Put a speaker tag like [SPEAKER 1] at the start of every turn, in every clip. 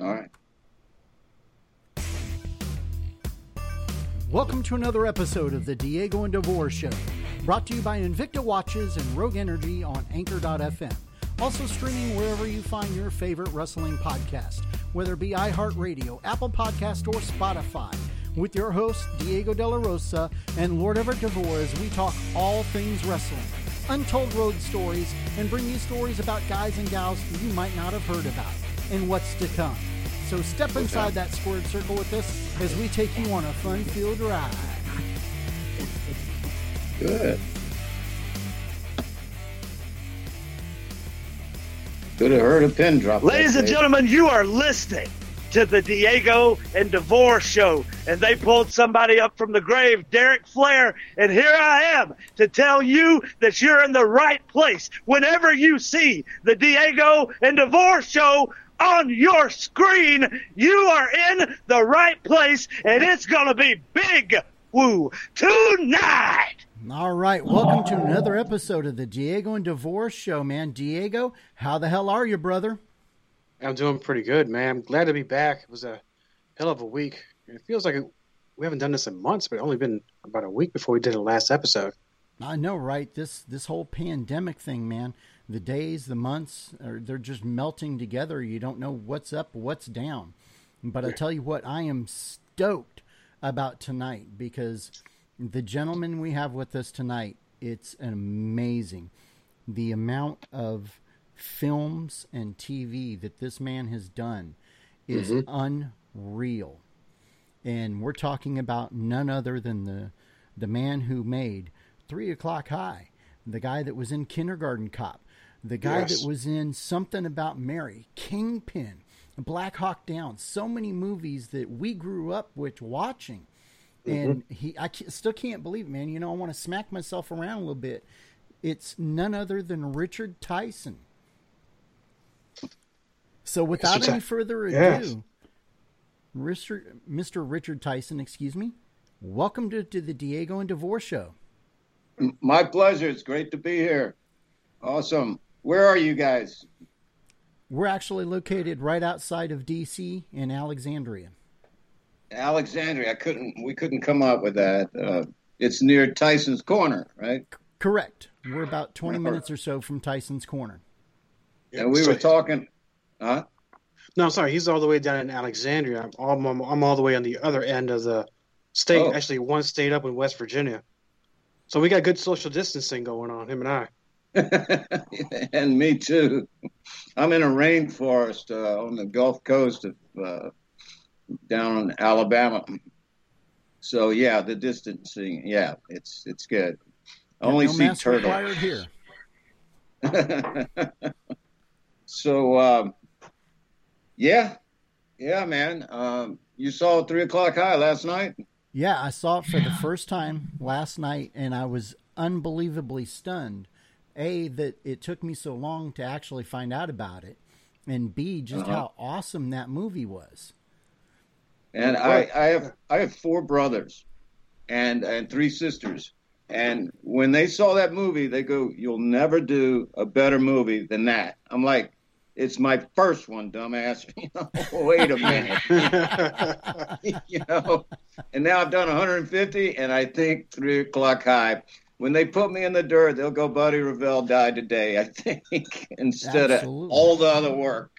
[SPEAKER 1] All right.
[SPEAKER 2] Welcome to another episode of the Diego and DeVore Show, brought to you by Invicta Watches and Rogue Energy on Anchor.fm. Also streaming wherever you find your favorite wrestling podcast, whether it be iHeartRadio, Apple Podcast, or Spotify. With your host, Diego De La Rosa and Lord Everett DeVore, as we talk all things wrestling, untold road stories, and bring you stories about guys and gals you might not have heard about, and what's to come. So step inside that squared circle with us as we take you on a fun field ride.
[SPEAKER 1] Good. Could have heard a pin drop.
[SPEAKER 3] Ladies and gentlemen, you are listening to the Diego and DeVore show, and they pulled somebody up from the grave, Derek Flair, and here I am to tell you that you're in the right place. Whenever you see the Diego and DeVore show on your screen, you are in the right place, and it's going to be big woo tonight.
[SPEAKER 2] All right, welcome to another episode of the Diego and DeVore show, man. Diego, how the hell are you, brother?
[SPEAKER 4] I'm doing pretty good, man. I'm glad to be back. It was a hell of a week. It feels like we haven't done this in months, but only been about a week before we did the last episode.
[SPEAKER 2] I know, right? This this whole pandemic thing, man. The days, the months, are they're just melting together. You don't know what's up, what's down. But I tell you what, I am stoked about tonight because the gentleman we have with us tonight, it's amazing. The amount of films and TV that this man has done is mm-hmm. unreal. And we're talking about none other than the the man who made Three O'clock High, the guy that was in Kindergarten Cop, the guy yes. that was in Something About Mary, Kingpin, Black Hawk Down, so many movies that we grew up with watching and mm-hmm. he I still can't believe it, man. You know, I want to smack myself around a little bit. It's none other than Richard Tyson. So, without any further ado, yes. Richard, Mr. Richard Tyson, excuse me, welcome to, to the Diego and DeVore show.
[SPEAKER 1] My pleasure. It's great to be here. Awesome. Where are you guys?
[SPEAKER 2] We're actually located right outside of D.C. in Alexandria.
[SPEAKER 1] Alexandria. I couldn't. We couldn't come up with that. Uh, it's near Tyson's Corner, right?
[SPEAKER 2] C- correct. We're about twenty minutes or so from Tyson's Corner.
[SPEAKER 1] And we were talking. Huh?
[SPEAKER 4] No, sorry. He's all the way down in Alexandria. I'm all, I'm, I'm all the way on the other end of the state. Oh. Actually, one state up in West Virginia. So we got good social distancing going on, him and I.
[SPEAKER 1] and me too. I'm in a rainforest uh, on the Gulf Coast of uh, down in Alabama. So yeah, the distancing, yeah, it's it's good.
[SPEAKER 2] I only no see turtles here.
[SPEAKER 1] so um, yeah, yeah, man. Um, you saw three o'clock high last night.
[SPEAKER 2] Yeah, I saw it for the first time last night, and I was unbelievably stunned. A that it took me so long to actually find out about it, and B just uh-huh. how awesome that movie was.
[SPEAKER 1] And I, I have I have four brothers and and three sisters. And when they saw that movie, they go, "You'll never do a better movie than that." I'm like, "It's my first one, dumbass." You know, wait a minute. you know, and now I've done 150, and I think three o'clock high. When they put me in the dirt, they'll go. Buddy Revell died today. I think instead Absolutely. of all the other work.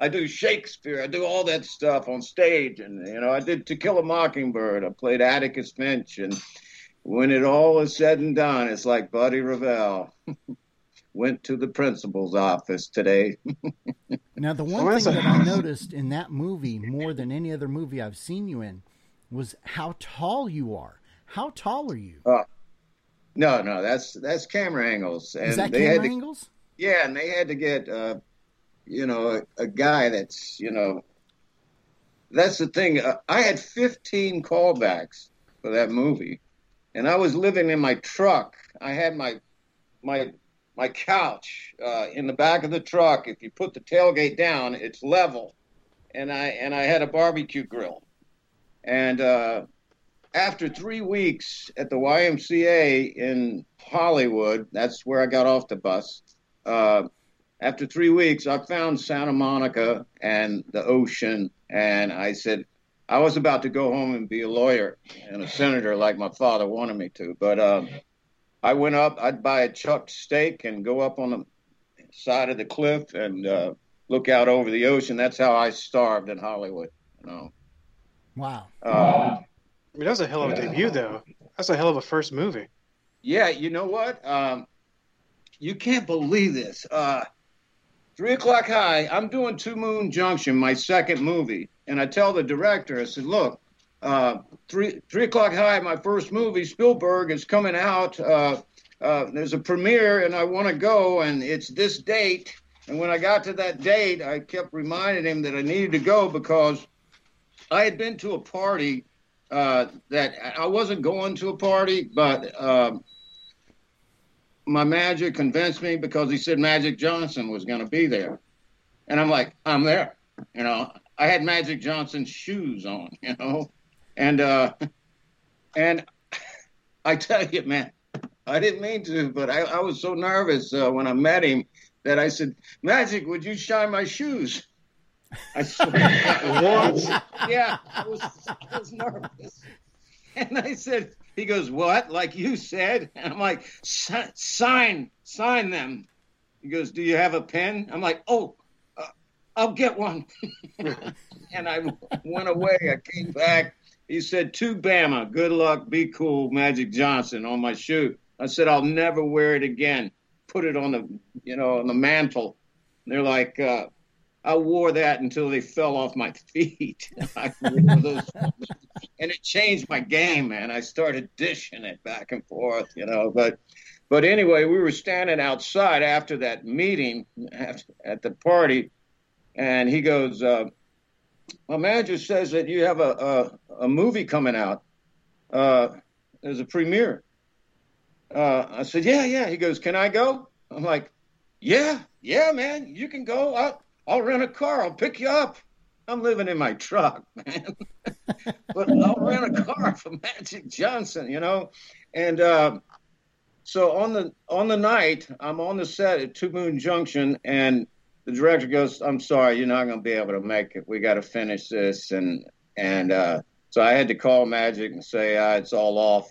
[SPEAKER 1] I do Shakespeare. I do all that stuff on stage, and you know, I did To Kill a Mockingbird. I played Atticus Finch, and when it all is said and done, it's like Buddy Revell went to the principal's office today.
[SPEAKER 2] now, the one thing that I noticed in that movie more than any other movie I've seen you in was how tall you are. How tall are you?
[SPEAKER 1] Uh, no, no, that's that's camera angles.
[SPEAKER 2] And is that camera to, angles?
[SPEAKER 1] Yeah, and they had to get. Uh, you know, a, a guy that's, you know, that's the thing. Uh, I had 15 callbacks for that movie, and I was living in my truck. I had my my my couch uh, in the back of the truck. If you put the tailgate down, it's level, and I and I had a barbecue grill. And uh, after three weeks at the YMCA in Hollywood, that's where I got off the bus. Uh, after three weeks, I found Santa Monica and the ocean, and I said I was about to go home and be a lawyer and a senator like my father wanted me to, but um, I went up. I'd buy a chucked steak and go up on the side of the cliff and uh, look out over the ocean. That's how I starved in Hollywood. You know.
[SPEAKER 2] Wow.
[SPEAKER 1] Uh, I
[SPEAKER 4] mean, that's a hell of a debut, though. That's a hell of a first movie.
[SPEAKER 1] Yeah, you know what? Um, you can't believe this. Uh, Three o'clock high. I'm doing Two Moon Junction, my second movie, and I tell the director, I said, "Look, uh, three three o'clock high, my first movie, Spielberg is coming out. Uh, uh, there's a premiere, and I want to go, and it's this date." And when I got to that date, I kept reminding him that I needed to go because I had been to a party uh, that I wasn't going to a party, but um, my manager convinced me because he said Magic Johnson was going to be there. And I'm like, I'm there. You know, I had Magic Johnson's shoes on, you know, and, uh, and I tell you, man, I didn't mean to, but I, I was so nervous uh, when I met him that I said, Magic, would you shine my shoes? I said, what? yeah, I was, I was nervous. And I said, he goes, What? Like you said? And I'm like, Sign, sign them. He goes, Do you have a pen? I'm like, Oh, uh, I'll get one. and I went away. I came back. He said, To Bama, good luck, be cool, Magic Johnson on my shoe. I said, I'll never wear it again. Put it on the, you know, on the mantle. And they're like, uh, I wore that until they fell off my feet. and it changed my game, man. I started dishing it back and forth, you know. But, but anyway, we were standing outside after that meeting at the party, and he goes, uh, "My manager says that you have a a, a movie coming out. Uh, there's a premiere." Uh, I said, "Yeah, yeah." He goes, "Can I go?" I'm like, "Yeah, yeah, man, you can go. I'll, I'll rent a car. I'll pick you up. I'm living in my truck, man. but I'll rent a car for Magic Johnson, you know. And uh, so on the on the night, I'm on the set at Two Moon Junction, and the director goes, "I'm sorry, you're not going to be able to make it. We got to finish this." And and uh, so I had to call Magic and say ah, it's all off,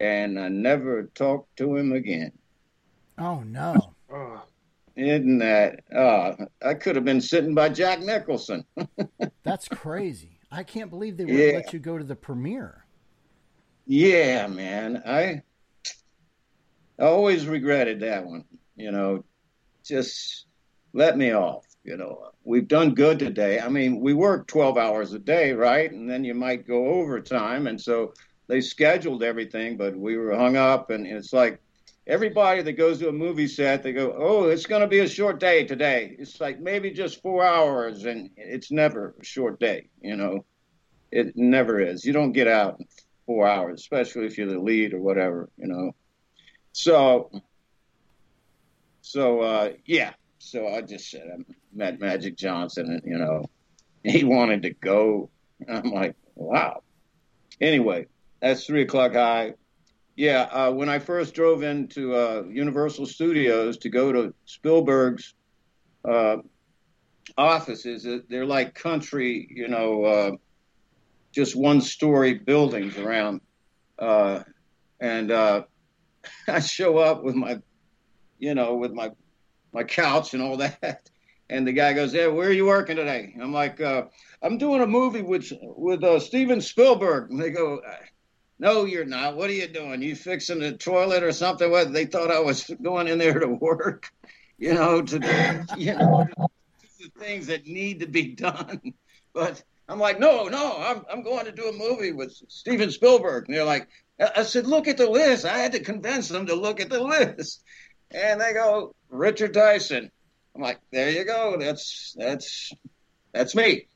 [SPEAKER 1] and I never talked to him again.
[SPEAKER 2] Oh no.
[SPEAKER 1] Isn't that? Uh, I could have been sitting by Jack Nicholson.
[SPEAKER 2] That's crazy. I can't believe they would yeah. let you go to the premiere.
[SPEAKER 1] Yeah, man. I, I always regretted that one. You know, just let me off. You know, we've done good today. I mean, we work 12 hours a day, right? And then you might go overtime. And so they scheduled everything, but we were hung up. And it's like, everybody that goes to a movie set, they go, "Oh, it's going to be a short day today." It's like maybe just four hours, and it's never a short day. You know, it never is. You don't get out in four hours, especially if you're the lead or whatever. You know, so so uh, yeah. So I just said I met Magic Johnson, and you know, he wanted to go. I'm like, wow. Anyway, that's three o'clock high yeah, uh, when I first drove into uh, Universal Studios to go to Spielberg's uh, offices, they're like country, you know, uh, just one-story buildings around, uh, and uh, I show up with my, you know, with my my couch and all that. And the guy goes, "Yeah, where are you working today?" I'm like, "I'm doing a movie with with Steven Spielberg." And they go, no, you're not. What are you doing? You fixing the toilet or something? What they thought I was going in there to work, you know, to you know, do the things that need to be done. But I'm like, no, no, I'm I'm going to do a movie with Steven Spielberg. And they're like, I said, look at the list. I had to convince them to look at the list, and they go, Richard Dyson. I'm like, there you go. That's that's that's me.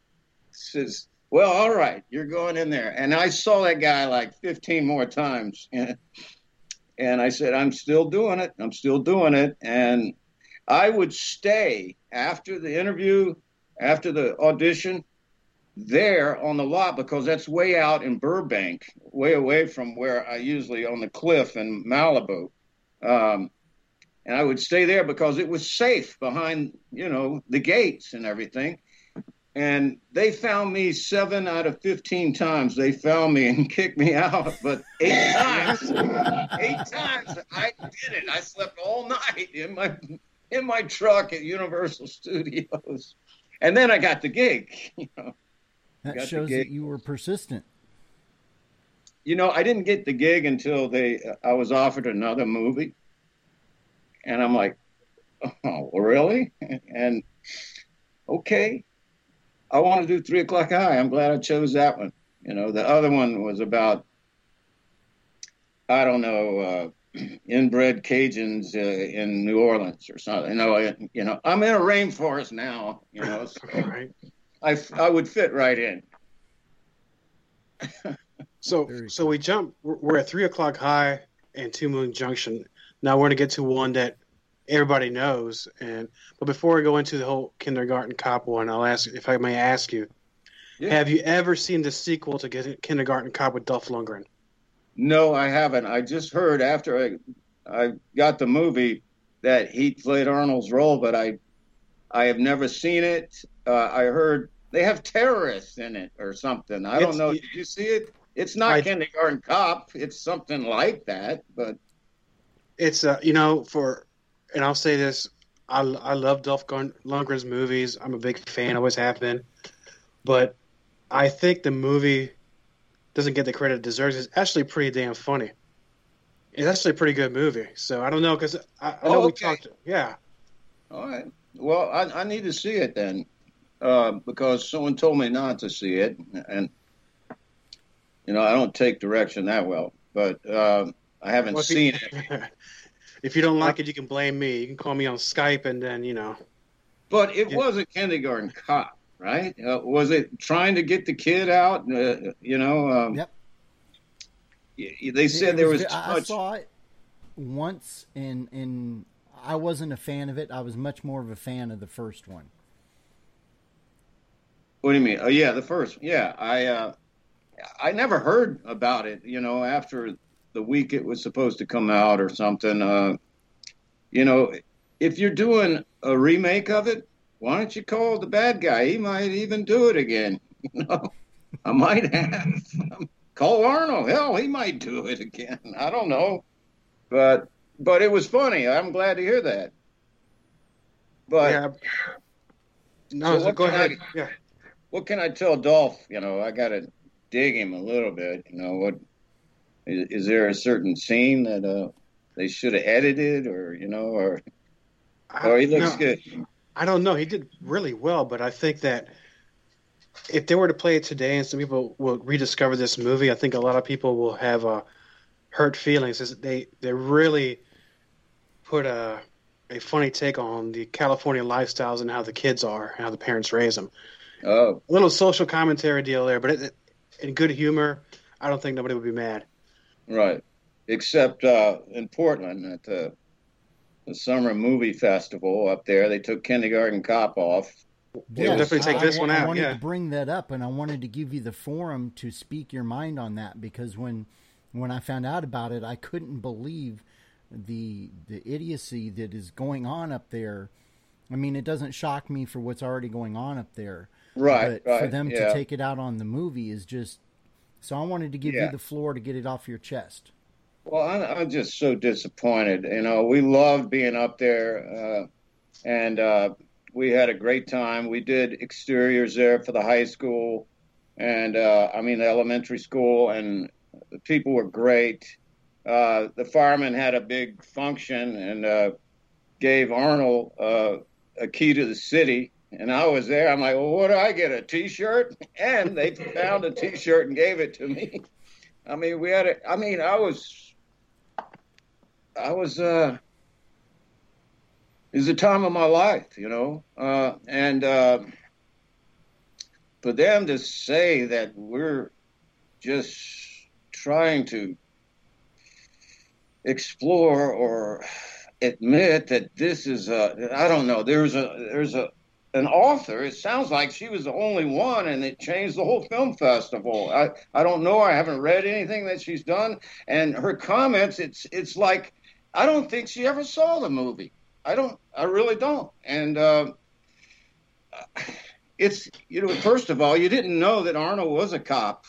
[SPEAKER 1] Says well, all right, you're going in there. And I saw that guy like 15 more times. And I said, I'm still doing it. I'm still doing it. And I would stay after the interview, after the audition, there on the lot because that's way out in Burbank, way away from where I usually on the cliff in Malibu. Um, and I would stay there because it was safe behind, you know, the gates and everything. And they found me seven out of 15 times. They found me and kicked me out. But eight times, eight times I did it. I slept all night in my in my truck at Universal Studios. And then I got the gig. You know,
[SPEAKER 2] that shows that you were persistent.
[SPEAKER 1] You know, I didn't get the gig until they I was offered another movie. And I'm like, oh, really? And okay, I want to do Three O'Clock High. I'm glad I chose that one. You know, the other one was about, I don't know, uh, inbred Cajuns uh, in New Orleans or something. You know, you know, I'm in a rainforest now. You know, so right. I I would fit right in.
[SPEAKER 4] so so we jump. We're, we're at Three O'Clock High and Two Moon Junction. Now we're going to get to one that everybody knows. And but before I go into the whole kindergarten cop one, I'll ask if I may ask you: yeah. Have you ever seen the sequel to Kindergarten Cop with Dolph Lundgren?
[SPEAKER 1] No, I haven't. I just heard after I I got the movie that he played Arnold's role, but I I have never seen it. Uh, I heard they have terrorists in it or something. I don't know. Did you see it? It's not I, Kindergarten Cop. It's something like that, but
[SPEAKER 4] it's uh, you know for, and I'll say this, I I love Dolph Lundgren's movies. I'm a big fan, always have been, but I think the movie doesn't get the credit it deserves. It's actually pretty damn funny. It's actually a pretty good movie. So I don't know because I, I, know oh, okay. we talked. Yeah.
[SPEAKER 1] All right. Well, I, I need to see it then, uh, because someone told me not to see it, and you know I don't take direction that well. But uh, I haven't well, seen you, it.
[SPEAKER 4] if you don't like it, you can blame me. You can call me on Skype, and then you know.
[SPEAKER 1] But it wasn't kindergarten cop, right? Uh, was it trying to get the kid out? Uh, you know. Um, yep. They said there was. was
[SPEAKER 2] I much... saw it once, and and I wasn't a fan of it. I was much more of a fan of the first one.
[SPEAKER 1] What do you mean? Oh yeah, the first. Yeah, I uh, I never heard about it. You know, after the week it was supposed to come out or something. Uh, you know, if you're doing a remake of it, why don't you call the bad guy? He might even do it again. You know, I might have call Arnold. Hell, he might do it again. I don't know, but but it was funny. I'm glad to hear that. But yeah. no, so so go ahead. I, yeah. What can I tell Dolph? You know, I got to dig him a little bit. You know what is, is there a certain scene that uh, they should have edited, or you know, or or he looks no, good?
[SPEAKER 4] I don't know. He did really well, but I think that if they were to play it today and some people will rediscover this movie, I think a lot of people will have uh, hurt feelings. They they really put a a funny take on the California lifestyles and how the kids are, and how the parents raise them. Oh, a little social commentary deal there, but it, in good humor. I don't think nobody would be mad.
[SPEAKER 1] Right. Except uh, in Portland at the, the summer movie festival up there, they took Kindergarten Cop off.
[SPEAKER 4] Yeah, definitely take I, this I, one out.
[SPEAKER 2] I wanted
[SPEAKER 4] yeah.
[SPEAKER 2] to bring that up, and I wanted to give you the forum to speak your mind on that because when when I found out about it, I couldn't believe the the idiocy that is going on up there. I mean, it doesn't shock me for what's already going on up there,
[SPEAKER 1] right?
[SPEAKER 2] But
[SPEAKER 1] right,
[SPEAKER 2] for them
[SPEAKER 1] yeah.
[SPEAKER 2] to take it out on the movie is just so I wanted to give yeah. you the floor to get it off your chest.
[SPEAKER 1] Well, I'm, I'm just so disappointed. You know, we loved being up there, uh, and uh, we had a great time. We did exteriors there for the high school, and uh, I mean the elementary school, and the people were great. Uh, the firemen had a big function and uh, gave Arnold uh, a key to the city and I was there. I'm like, well, what do I get? A T-shirt? And they found a T-shirt and gave it to me. I mean, we had it. I mean, I was, I was. uh was the time of my life, you know, uh, and uh, for them to say that we're just trying to explore or admit that this is a I don't know there's a there's a an author, it sounds like she was the only one, and it changed the whole film festival. I, I don't know. I haven't read anything that she's done, and her comments. It's it's like I don't think she ever saw the movie. I don't. I really don't. And uh, it's you know, first of all, you didn't know that Arnold was a cop.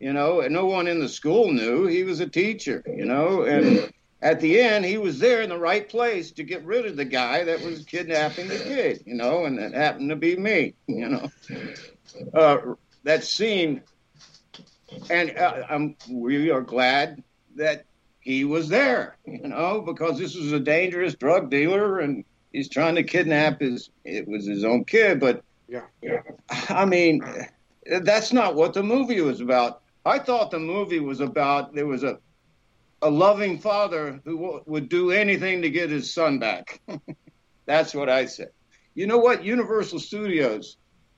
[SPEAKER 1] You know, and no one in the school knew he was a teacher. You know, and at the end, he was there in the right place to get rid of the guy that was kidnapping the kid. You know, and it happened to be me. You know, uh, that scene, and uh, I'm, we are glad that he was there, you know, because this was a dangerous drug dealer and he's trying to kidnap his, it was his own kid. But
[SPEAKER 4] yeah, yeah.
[SPEAKER 1] I mean, that's not what the movie was about. I thought the movie was about there was a, a loving father who w- would do anything to get his son back. that's what I said. You know what? Universal Studios,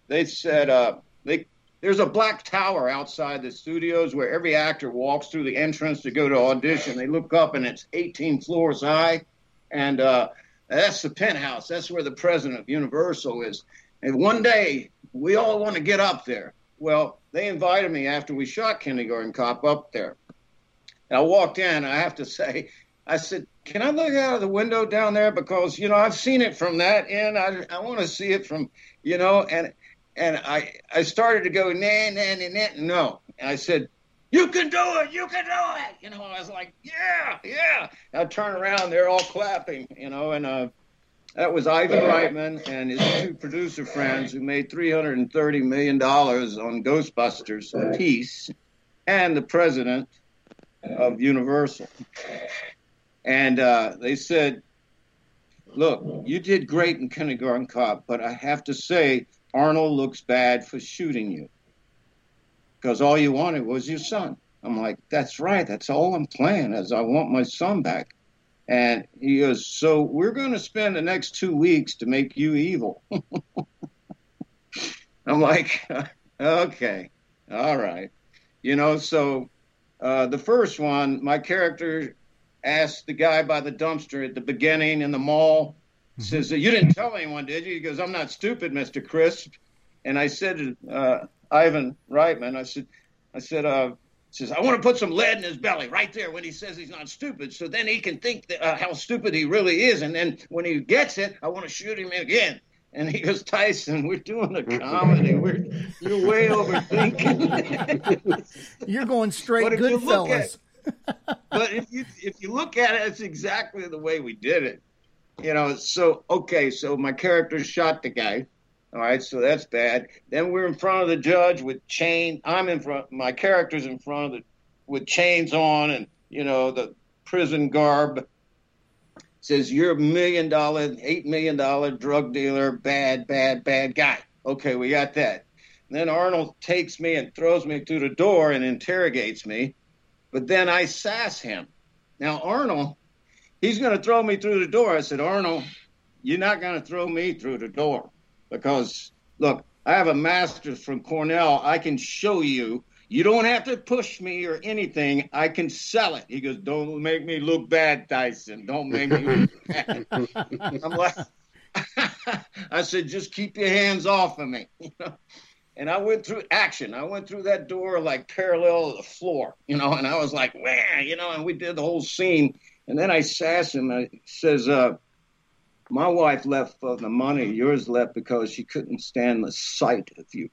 [SPEAKER 1] they said uh, they there's a black tower outside the studios where every actor walks through the entrance to go to audition. They look up and it's 18 floors high, and uh, that's the penthouse. That's where the president of Universal is. And one day we all want to get up there. Well, they invited me after we shot Kindergarten Cop up there. And I walked in. I have to say, I said, "Can I look out of the window down there? Because you know I've seen it from that end. I I want to see it from you know." And and I I started to go nah nah nah nah no, and I said, "You can do it, you can do it." You know, I was like, "Yeah, yeah." And I turn around, they're all clapping, you know, and uh, that was Ivan Reitman and his two producer friends who made three hundred and thirty million dollars on Ghostbusters a piece, and the president of Universal, and uh, they said. Look, you did great in Kindergarten Cop, but I have to say, Arnold looks bad for shooting you because all you wanted was your son. I'm like, that's right. That's all I'm playing as I want my son back. And he goes, so we're going to spend the next two weeks to make you evil. I'm like, okay, all right. You know, so uh, the first one, my character asked the guy by the dumpster at the beginning in the mall, says, You didn't tell anyone, did you? He goes, I'm not stupid, Mr. Crisp. And I said to uh, Ivan Reitman, I said, I said, uh, says, I want to put some lead in his belly right there when he says he's not stupid. So then he can think that, uh, how stupid he really is. And then when he gets it, I want to shoot him again. And he goes, Tyson, we're doing a comedy. We're you're way overthinking.
[SPEAKER 2] you're going straight good Goodfellas.
[SPEAKER 1] but if you if you look at it, it's exactly the way we did it. You know, so okay, so my character shot the guy. All right, so that's bad. Then we're in front of the judge with chain. I'm in front. My character's in front of the with chains on, and you know the prison garb. Says you're a million dollar, eight million dollar drug dealer, bad, bad, bad guy. Okay, we got that. And then Arnold takes me and throws me through the door and interrogates me. But then I sass him. Now Arnold, he's going to throw me through the door. I said, Arnold, you're not going to throw me through the door because look, I have a master's from Cornell. I can show you. You don't have to push me or anything. I can sell it. He goes, Don't make me look bad, Tyson. Don't make me look bad. I'm like, I said, just keep your hands off of me. You know? And I went through action. I went through that door like parallel to the floor, you know, and I was like, where, you know, and we did the whole scene. And then I sass him. I says, uh, my wife left for the money. Yours left because she couldn't stand the sight of you.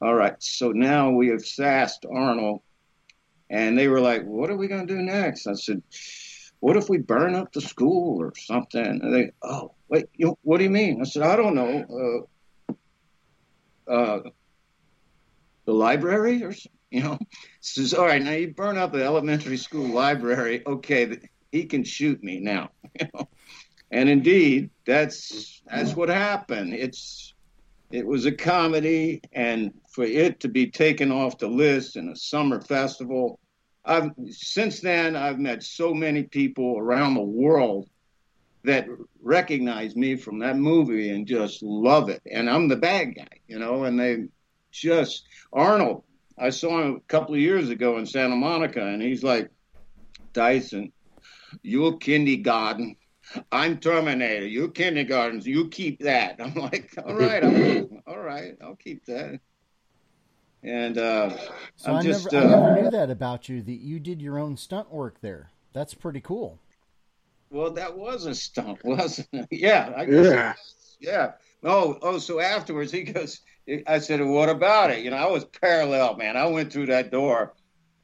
[SPEAKER 1] All right. So now we have sassed Arnold. And they were like, what are we going to do next? I said, what if we burn up the school or something? And they, oh, wait, you, what do you mean? I said, I don't know. Uh, uh, the library or you know says all right now you burn up the elementary school library okay he can shoot me now and indeed that's that's what happened it's it was a comedy and for it to be taken off the list in a summer festival i've since then i've met so many people around the world that recognize me from that movie and just love it and i'm the bad guy you know and they just arnold i saw him a couple of years ago in santa monica and he's like dyson you're kindergarten I'm Terminator. You kindergartens. You keep that. I'm like, all right, I'm, all right, I'll keep that. And uh,
[SPEAKER 2] so
[SPEAKER 1] I'm
[SPEAKER 2] I
[SPEAKER 1] just,
[SPEAKER 2] never,
[SPEAKER 1] uh,
[SPEAKER 2] I never knew that about you. That you did your own stunt work there. That's pretty cool.
[SPEAKER 1] Well, that was a stunt, wasn't it? Yeah. I
[SPEAKER 4] Yeah.
[SPEAKER 1] Yeah. Oh, oh. So afterwards, he goes. I said, "What about it?" You know, I was parallel, man. I went through that door,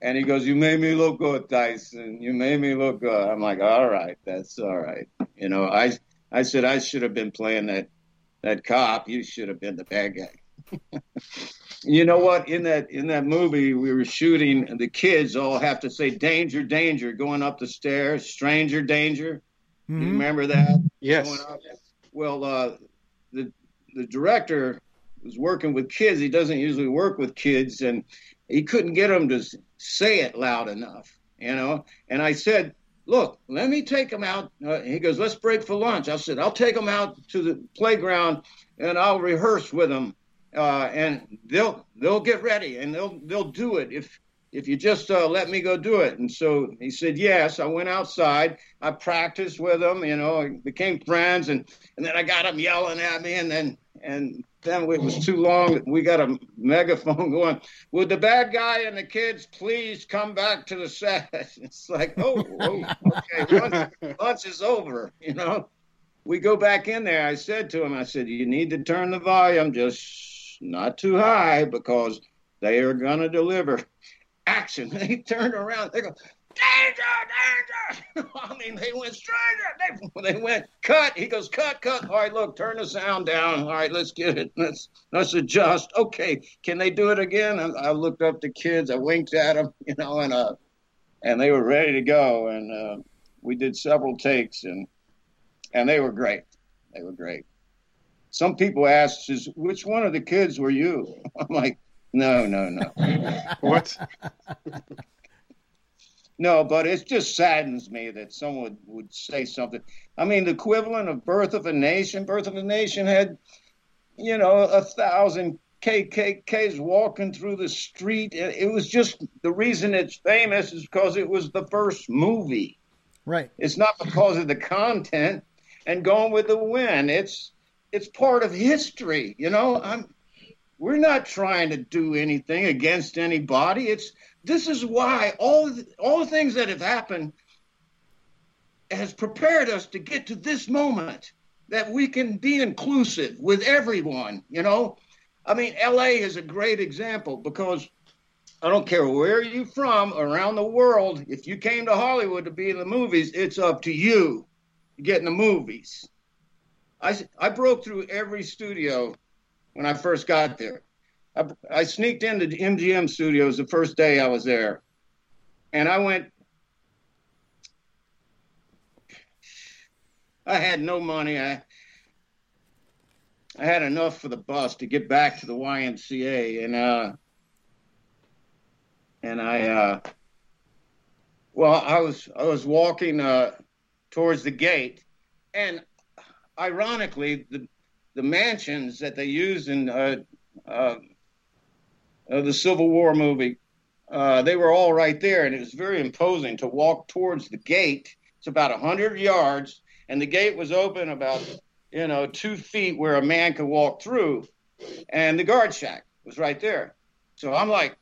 [SPEAKER 1] and he goes, "You made me look good, Tyson. You made me look good." I'm like, "All right, that's all right." You know, I I said I should have been playing that that cop. You should have been the bad guy. you know what? In that in that movie, we were shooting. The kids all have to say "danger, danger" going up the stairs. Stranger danger. You
[SPEAKER 2] Mhm.
[SPEAKER 1] remember that?
[SPEAKER 4] Yes.
[SPEAKER 1] Well, uh, the the director was working with kids. He doesn't usually work with kids, and he couldn't get them to say it loud enough, you know. And I said, "Look, let me take them out." Uh, he goes, "Let's break for lunch." I said, "I'll take them out to the playground, and I'll rehearse with them, uh, and they'll they'll get ready, and they'll they'll do it if." If you just uh, let me go do it. And so he said, yes. I went outside. I practiced with them, you know, became friends. And and then I got them yelling at me, and then and then it was too long. We got a megaphone going. Would the bad guy and the kids please come back to the set? It's like, oh, oh okay, lunch, lunch is over. You know, we go back in there. I said to him, I said, you need to turn the volume just not too high because they are gonna deliver action. They turned around. They go, danger, danger. I mean, they went stranger. They, they went cut. He goes, cut, cut. All right, look, turn the sound down. All right, let's get it. Let's let's adjust. Okay, can they do it again? And I looked up the kids. I winked at them, you know, and uh, and they were ready to go. And uh, we did several takes, and and they were great. They were great. Some people asked, "Is which one of the kids were you?" I'm like, no, no, no.
[SPEAKER 4] what?
[SPEAKER 1] No, but it just saddens me that someone would say something. I mean, the equivalent of Birth of a Nation. Birth of a Nation had, you know, a thousand KKKs walking through the street. It it was just the reason it's famous is because it was the first movie.
[SPEAKER 2] Right.
[SPEAKER 1] It's not because of the content and Gone with the Wind. It's it's part of history. You know, I'm we're not trying to do anything against anybody. It's this is why all the, all the things that have happened has prepared us to get to this moment that we can be inclusive with everyone. You know, I mean, L.A. is a great example because I don't care where you're from around the world. If you came to Hollywood to be in the movies, it's up to you to get in the movies. I, I broke through every studio when I first got there. I, I sneaked into MGM studios the first day I was there. And I went, I had no money. I, I had enough for the bus to get back to the YMCA. And, uh, and I, uh, well, I was, I was walking, uh, towards the gate and ironically, the, the mansions that they used in, uh, uh, uh, the Civil War movie, uh, they were all right there, and it was very imposing to walk towards the gate. It's about hundred yards, and the gate was open about you know two feet where a man could walk through, and the guard shack was right there. So I'm like,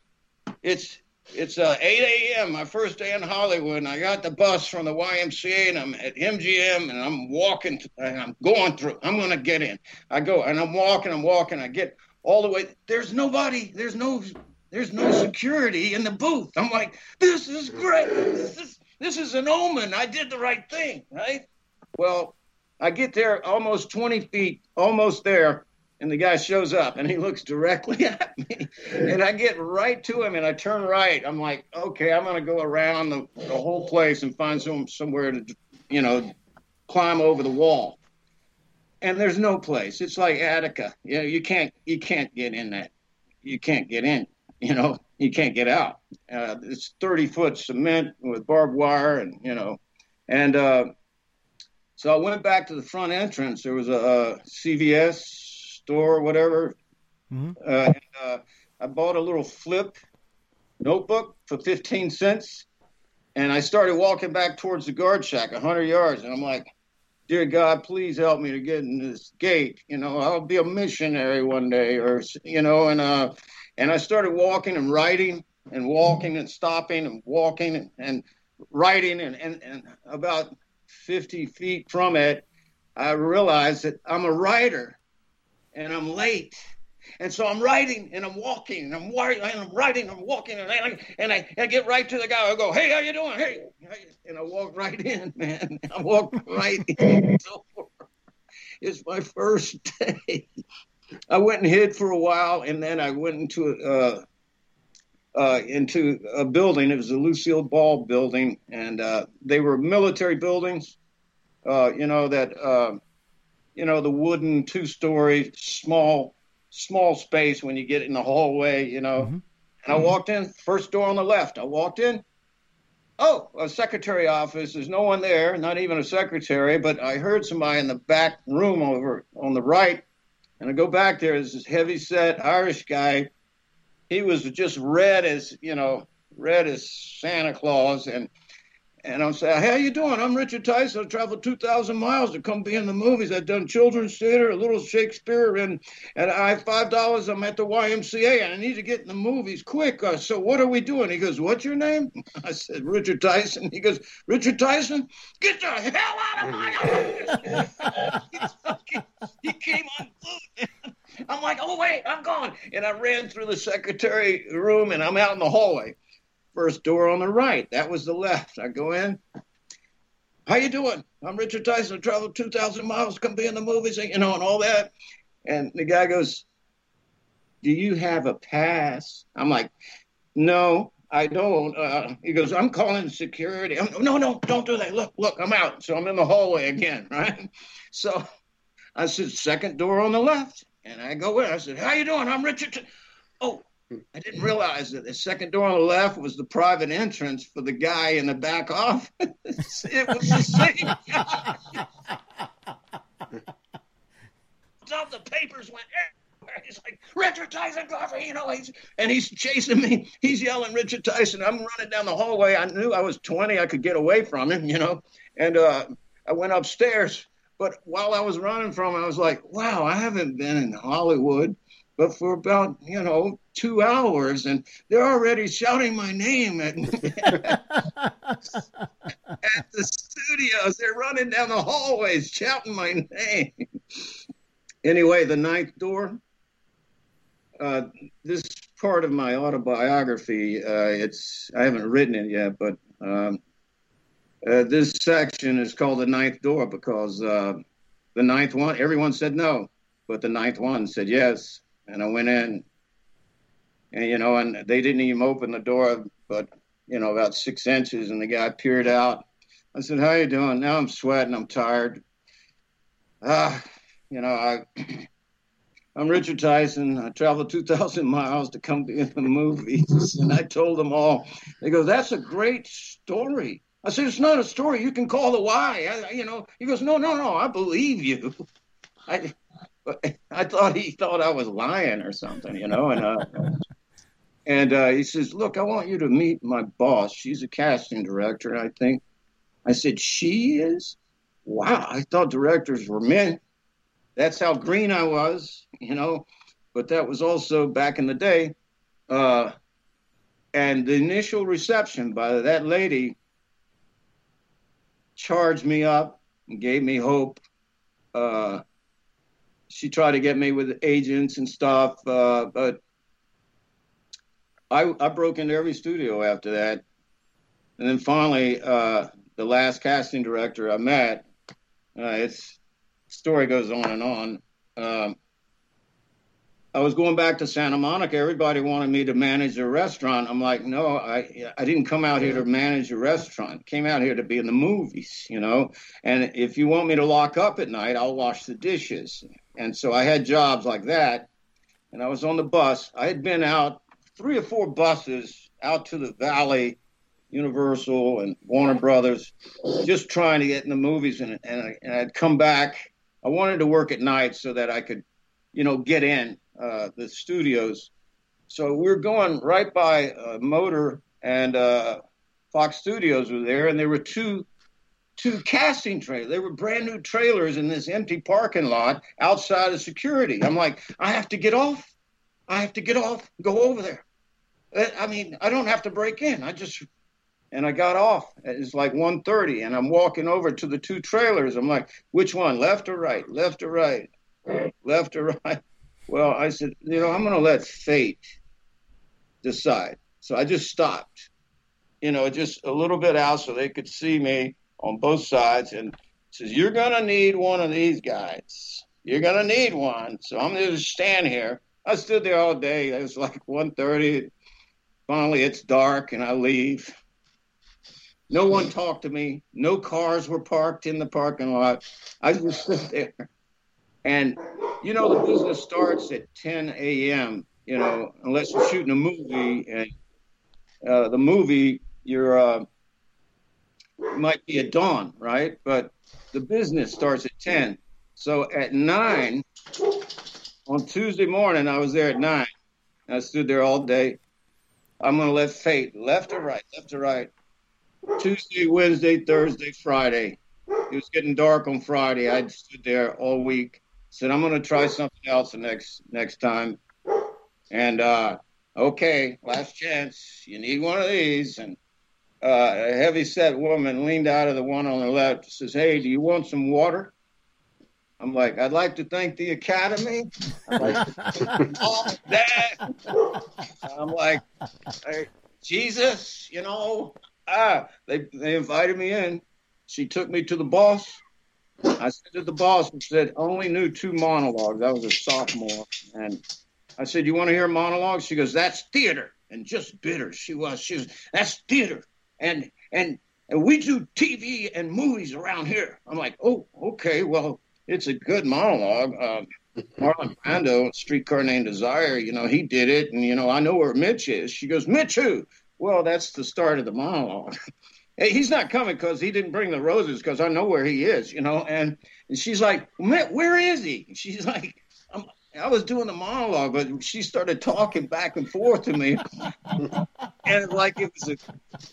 [SPEAKER 1] it's it's uh, 8 a.m. my first day in Hollywood, and I got the bus from the YMCA, and I'm at MGM, and I'm walking, and I'm going through. I'm gonna get in. I go, and I'm walking, I'm walking. I get all the way. There's nobody. There's no. There's no security in the booth. I'm like, this is great. This is this is an omen. I did the right thing, right? Well, I get there almost 20 feet, almost there, and the guy shows up and he looks directly at me. And I get right to him and I turn right. I'm like, okay, I'm gonna go around the, the whole place and find some somewhere to, you know, climb over the wall and there's no place. It's like Attica. You know, you can't you can't get in that. You can't get in. You know, you can't get out. Uh, it's 30 foot cement with barbed wire, and you know, and uh, so I went back to the front entrance. There was a, a CVS store, whatever,
[SPEAKER 2] Mhm.
[SPEAKER 1] uh, and uh, I bought a little flip notebook for 15 cents, and I started walking back towards the guard shack, 100 yards, and I'm like dear God, please help me to get in this gate. You know, I'll be a missionary one day, or you know, and uh, and I started walking and writing and walking and stopping and walking and, and writing and, and and about 50 feet from it, I realized that I'm a writer and I'm late. And so I'm writing and I'm walking and I'm writing and I'm writing I'm walking and I, and I, I get right to the guy. I go, hey, how you doing? Hey, and I walk right in, man. I walk right in. It's my first day. I went and hid for a while, and then I went into uh, uh, into a building. It was the Lucille Ball building, and uh, they were military buildings. Uh, you know that uh, you know the wooden two-story small small space when you get in the hallway. You know, mm-hmm. and I walked in first door on the left. I walked in. Oh, a secretary office. There's no one there, not even a secretary. But I heard somebody in the back room over on the right, and I go back there. There's this heavy set Irish guy he was just red as you know, red as Santa Claus, and and I'm saying, how you doing? I'm Richard Tyson. I traveled 2,000 miles to come be in the movies. I've done children's theater, a little Shakespeare, and and I have five dollars. I'm at the YMCA, and I need to get in the movies quick. Uh, so what are we doing? He goes, what's your name? I said, Richard Tyson. He goes, Richard Tyson, get the hell out of my office! he came on foot. I'm like, oh wait, I'm gone, and I ran through the secretary room, and I'm out in the hallway. First door on the right. That was the left. I go in. How you doing? I'm Richard Tyson. I traveled 2,000 miles, come be in the movies, you know, and all that. And the guy goes, "Do you have a pass?" I'm like, "No, I don't." Uh, he goes, "I'm calling security." I'm, no, no, don't do that. Look, look, I'm out. So I'm in the hallway again, right? So I said, second door on the left. And I go in. I said, "How you doing? I'm Richard." T-. Oh, I didn't realize that the second door on the left was the private entrance for the guy in the back office. it was the same. All the papers went everywhere. He's like, Richard Tyson coffee, you know, he's, and he's chasing me. He's yelling, Richard Tyson. I'm running down the hallway. I knew I was 20. I could get away from him, you know. And uh, I went upstairs but while I was running from, it, I was like, wow, I haven't been in Hollywood, but for about you know two hours, and they're already shouting my name at, at the studios. They're running down the hallways shouting my name. anyway, the ninth door. Uh, this part of my autobiography. Uh, it's I haven't written it yet, but um, uh, this section is called the ninth door because uh, the ninth one, everyone said no, but the ninth one said yes. And I went in, and you know, and they didn't even open the door, but you know, about six inches, and the guy peered out. I said, "How you doing?" Now I'm sweating. I'm tired. Ah, you know, I. I'm Richard Tyson. I traveled 2,000 miles to come be in the movies. And I told them all, they go, that's a great story. I said, it's not a story. You can call the why. I, you know, he goes, no, no, no. I believe you. I, I thought he thought I was lying or something, you know, and uh, and uh, he says, look, I want you to meet my boss. She's a casting director, I think. I said, she is. Wow, I thought directors were men. That's how green I was, you know. But that was also back in the day. Uh, and the initial reception by that lady charged me up and gave me hope. Uh, she tried to get me with agents and stuff, uh, but I, I broke into every studio after that. And then finally, uh, the last casting director I met, uh, its story goes on and on. Um, I was going back to Santa Monica. Everybody wanted me to manage a restaurant. I'm like, no, I I didn't come out here to manage a restaurant. Came out here to be in the movies, you know. And if you want me to lock up at night, I'll wash the dishes. And so I had jobs like that. And I was on the bus. I had been out three or four buses out to the Valley, Universal, and Warner Brothers, just trying to get in the movies. And and, I, and I'd come back. I wanted to work at night so that I could, you know, get in uh, the studios. So we're going right by uh, Motor and uh, Fox Studios were there, and there were two two casting trailers. They were brand new trailers in this empty parking lot outside of security. I'm like, I have to get off. I have to get off. Go over there. Uh, I mean, I don't have to break in. I just and I got off. It's like 1.30, and I'm walking over to the two trailers. I'm like, which one, left or right? Left or right? Left or right? Well, I said, you know, I'm going to let fate decide. So I just stopped, you know, just a little bit out so they could see me on both sides, and says, you're going to need one of these guys. You're going to need one. So I'm going to stand here. I stood there all day. It was like 1.30. Finally, it's dark, and I leave no one talked to me. No cars were parked in the parking lot. I just sit there. And, you know, the business starts at 10 a.m., you know, unless you're shooting a movie. And uh, the movie, you're, uh, might be at dawn, right? But the business starts at 10. So at 9, on Tuesday morning, I was there at 9. I stood there all day. I'm going to let fate, left or right, left or right. Tuesday, Wednesday, Thursday, Friday. It was getting dark on Friday. I stood there all week. Said I'm going to try something else the next next time. And uh, okay, last chance. You need one of these. And uh, a heavy set woman leaned out of the one on the left. Says, "Hey, do you want some water?" I'm like, I'd like to thank the Academy. I'm like, oh, Dad. I'm like, hey, Jesus, you know, ah, they they invited me in. She took me to the boss. I said to the boss said, only knew two monologues. I was a sophomore. And I said, You want to hear monologues? She goes, That's theater. And just bitter she was. She was, That's theater. And and and we do TV and movies around here. I'm like, Oh, okay, well, it's a good monologue. Uh, Marlon Brando, Streetcar Named Desire, you know, he did it. And, you know, I know where Mitch is. She goes, Mitch who? Well, that's the start of the monologue. he's not coming because he didn't bring the roses because I know where he is, you know. And, and she's like, where is he? She's like, I'm, I was doing the monologue, but she started talking back and forth to me, and like it was a,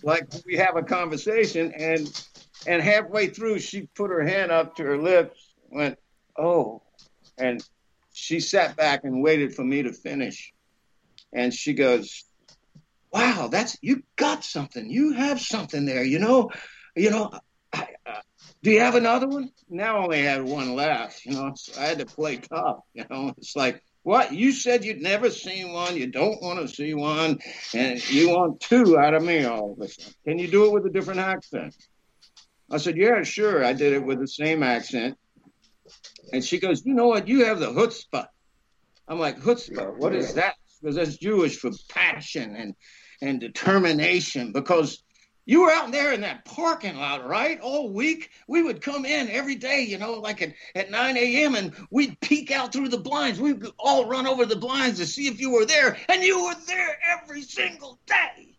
[SPEAKER 1] like we have a conversation, and and halfway through she put her hand up to her lips, went, oh, and she sat back and waited for me to finish, and she goes, wow, that's you got something. You have something there. You know, you know. I, uh, do you have another one? Now I only had one left. You know, so I had to play tough. You know, it's like what you said you'd never seen one. You don't want to see one, and you want two out of me all of a sudden. Can you do it with a different accent? I said, yeah, sure. I did it with the same accent. And she goes, you know what? You have the chutzpah. I'm like, chutzpah, what is that? Because that's Jewish for passion and and determination because you were out there in that parking lot, right? All week. We would come in every day, you know, like at, at 9 a.m., and we'd peek out through the blinds. We'd all run over the blinds to see if you were there, and you were there every single day.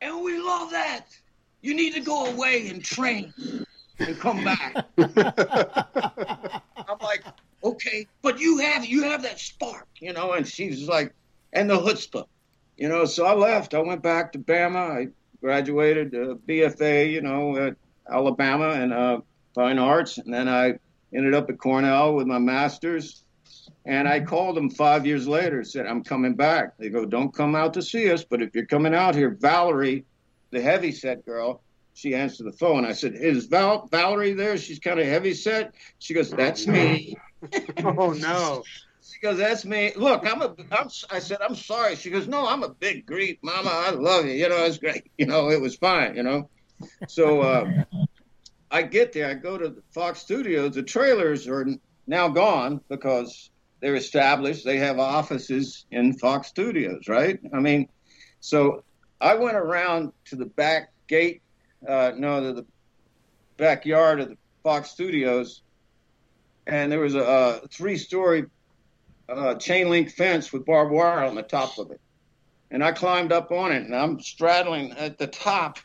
[SPEAKER 1] And we love that. You need to go away and train and come back. I'm like, okay, but you have you have that spark, you know. And she's like, and the chutzpah. You know, so I left. I went back to Bama. I graduated uh, BFA, you know, at Alabama and uh, fine arts, and then I ended up at Cornell with my master's. And I called them five years later, said, I'm coming back. They go, Don't come out to see us, but if you're coming out here, Valerie, the heavy set girl, she answered the phone. I said, Is Val- Valerie there? She's kind of heavy set. She goes, That's me.
[SPEAKER 4] oh, no.
[SPEAKER 1] She goes, "That's me." Look, I'm a. I'm, I said, "I'm sorry." She goes, "No, I'm a big Greek, Mama. I love you. You know, it's great. You know, it was fine. You know." So uh, I get there. I go to the Fox Studios. The trailers are now gone because they're established. They have offices in Fox Studios, right? I mean, so I went around to the back gate. Uh, no, to the backyard of the Fox Studios, and there was a, a three-story uh, chain link fence with barbed wire on the top of it. And I climbed up on it and I'm straddling at the top.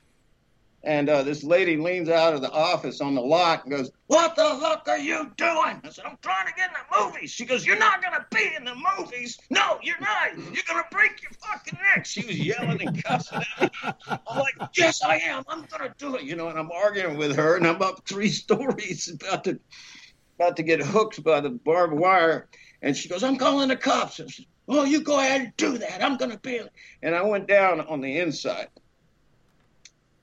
[SPEAKER 1] And uh, this lady leans out of the office on the lot and goes, What the fuck are you doing? I said, I'm trying to get in the movies. She goes, You're not going to be in the movies. No, you're not. You're going to break your fucking neck. She was yelling and cussing at me. I'm like, Yes, I am. I'm going to do it. You know, and I'm arguing with her and I'm up three stories about to about to get hooked by the barbed wire, and she goes, "I'm calling the cops." And said, "Oh, you go ahead and do that. I'm going to be." And I went down on the inside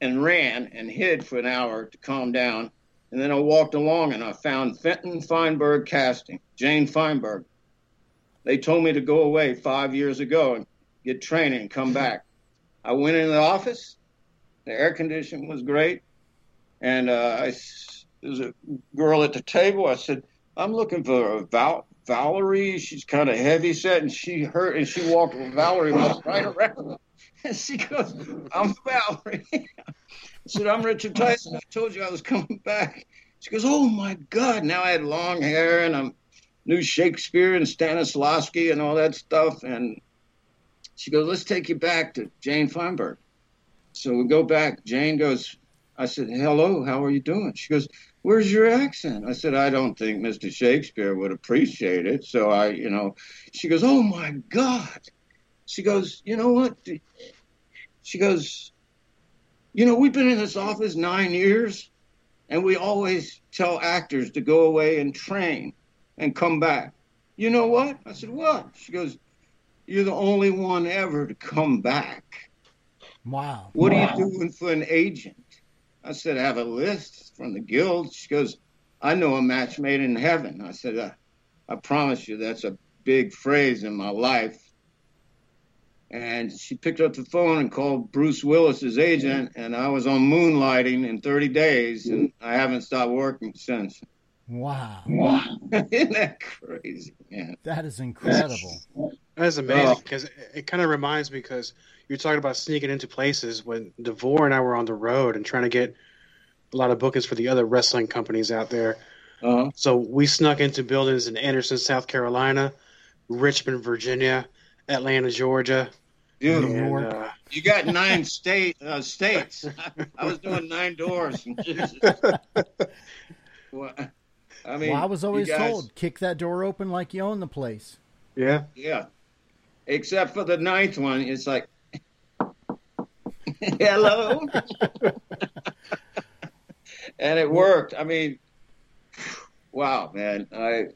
[SPEAKER 1] and ran and hid for an hour to calm down. And then I walked along and I found Fenton-Feinberg Casting, Jane Feinberg. They told me to go away five years ago and get training and come back. I went in the office. The air conditioning was great. And uh, I, there was a girl at the table. I said, I'm looking for a Val- Valerie. She's kind of heavy set. And she heard, and she walked with Valerie right around. And she goes, I'm Valerie. I said, I'm Richard Tyson. I told you I was coming back. She goes, Oh my God. Now I had long hair and I'm knew Shakespeare and Stanislavski and all that stuff. And she goes, Let's take you back to Jane Feinberg. So we go back. Jane goes, I said, Hello, how are you doing? She goes, Where's your accent? I said, I don't think Mr. Shakespeare would appreciate it. So I, you know, she goes, Oh my God. She goes, You know what? She goes, You know, we've been in this office nine years, and we always tell actors to go away and train and come back. You know what? I said, What? She goes, You're the only one ever to come back.
[SPEAKER 2] Wow.
[SPEAKER 1] What
[SPEAKER 2] wow.
[SPEAKER 1] are you doing for an agent? I said, I have a list from the guild. She goes, I know a match made in heaven. I said, I, I promise you that's a big phrase in my life. And she picked up the phone and called Bruce Willis's agent, and I was on moonlighting in 30 days, and I haven't stopped working since.
[SPEAKER 2] Wow.
[SPEAKER 1] Wow. Isn't that crazy, man?
[SPEAKER 2] That is incredible.
[SPEAKER 4] That's amazing because it, it kind of reminds me because you're talking about sneaking into places when DeVore and I were on the road and trying to get a lot of bookings for the other wrestling companies out there.
[SPEAKER 1] Uh-huh.
[SPEAKER 4] So we snuck into buildings in Anderson, South Carolina, Richmond, Virginia, Atlanta, Georgia.
[SPEAKER 1] Dude,
[SPEAKER 2] New York.
[SPEAKER 4] uh,
[SPEAKER 1] you got nine state uh, states. I was doing nine doors. well, I mean,
[SPEAKER 2] well, I was always
[SPEAKER 1] guys-
[SPEAKER 2] told kick that door open like you own the place.
[SPEAKER 4] yeah.
[SPEAKER 1] Yeah. Except for the ninth one, it's like, hello. and it worked. I mean, wow, man. I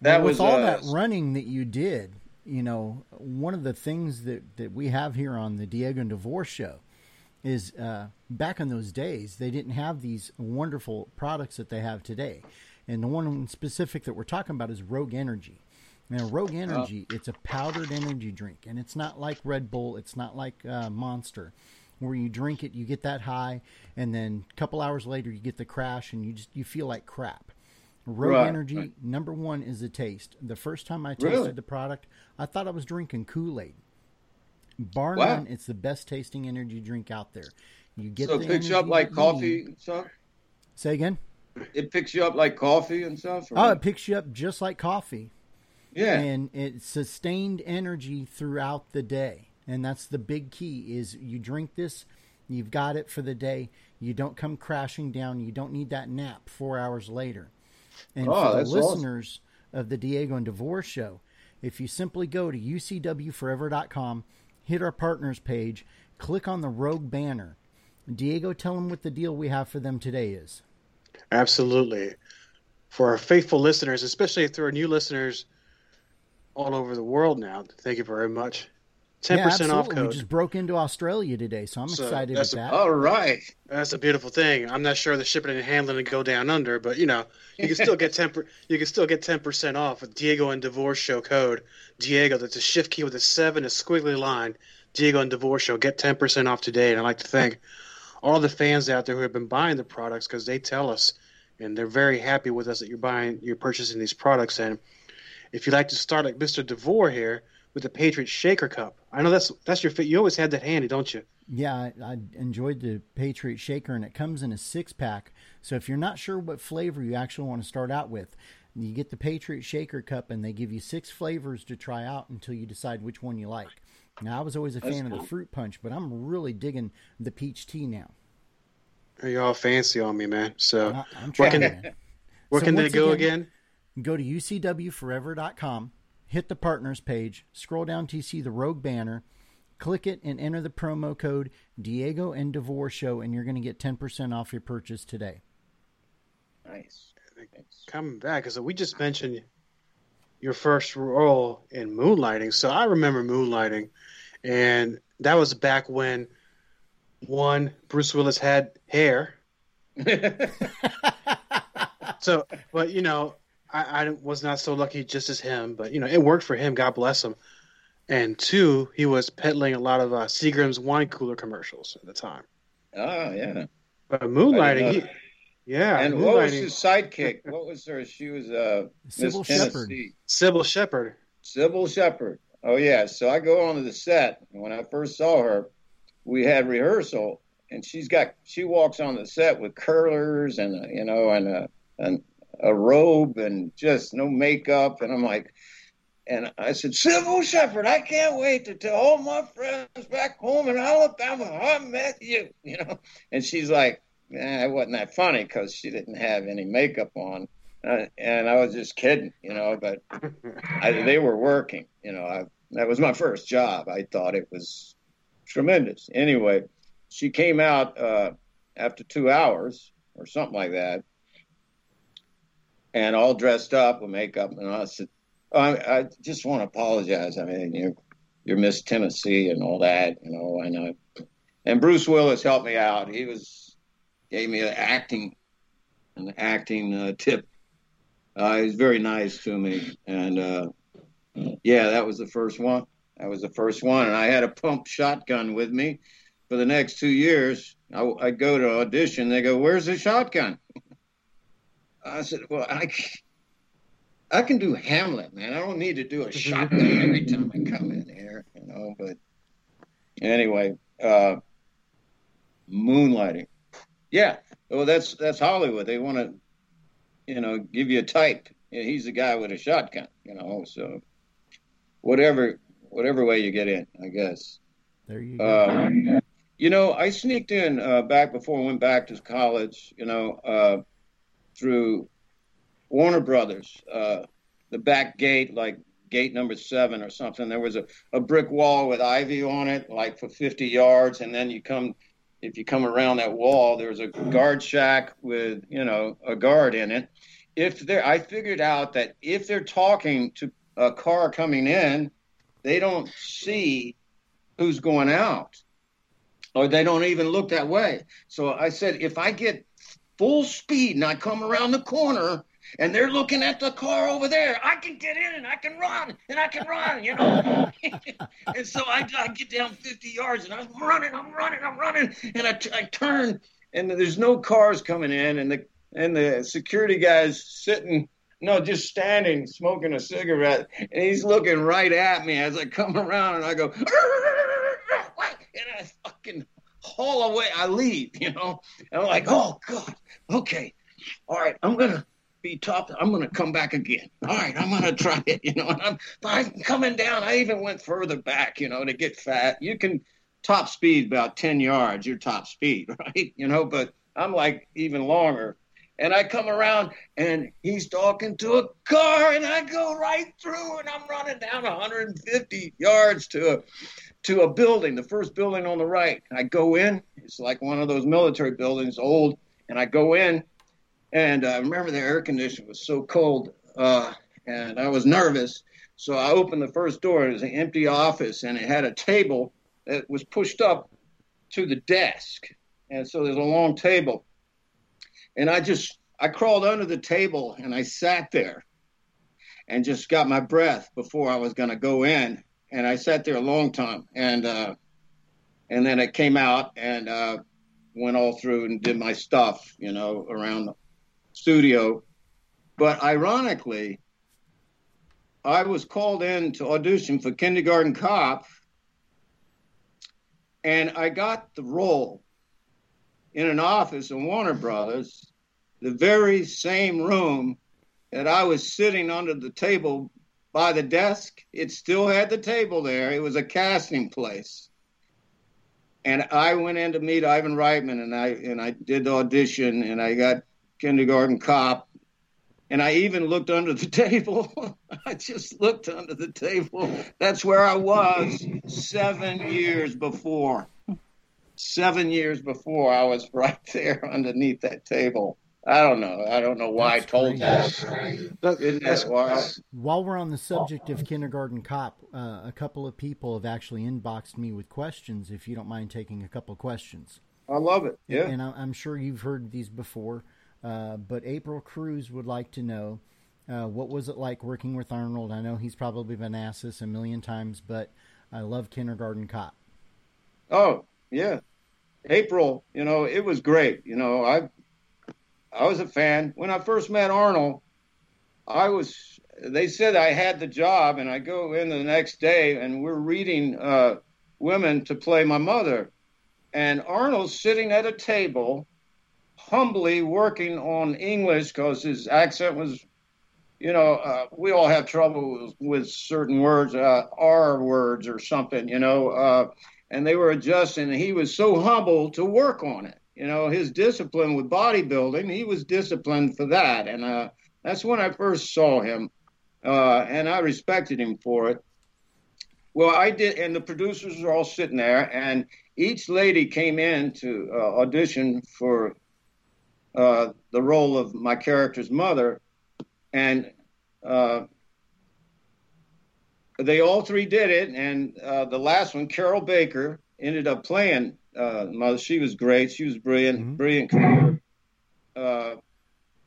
[SPEAKER 1] that
[SPEAKER 2] with
[SPEAKER 1] was
[SPEAKER 2] all
[SPEAKER 1] uh,
[SPEAKER 2] that running that you did, you know, one of the things that, that we have here on the Diego and DeVore show is uh, back in those days, they didn't have these wonderful products that they have today. And the one specific that we're talking about is Rogue Energy. Now, Rogue Energy, it's a powdered energy drink, and it's not like Red Bull, it's not like uh, Monster, where you drink it, you get that high, and then a couple hours later you get the crash, and you just you feel like crap. Rogue
[SPEAKER 1] Right,
[SPEAKER 2] Energy,
[SPEAKER 1] right.
[SPEAKER 2] number one is the taste. The first time I tasted
[SPEAKER 1] Really?
[SPEAKER 2] the product, I thought I was drinking Kool Aid. Bar
[SPEAKER 1] Wow.
[SPEAKER 2] none, it's the best tasting energy drink out there. You get
[SPEAKER 1] so it picks you up like coffee and stuff.
[SPEAKER 2] Say again.
[SPEAKER 1] It picks you up like coffee and stuff. or-
[SPEAKER 2] Oh, it picks you up just like coffee.
[SPEAKER 1] Yeah.
[SPEAKER 2] and it's sustained energy throughout the day and that's the big key is you drink this you've got it for the day you don't come crashing down you don't need that nap four hours later and
[SPEAKER 1] Oh,
[SPEAKER 2] for the
[SPEAKER 1] that's awesome.
[SPEAKER 2] listeners of the diego and DeVore show if you simply go to ucwforever.com hit our partners page click on the rogue banner diego tell them what the deal we have for them today is
[SPEAKER 4] Absolutely. For our faithful listeners, especially if there are new listeners all over the world now, thank you very much. 10% off code.
[SPEAKER 2] we just broke into australia today so i'm
[SPEAKER 4] So,
[SPEAKER 2] excited with
[SPEAKER 4] that's a-
[SPEAKER 2] that
[SPEAKER 1] All right.
[SPEAKER 4] That's a beautiful thing. I'm not sure the shipping and handling to go down under, but you know, you can still get ten. You can still get ten percent off with Diego and DeVore Show code. Diego, that's a shift key with a seven, a squiggly line. Diego and DeVore Show, get ten percent off today. And I'd like to thank all the fans out there who have been buying the products because they tell us, and they're very happy with us that you're buying, you're purchasing these products. And if you'd like to start like Mister Devore here with the Patriot Shaker Cup, I know that's that's your. fit. You always had that handy, don't you?
[SPEAKER 2] Yeah, I, I enjoyed the Patriot Shaker, and it comes in a six pack. So if you're not sure what flavor you actually want to start out with, you get the Patriot Shaker cup, and they give you six flavors to try out until you decide which one you like. Now, I was always a
[SPEAKER 1] That's
[SPEAKER 2] fan of the fruit punch, but I'm really digging the peach tea now.
[SPEAKER 4] Are You're all fancy on me, man. So
[SPEAKER 2] I, I'm
[SPEAKER 4] Where can-
[SPEAKER 2] man.
[SPEAKER 4] where
[SPEAKER 2] So
[SPEAKER 4] can they go
[SPEAKER 2] again-
[SPEAKER 4] again?
[SPEAKER 2] Go to ucwforever.com, hit the partners page, scroll down to see the Rogue banner, click it, and enter the promo code Diego and DeVore Show, and you're going to get 10% off your purchase today.
[SPEAKER 1] Nice.
[SPEAKER 4] Coming back, because we just mentioned your first role in Moonlighting. So I remember Moonlighting, and that was back when one Bruce Willis had hair. so, but you know, I, I, was not so lucky just as him, but you know, it worked for him. God bless him. And two, he was peddling a lot of uh, Seagram's wine cooler commercials at the time.
[SPEAKER 1] Oh yeah.
[SPEAKER 4] But moonlighting, he, yeah.
[SPEAKER 1] And what was his sidekick? What was her? She was uh,
[SPEAKER 2] Cybill Shepherd.
[SPEAKER 4] Cybill Shepherd.
[SPEAKER 1] Cybill Shepherd. Oh yeah. So I go onto the set, and when I first saw her, we had rehearsal, and she's got she walks on the set with curlers and you know and a and a robe and just no makeup, and I'm like. And I said, Cybill Shepherd, I can't wait to tell all my friends back home in Alabama I met you, you know. And she's like, eh, it wasn't that funny because she didn't have any makeup on. Uh, and I was just kidding, you know, but I, they were working, you know. I, that was my first job. I thought it was tremendous. Anyway, she came out uh, after two hours or something like that, and all dressed up with makeup. And I said, I, I, just want to apologize. I mean, you're, you're Miss Tennessee and all that, you know. And uh, and Bruce Willis helped me out. He was gave me an acting an acting uh, tip. Uh, he was very nice to me, and uh, yeah, that was the first one. That was the first one, and I had a pump shotgun with me for the next two years. I, I go to audition. They go, "Where's the shotgun?" I said, "Well, I." I can do Hamlet, man. I don't need to do a shotgun every time I come in here, you know. But anyway, uh, moonlighting. Yeah, well, that's that's Hollywood. They want to, you know, give you a type. He's the guy with a shotgun, you know. So whatever whatever way you get in, I guess.
[SPEAKER 2] There you go.
[SPEAKER 1] Um, you know, I sneaked in uh, back before I went back to college. You know, uh, through Warner Brothers, uh, the back gate, like gate number seven or something. There was a, a brick wall with ivy on it, like for 50 yards, and then you come if you come around that wall, there's a guard shack with, you know, a guard in it. If they're, I figured out that if they're talking to a car coming in, they don't see who's going out or they don't even look that way. So I said, if I get full speed and I come around the corner, and they're looking at the car over there. I can get in and I can run and I can run, you know. and so I, I, get down 50 yards and I'm running, I'm running, I'm running, and I, I turn and there's no cars coming in, and the and the security guy's sitting. No, just standing, smoking a cigarette, and he's looking right at me as I come around, and I go, and I fucking haul away. I leave, you know. And I'm like, oh god, okay, all right, I'm gonna be top. I'm to come back again. All right, I'm to try it. You know, and I'm, I'm coming down. I even went further back, you know, to get fat. You can top speed about 10 yards, your top speed, right? You know, but I'm like even longer. And I come around and he's talking to a car and I go right through and I'm running down 150 yards to a to a building, the first building on the right. I go in, it's like one of those military buildings, old, and I go in and I remember the air conditioner was so cold, uh, and I was nervous. So I opened the first door. It was an empty office, and it had a table that was pushed up to the desk. And so there's a long table. And I just, I crawled under the table and I sat there and just got my breath before I was going to go in. And I sat there a long time. And, uh, and then I came out and, uh, went all through and did my stuff, you know, around the studio. But ironically, I was called in to audition for Kindergarten Cop, and I got the role in an office in Warner Brothers, the very same room that I was sitting under the table by the desk. It still had the table there. It was a casting place. And I went in to meet Ivan Reitman and I and I did the audition and I got kindergarten cop. And I even looked under the table. I just looked under the table. That's where I was seven years before. Seven years before, I was right there underneath that table. I don't know. I don't know why
[SPEAKER 2] That's
[SPEAKER 1] I told
[SPEAKER 2] crazy.
[SPEAKER 1] that. Isn't that wild?
[SPEAKER 2] While we're on the subject of Kindergarten Cop, uh, a couple of people have actually inboxed me with questions. If you don't mind taking a couple of questions,
[SPEAKER 1] I love it. Yeah.
[SPEAKER 2] and I- I'm sure you've heard these before. Uh, but April Cruz would like to know uh, what was it like working with Arnold. I know he's probably been asked this a million times, but I love Kindergarten Cop.
[SPEAKER 1] Oh, yeah. April, you know, it was great. You know, I I was a fan. When I first met Arnold, I was they said I had the job and I go in the next day and we're reading uh women to play my mother. And Arnold's sitting at a table humbly working on English because his accent was you know, uh, we all have trouble with, with certain words, uh, R words or something, you know, uh, and they were adjusting. And he was so humble to work on it. You know, his discipline with bodybuilding, he was disciplined for that. And uh, that's when I first saw him. Uh, and I respected him for it. Well, I did, and the producers were all sitting there, and each lady came in to uh, audition for uh, the role of my character's mother and uh, they all three did it. And uh, the last one, Carroll Baker, ended up playing uh, mother. She was great. She was brilliant,
[SPEAKER 2] Mhm.
[SPEAKER 1] brilliant career. Uh,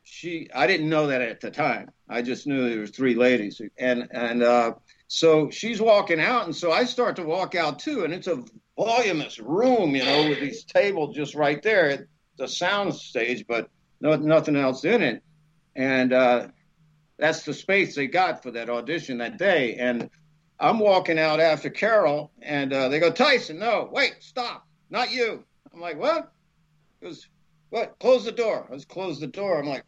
[SPEAKER 1] she, I didn't know that at the time. I just knew there was three ladies, and and uh, so she's walking out, and so I start to walk out too, and it's a voluminous room, you know, with these tables just right there at the sound stage, but no, nothing else in it, and uh, that's the space they got for that audition that day. And I'm walking out after Carroll, and uh, they go, Tyson, no, wait, stop, not you. I'm like, what? He goes, what? Close the door. I was close the door. I'm like,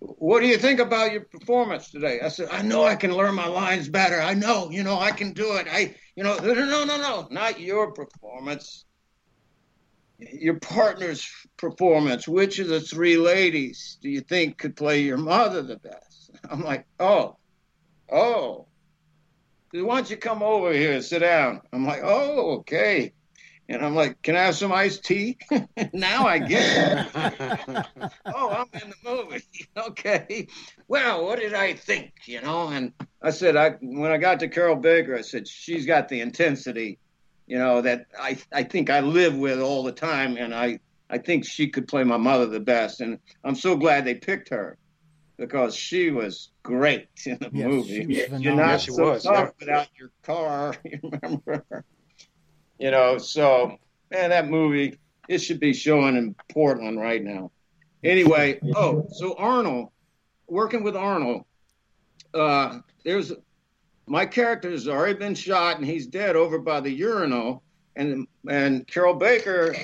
[SPEAKER 1] what do you think about your performance today? I said, I know I can learn my lines better. I know, you know, I can do it. I, you know, no, no, no, no, not your performance. Your partner's performance. Which of the three ladies do you think could play your mother the best? I'm like, oh, oh. Why don't you come over here and sit down? I'm like, oh, okay. And I'm like, can I have some iced tea? now I get it. oh, I'm in the movie. okay. Well, what did I think? You know, and I said, I when I got to Carroll Baker, I said, she's got the intensity, you know, that I I think I live with all the time, and I I think she could play my mother the best, and I'm so glad they picked her because she was great in the
[SPEAKER 2] Yes,
[SPEAKER 1] movie.
[SPEAKER 2] she was
[SPEAKER 1] You're not
[SPEAKER 4] Yeah, she
[SPEAKER 1] so
[SPEAKER 4] was,
[SPEAKER 1] tough
[SPEAKER 4] yeah.
[SPEAKER 1] without your car. You remember? You know, so man, that movie it should be showing in Portland right now. Anyway, oh, so Arnold, working with Arnold, uh, there's my character has already been shot and he's dead over by the urinal, and and Carroll Baker,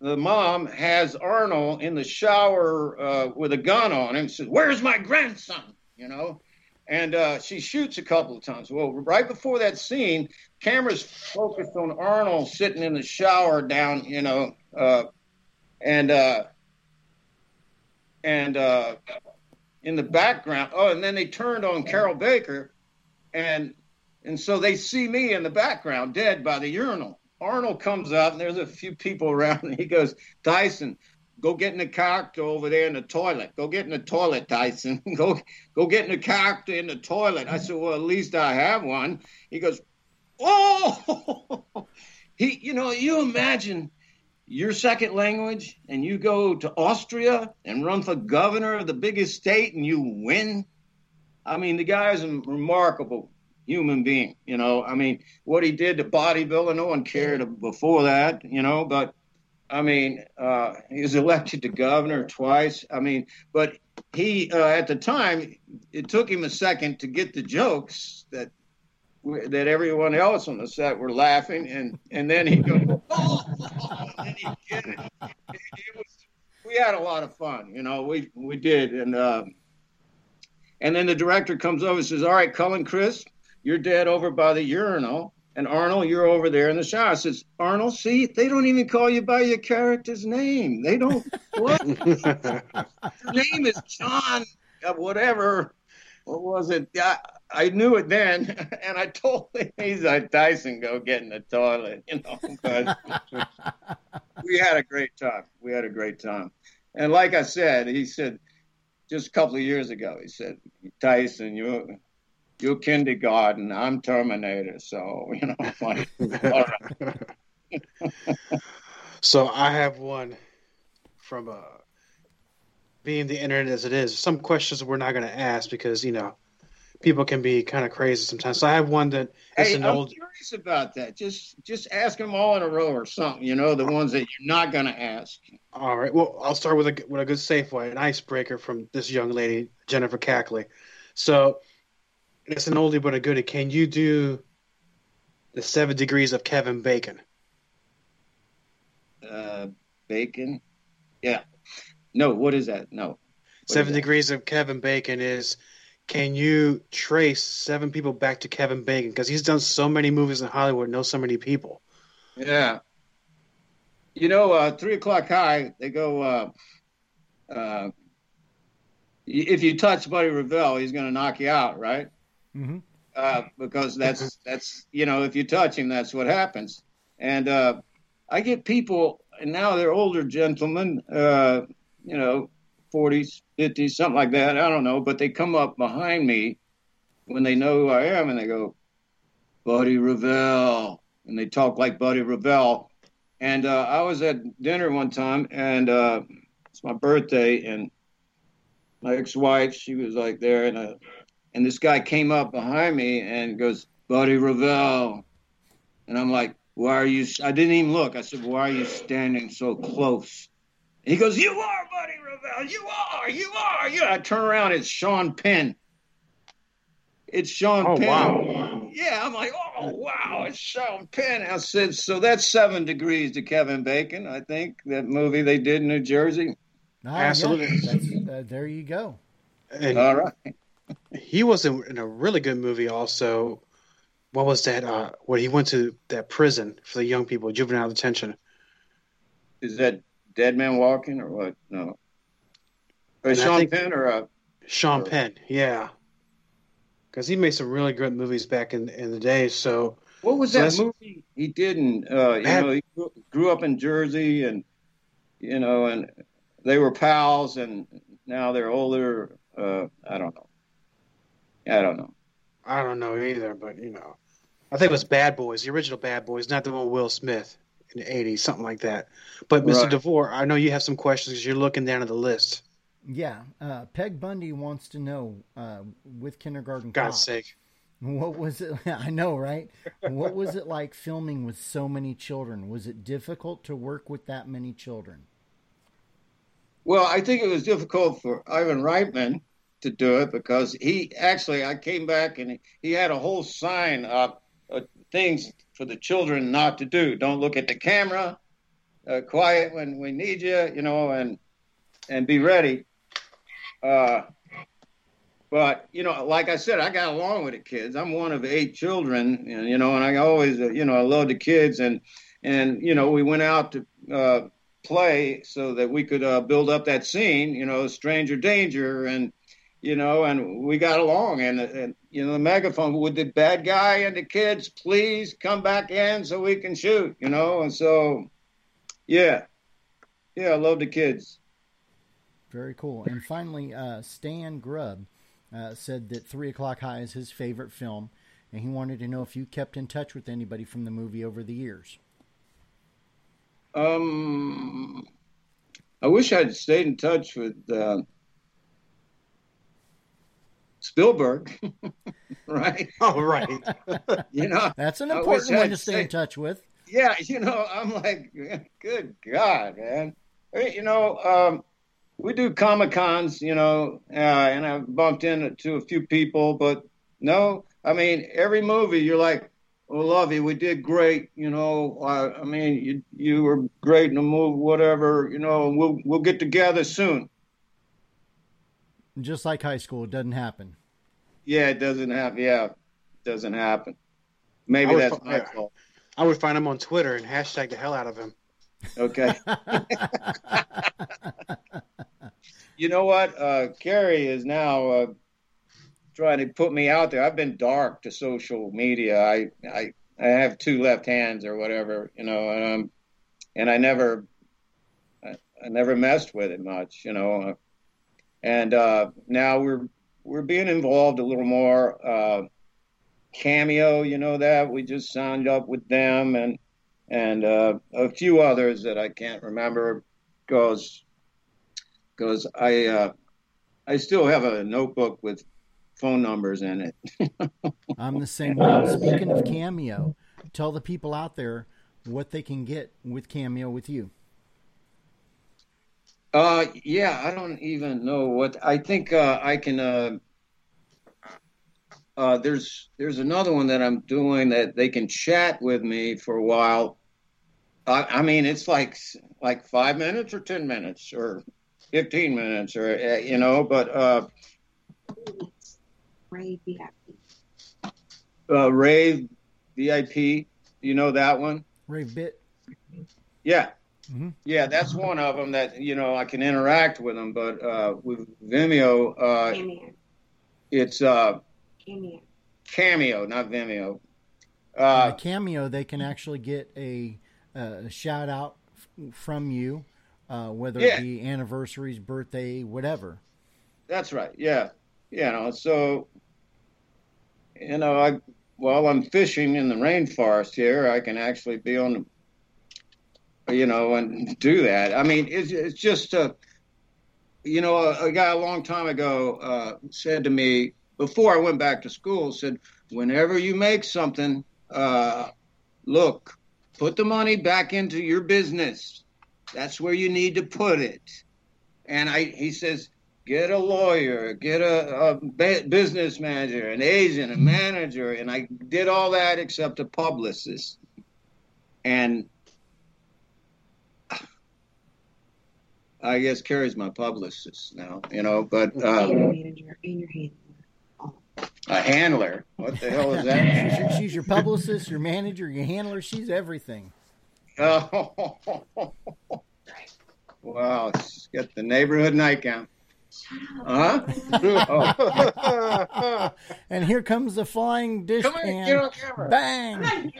[SPEAKER 1] the mom, has Arnold in the shower uh, with a gun on him. Says, "Where's my grandson?" You know, and uh, she shoots a couple of times. Well, right before that scene, camera's focused on Arnold sitting in the shower down, you know, uh, and uh, and uh, in the background. Oh, and then they turned on Carroll Baker, and and so they see me in the background, dead by the urinal. Arnold comes out, and there's a few people around, and he goes, Tyson, go get in the character over there in the toilet. Go get in the toilet, Tyson. go go get in the character in the toilet. I said, well, at least I have one. He goes, oh, he, you know, you imagine your second language and you go to Austria and run for governor of the biggest state and you win. I mean, the guy is a remarkable human being. You know, I mean, what he did to bodybuilding, no one cared before that. You know, but I mean, uh, he was elected to governor twice. I mean, but he uh, at the time it took him a second to get the jokes that that everyone else on the set were laughing, and and then he goes, oh, and he get it. It, it was, we had a lot of fun, you know. We we did, and um, and then the director comes over and says, "All right, Cullen Crisp, you're dead over by the urinal." And Arnold, you're over there in the shower. I says, Arnold, see, they don't even call you by your character's name. They don't. What? your name is John, uh, whatever. What was it? I, I knew it then, and I told him he's like Tyson, go get in the toilet, you know. But we had a great time. We had a great time. and like I said, he said just a couple of years ago, he said, Tyson, you're you're kindergarten, I'm Terminator. So you know, like,
[SPEAKER 4] so I have one from uh, being the internet as it is. Some questions we're not going to ask because you know people can be kind of crazy sometimes. So I have one that
[SPEAKER 1] hey,
[SPEAKER 4] an
[SPEAKER 1] I'm
[SPEAKER 4] old.
[SPEAKER 1] curious about that. Just just ask them all in a row or something. You know, the ones that you're not going to ask.
[SPEAKER 4] All right. Well, I'll start with a with a good safe way, an icebreaker from this young lady, Jennifer Cackley. So it's an oldie but a goodie. Can you do the seven degrees of Kevin Bacon?
[SPEAKER 1] Uh, bacon. Yeah. No. What is that? No. What
[SPEAKER 4] seven
[SPEAKER 1] is that?
[SPEAKER 4] degrees of Kevin Bacon is. Can you trace seven people back to Kevin Bacon? Because he's done so many movies in Hollywood, knows so many people.
[SPEAKER 1] Yeah. You know, uh, three o'clock high. They go. Uh, uh, if you touch Buddy Revell, he's going to knock you out, right?
[SPEAKER 2] Mm-hmm.
[SPEAKER 1] Uh, because that's that's you know, if you touch him, that's what happens. And uh, I get people, and now they're older gentlemen, uh, you know, forties, fifties, something like that. I don't know, but they come up behind me when they know who I am, and they go, "Buddy Revell," and they talk like Buddy Revell. And uh, I was at dinner one time, and uh, it's my birthday, and my ex-wife, she was like there, and uh, and this guy came up behind me and goes, "Buddy Revell. and I'm like, "Why are you?" I didn't even look. I said, "Why are you standing so close?" And he goes, "You are Buddy Revell. You are. You are. You." I turn around. It's Sean Penn. It's Sean
[SPEAKER 4] Oh,
[SPEAKER 1] Penn.
[SPEAKER 4] wow.
[SPEAKER 1] Yeah, I'm like, oh wow, it's Sean Penn. I said, so that's seven degrees to Kevin Bacon. I think that movie they did in New Jersey.
[SPEAKER 2] Ah, yeah,
[SPEAKER 4] Absolutely.
[SPEAKER 2] that's- uh, there you go.
[SPEAKER 4] And
[SPEAKER 1] All right.
[SPEAKER 4] He was in, in a really good movie also. What was that? Uh, where he went to that prison for the young people, juvenile detention.
[SPEAKER 1] Is that Dead Man Walking or what? No. Or Sean
[SPEAKER 4] think-
[SPEAKER 1] Penn or uh,
[SPEAKER 4] Sean
[SPEAKER 1] Sure.
[SPEAKER 4] Penn, yeah, because he made some really good movies back in in the day. So
[SPEAKER 1] what was
[SPEAKER 4] So
[SPEAKER 1] that movie he did? In, uh, you know, he grew, grew up in Jersey, and you know, and they were pals, and now they're older. Uh, I don't know. I don't know.
[SPEAKER 4] I don't know either, but you know, I think it was Bad Boys, the original Bad Boys, not the one with Will Smith in the '80s, something like that. But Mr.
[SPEAKER 1] Right.
[SPEAKER 4] DeVore, I know you have some questions because you're looking down at the list.
[SPEAKER 2] Yeah, uh, Peg Bundy wants to know uh, with Kindergarten
[SPEAKER 4] God's
[SPEAKER 2] Cop,
[SPEAKER 4] sake.
[SPEAKER 2] what was it? I know, right? What was it like filming with so many children? Was it difficult to work with that many children?
[SPEAKER 1] Well, I think it was difficult for Ivan Reitman to do it because he actually, I came back and he, had a whole sign up, uh, things for the children not to do. Don't look at the camera, uh, quiet when we need you, you know, and and be ready. Uh, but you know, like I said, I got along with the kids. I'm one of eight children, and you know, and I always, uh, you know, I love the kids, and and you know, we went out to. Uh, play so that we could uh, build up that scene, you know, stranger danger, and you know, and we got along, and, and you know, the megaphone with the bad guy and the kids, please come back in so we can shoot, you know, and so, yeah, yeah, I love the kids.
[SPEAKER 2] Very cool. And finally, uh, Stan Grubb uh, said that Three O'clock High is his favorite film, and he wanted to know if you kept in touch with anybody from the movie over the years.
[SPEAKER 1] Um, I wish I'd stayed in touch with uh, Spielberg, right?
[SPEAKER 4] Oh, right.
[SPEAKER 1] You know,
[SPEAKER 2] That's an important one to stay
[SPEAKER 1] say-
[SPEAKER 2] in touch with.
[SPEAKER 1] yeah, you know, I'm like, good God, man. You know, um, we do Comic Cons, you know, uh, and I've bumped into a few people, but no, I mean, every movie you're like, oh, love you, we did great, you know. I, I mean, you you were great in the movie, whatever, you know. We'll we'll get together soon.
[SPEAKER 2] Just like high school, it doesn't happen.
[SPEAKER 1] Yeah, it doesn't happen. Yeah, it doesn't happen. Maybe that's
[SPEAKER 4] fi-
[SPEAKER 1] my fault.
[SPEAKER 4] I would find him on Twitter and hashtag the hell out of him.
[SPEAKER 1] Okay. You know what? Uh, Carrie is now uh, trying to put me out there. I've been dark to social media. I I, I have two left hands or whatever, you know, and um, and I never. I, I never messed with it much, you know. And uh, now we're we're being involved a little more. Uh, Cameo, you know that we just signed up with them, and and uh, a few others that I can't remember, because because I uh, I still have a notebook with phone numbers in it.
[SPEAKER 2] I'm the same way. Speaking of Cameo, tell the people out there what they can get with Cameo with you.
[SPEAKER 1] Uh, yeah, I don't even know what I think. Uh, I can. Uh, uh, there's there's another one that I'm doing that they can chat with me for a while. I, I mean, it's like like five minutes or ten minutes or fifteen minutes or uh, you know, but uh,
[SPEAKER 5] Ray VIP.
[SPEAKER 1] uh, Ray VIP, you know that one?
[SPEAKER 2] Ray Bit.
[SPEAKER 1] Yeah.
[SPEAKER 2] Mhm.
[SPEAKER 1] Yeah, that's one of them that you know I can interact with them, but uh, with Vimeo, uh,
[SPEAKER 5] Cameo.
[SPEAKER 1] it's uh,
[SPEAKER 5] Cameo.
[SPEAKER 1] Cameo, not Vimeo.
[SPEAKER 2] Uh,
[SPEAKER 1] Uh,
[SPEAKER 2] Cameo, they can actually get a, a shout out f- from you, uh, whether
[SPEAKER 1] Yeah.
[SPEAKER 2] it be anniversaries, birthday, whatever.
[SPEAKER 1] That's right. Yeah. You know, so you know, I while I'm fishing in the rainforest here, I can actually be on the you know, and do that. I mean, it's it's just uh you know, a, a guy a long time ago uh, said to me before I went back to school, said, whenever you make something, uh, look, put the money back into your business. That's where you need to put it. And I, he says, get a lawyer, get a, a business manager, an agent, a manager, and I did all that except a publicist. And I guess Carrie's my publicist now, you know, but
[SPEAKER 5] and your
[SPEAKER 1] um,
[SPEAKER 5] manager and your handler.
[SPEAKER 1] a handler. What the hell is
[SPEAKER 2] She's
[SPEAKER 1] that?
[SPEAKER 2] your, she's your publicist, your manager, your handler. She's everything.
[SPEAKER 1] Oh, wow, she's got the neighborhood nightgown. Huh? Oh.
[SPEAKER 2] And here comes the flying dish
[SPEAKER 1] Come on,
[SPEAKER 2] pan.
[SPEAKER 1] get on camera.
[SPEAKER 2] Bang!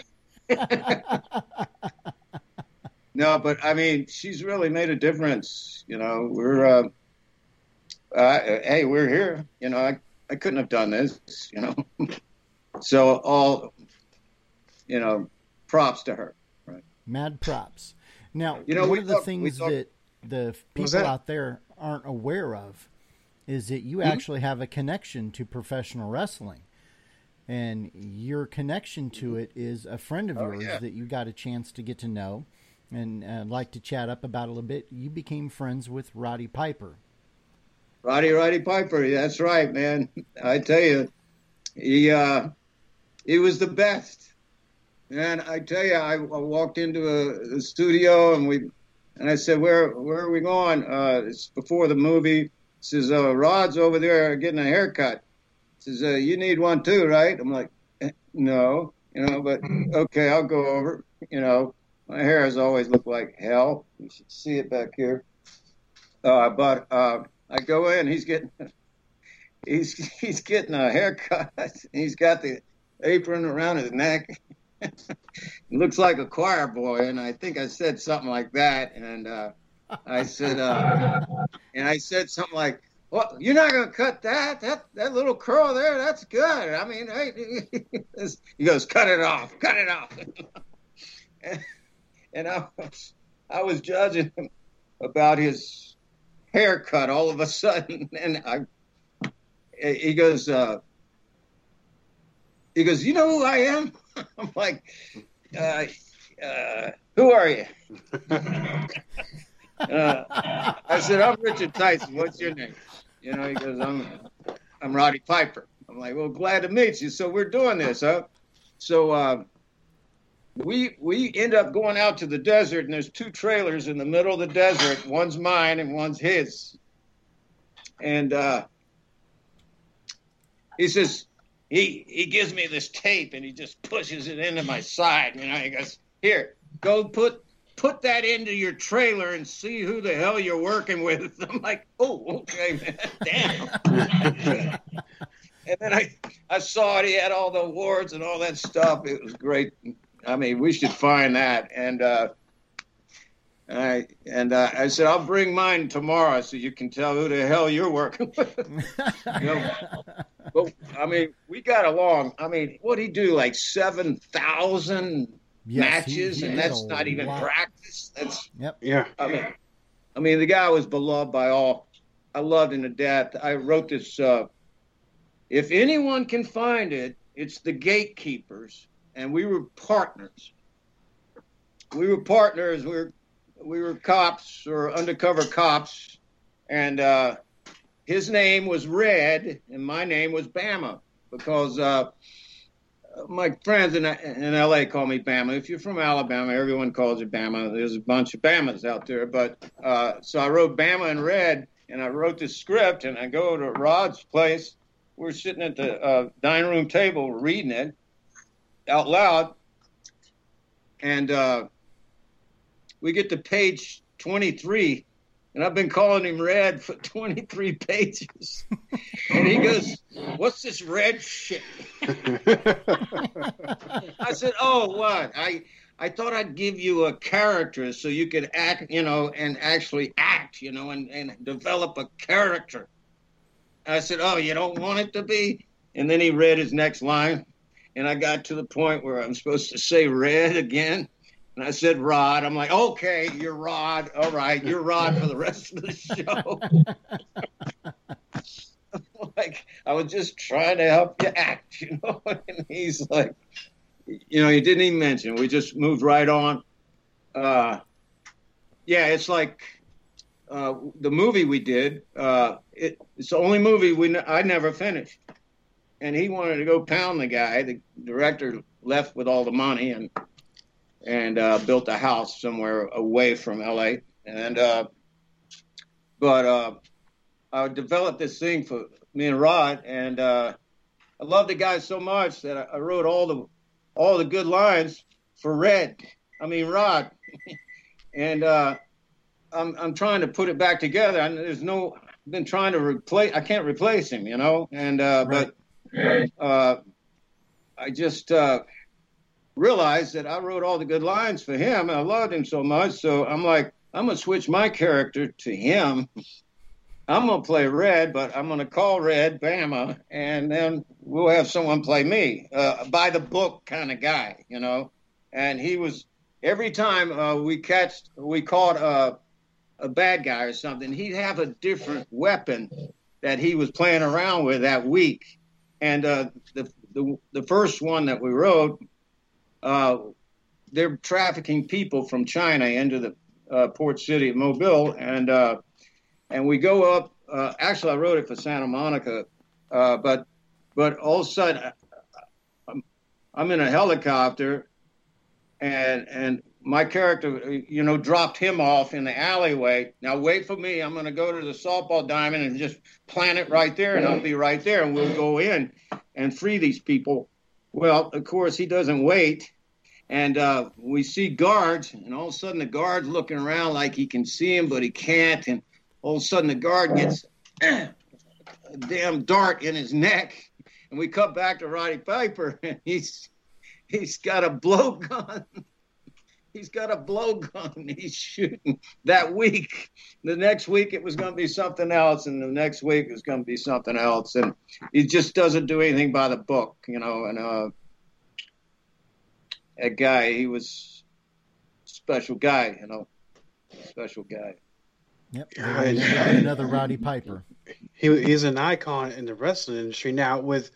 [SPEAKER 1] No, but I mean, she's really made a difference. You know, we're, uh, uh, hey, we're here. You know, I, I couldn't have done this, you know. so all, you know, props to her. Right.
[SPEAKER 2] Mad props. Now,
[SPEAKER 1] You know,
[SPEAKER 2] one of the
[SPEAKER 1] talk-
[SPEAKER 2] things
[SPEAKER 1] talk-
[SPEAKER 2] that the people
[SPEAKER 4] that?
[SPEAKER 2] out there aren't aware of is that you
[SPEAKER 1] Mm-hmm.
[SPEAKER 2] actually have a connection to professional wrestling. And your connection to it is a friend of
[SPEAKER 1] Oh,
[SPEAKER 2] yours
[SPEAKER 1] yeah.
[SPEAKER 2] that you got a chance to get to know and uh, like to chat up about a little bit. You became friends with Roddy Piper.
[SPEAKER 1] Roddy Roddy Piper, that's right, man. I tell you, he uh, he was the best. And I tell you, I, I walked into a, a studio and we and I said, "Where where are we going?" Uh, it's before the movie. He says, uh, "Rod's over there getting a haircut." He says, uh, "You need one too, right?" I'm like, "Eh, "No, you know, but okay, I'll go over." You know, my hair has always looked like hell. You should see it back here. Uh, but uh, I go in, he's getting he's he's getting a haircut. He's got the apron around his neck. looks like a choir boy, and I think I said something like that. And uh, I said, uh, and I said something like, "Well, you're not gonna cut that? That that little curl there, that's good. I mean, he goes, cut it off, cut it off." And, I was I was judging him about his haircut all of a sudden, and I he goes, uh, he goes, you know who I am? I'm like, uh, uh, who are you? uh, I said, I'm Richard Tyson. What's your name? You know, he goes, I'm, I'm Roddy Piper. I'm like, well, glad to meet you. So we're doing this, huh? So, uh, we we end up going out to the desert, and there's two trailers in the middle of the desert. One's mine and one's his. And uh, he says he he gives me this tape, and he just pushes it into my side. You know, he goes, "Here, go put put that into your trailer and see who the hell you're working with." I'm like, "Oh, okay, man, damn." and then I I saw it. He had all the awards and all that stuff. It was great. I mean, we should find that. And uh, I, and uh, I said, I'll bring mine tomorrow so you can tell who the hell you're working with. you know? But I mean, we got along. I mean, what would he do? Like 7,000
[SPEAKER 2] Yes,
[SPEAKER 1] matches,
[SPEAKER 2] he- he
[SPEAKER 1] and that's not even
[SPEAKER 2] lot.
[SPEAKER 1] practice. That's, yep.
[SPEAKER 4] Yeah.
[SPEAKER 1] I mean, I mean, the guy was beloved by all. I loved him to death. I wrote this. Uh, if anyone can find it, it's the gatekeepers, and we were partners. We were partners. We were we were cops or undercover cops, and uh, his name was Red, and my name was Bama because uh, my friends in, in LA call me Bama. If you're from Alabama, everyone calls you Bama. There's a bunch of Bamas out there, but uh, so I wrote Bama in red, and I wrote this script, and I go to Rod's place. We're sitting at the uh, dining room table reading it out loud, and uh, we get to page 23, and I've been calling him Red for 23 pages, and he goes, "What's this red shit?" I said, "Oh, what? I I thought I'd give you a character so you could act, you know, and actually act, you know, and and develop a character." I said, "Oh, you don't want it to be?" And then he read his next line, and I got to the point where I'm supposed to say "red" again. And I said Rod. I'm like, okay, you're Rod. All right, you're Rod for the rest of the show. like I was just trying to help you act, you know. And he's like, you know, he didn't even mention. We just moved right on. Uh, yeah, it's like uh, the movie we did. Uh, it, it's the only movie we I never finished, and he wanted to go pound the guy. The director left with all the money and and uh, built a house somewhere away from L.A. And uh, but uh, I developed this thing for me and Rod, and uh, I love the guy so much that I, wrote all the all the good lines for Red. I mean Rod, and uh, I'm I'm trying to put it back together. And there's no been trying to replace. I can't replace him, you know. And uh, but uh, I just uh, realized that I wrote all the good lines for him, and I loved him so much. So I'm like, I'm gonna switch my character to him. I'm gonna play Red, but I'm gonna call Red Bama, and then we'll have someone play me, uh, by the book kind of guy, you know. And he was every time uh, we catch, we caught a, a bad guy or something, he'd have a different weapon that he was playing around with that week. And uh, the, the the first one that we wrote, uh, they're trafficking people from China into the uh, port city of Mobile, and uh, and we go up. Uh, actually, I wrote it for Santa Monica, uh, but but all of a sudden, I'm in a helicopter, and and my character, you know, dropped him off in the alleyway. Now wait for me. I'm going to go to the softball diamond and just plant it right there, and I'll be right there, and we'll go in and free these people. Well, of course, he doesn't wait. And uh, we see guards, and all of a sudden the guard's looking around like he can see him, but he can't. And all of a sudden the guard gets a damn dart in his neck, and we cut back to Roddy Piper, and he's he's got a blowgun. He's got a blowgun. He's shooting that week. The next week it was going to be something else, and the next week it was going to be something else. And he just doesn't do anything by the book, you know. And uh, that guy, he was special guy, you know, special guy.
[SPEAKER 2] Yep. Another Roddy Piper.
[SPEAKER 4] he he's an icon in the wrestling industry now. With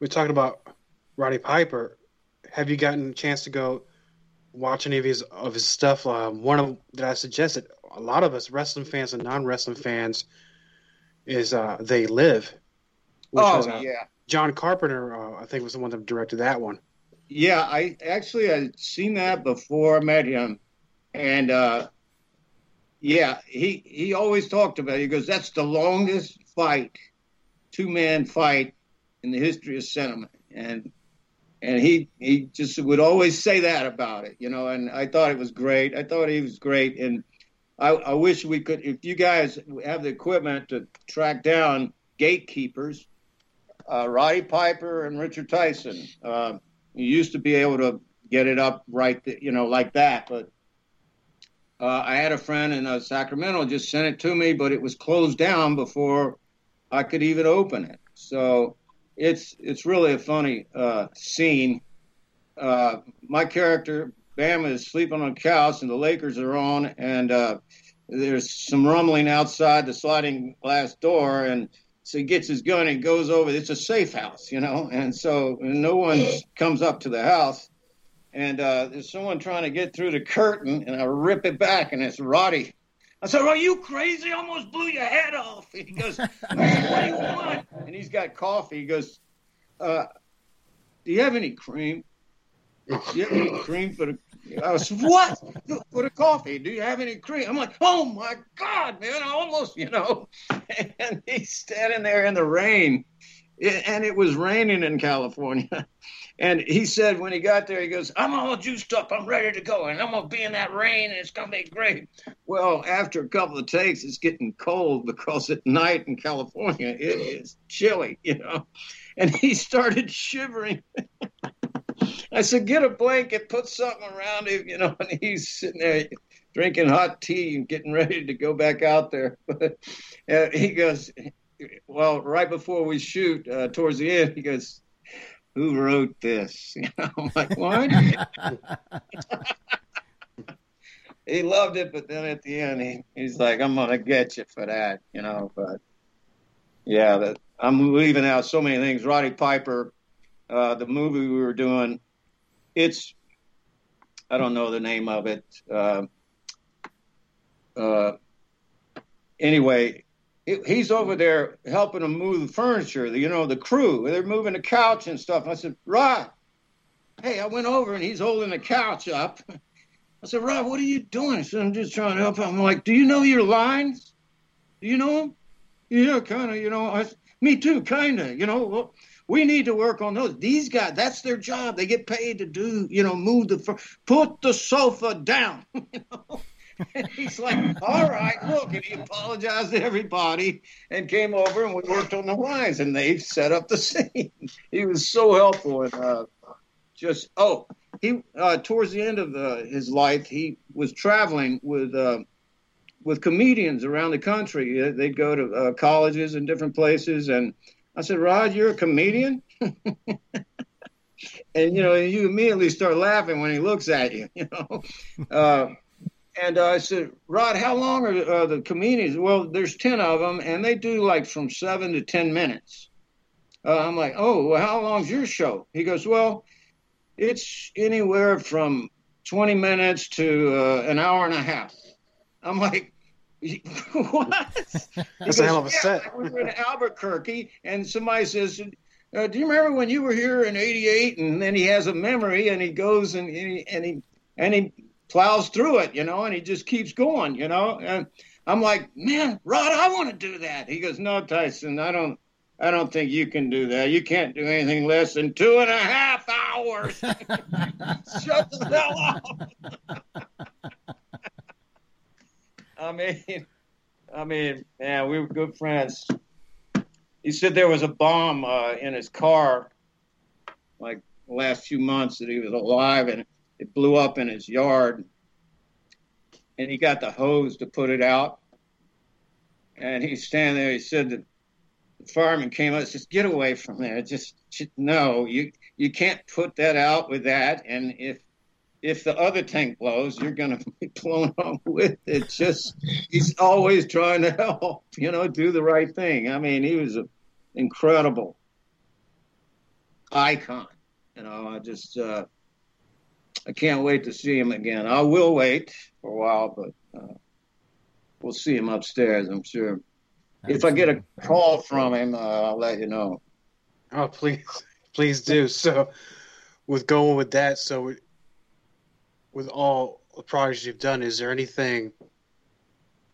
[SPEAKER 4] we're talking about Roddy Piper. Have you gotten a chance to go watch any of his of his stuff? Um, one of that I suggested a lot of us wrestling fans and non wrestling fans is uh, They Live. Which
[SPEAKER 1] oh
[SPEAKER 4] was, uh,
[SPEAKER 1] yeah,
[SPEAKER 4] John Carpenter, uh, I think, was the one that directed that one.
[SPEAKER 1] yeah. I actually had seen that before I met him, and uh, yeah, he he always talked about. It. He goes, "That's the longest fight, two man fight in the history of cinema," and and he he just would always say that about it, you know. And I thought it was great. I thought he was great, and I, I wish we could. If you guys have the equipment to track down gatekeepers, uh, Roddy Piper and Richard Tyson, uh, you used to be able to get it up right, th- you know, like that, but. uh, I had a friend in uh, Sacramento just sent it to me, but it was closed down before I could even open it. So it's it's really a funny uh, scene. Uh, my character Bama is sleeping on a couch, and the Lakers are on, and uh, there's some rumbling outside the sliding glass door, and so he gets his gun and goes over. It's a safe house, you know, and so no one comes up to the house, and uh, there's someone trying to get through the curtain, and I rip it back, and it's Roddy. I said, "Are you crazy? Almost blew your head off." He goes, "What do you want?" And he's got coffee. He goes, uh, "Do you have any cream?" Do you have any cream for the? I was what for the coffee? Do you have any cream? I'm like, oh my god, man! I almost, you know. And he's standing there in the rain, and it was raining in California. And he said when he got there, he goes, I'm all juiced up. I'm ready to go. And I'm going to be in that rain and it's going to be great. Well, after a couple of takes, it's getting cold because at night in California, it is chilly, you know. And he started shivering. I said, get a blanket, put something around him, you know. And he's sitting there drinking hot tea and getting ready to go back out there. But uh, he goes, well, right before we shoot, uh, towards the end, he goes, who wrote this? You know, I'm like, what? he loved it, but then at the end, he, he's like, I'm gonna get you for that, you know. But yeah, that I'm leaving out so many things. Roddy Piper, uh, the movie we were doing, it's I don't know the name of it. Uh, uh, anyway, he's over there helping them move the furniture, you know, the crew. They're moving the couch and stuff. I said, Rod, hey, I went over and he's holding the couch up. I said, Rod, what are you doing? He said, I'm just trying to help. I'm like, do you know your lines? Do you know them? Yeah, kind of, you know. I, me too, kind of, you know. Well, we need to work on those. These guys, that's their job. They get paid to do, you know, move the, put the sofa down, you know. And he's like, all right, look. And he apologized to everybody and came over and we worked on the lines and they set up the scene. He was so helpful and uh, just, oh, he, uh, towards the end of uh, his life, he was traveling with, uh, with comedians around the country. They'd go to uh, colleges and different places. And I said, Rod, you're a comedian? and, you know, you immediately start laughing when he looks at you, you know. Uh, and uh, I said, Rod, how long are uh, the comedians? Well, there's 10 of them, and they do like from seven to 10 minutes. Uh, I'm like, oh, well, how long's your show? He goes, well, it's anywhere from 20 minutes to uh, an hour and a half. I'm like, what?
[SPEAKER 4] That's goes, a hell of a
[SPEAKER 1] yeah,
[SPEAKER 4] set.
[SPEAKER 1] we were in Albuquerque, and somebody says, uh, do you remember when you were here in 88? And then he has a memory, and he goes and, and he, and he, and he plows through it, you know, and he just keeps going, you know. And I'm like, man, Rod, I want to do that. He goes, no, Tyson, I don't. I don't think you can do that. You can't do anything less than two and a half hours. Shut the hell up. I mean, I mean, man, we were good friends. He said there was a bomb uh, in his car, like last few months that he was alive, and it blew up in his yard. And he got the hose to put it out. And he's standing there. He said that the fireman came up says, "Get away from there! Just no, you you can't put that out with that. And if if the other tank blows, you're going to be blown up with it. Just he's always trying to help, you know, do the right thing. I mean, he was an incredible icon. You know, I just uh, I can't wait to see him again. I will wait for a while, but uh, we'll see him upstairs. I'm sure. If I get a call from him, uh, I'll let you know.
[SPEAKER 4] Oh, please, please do. So, with going with that, so with all the projects you've done, is there anything,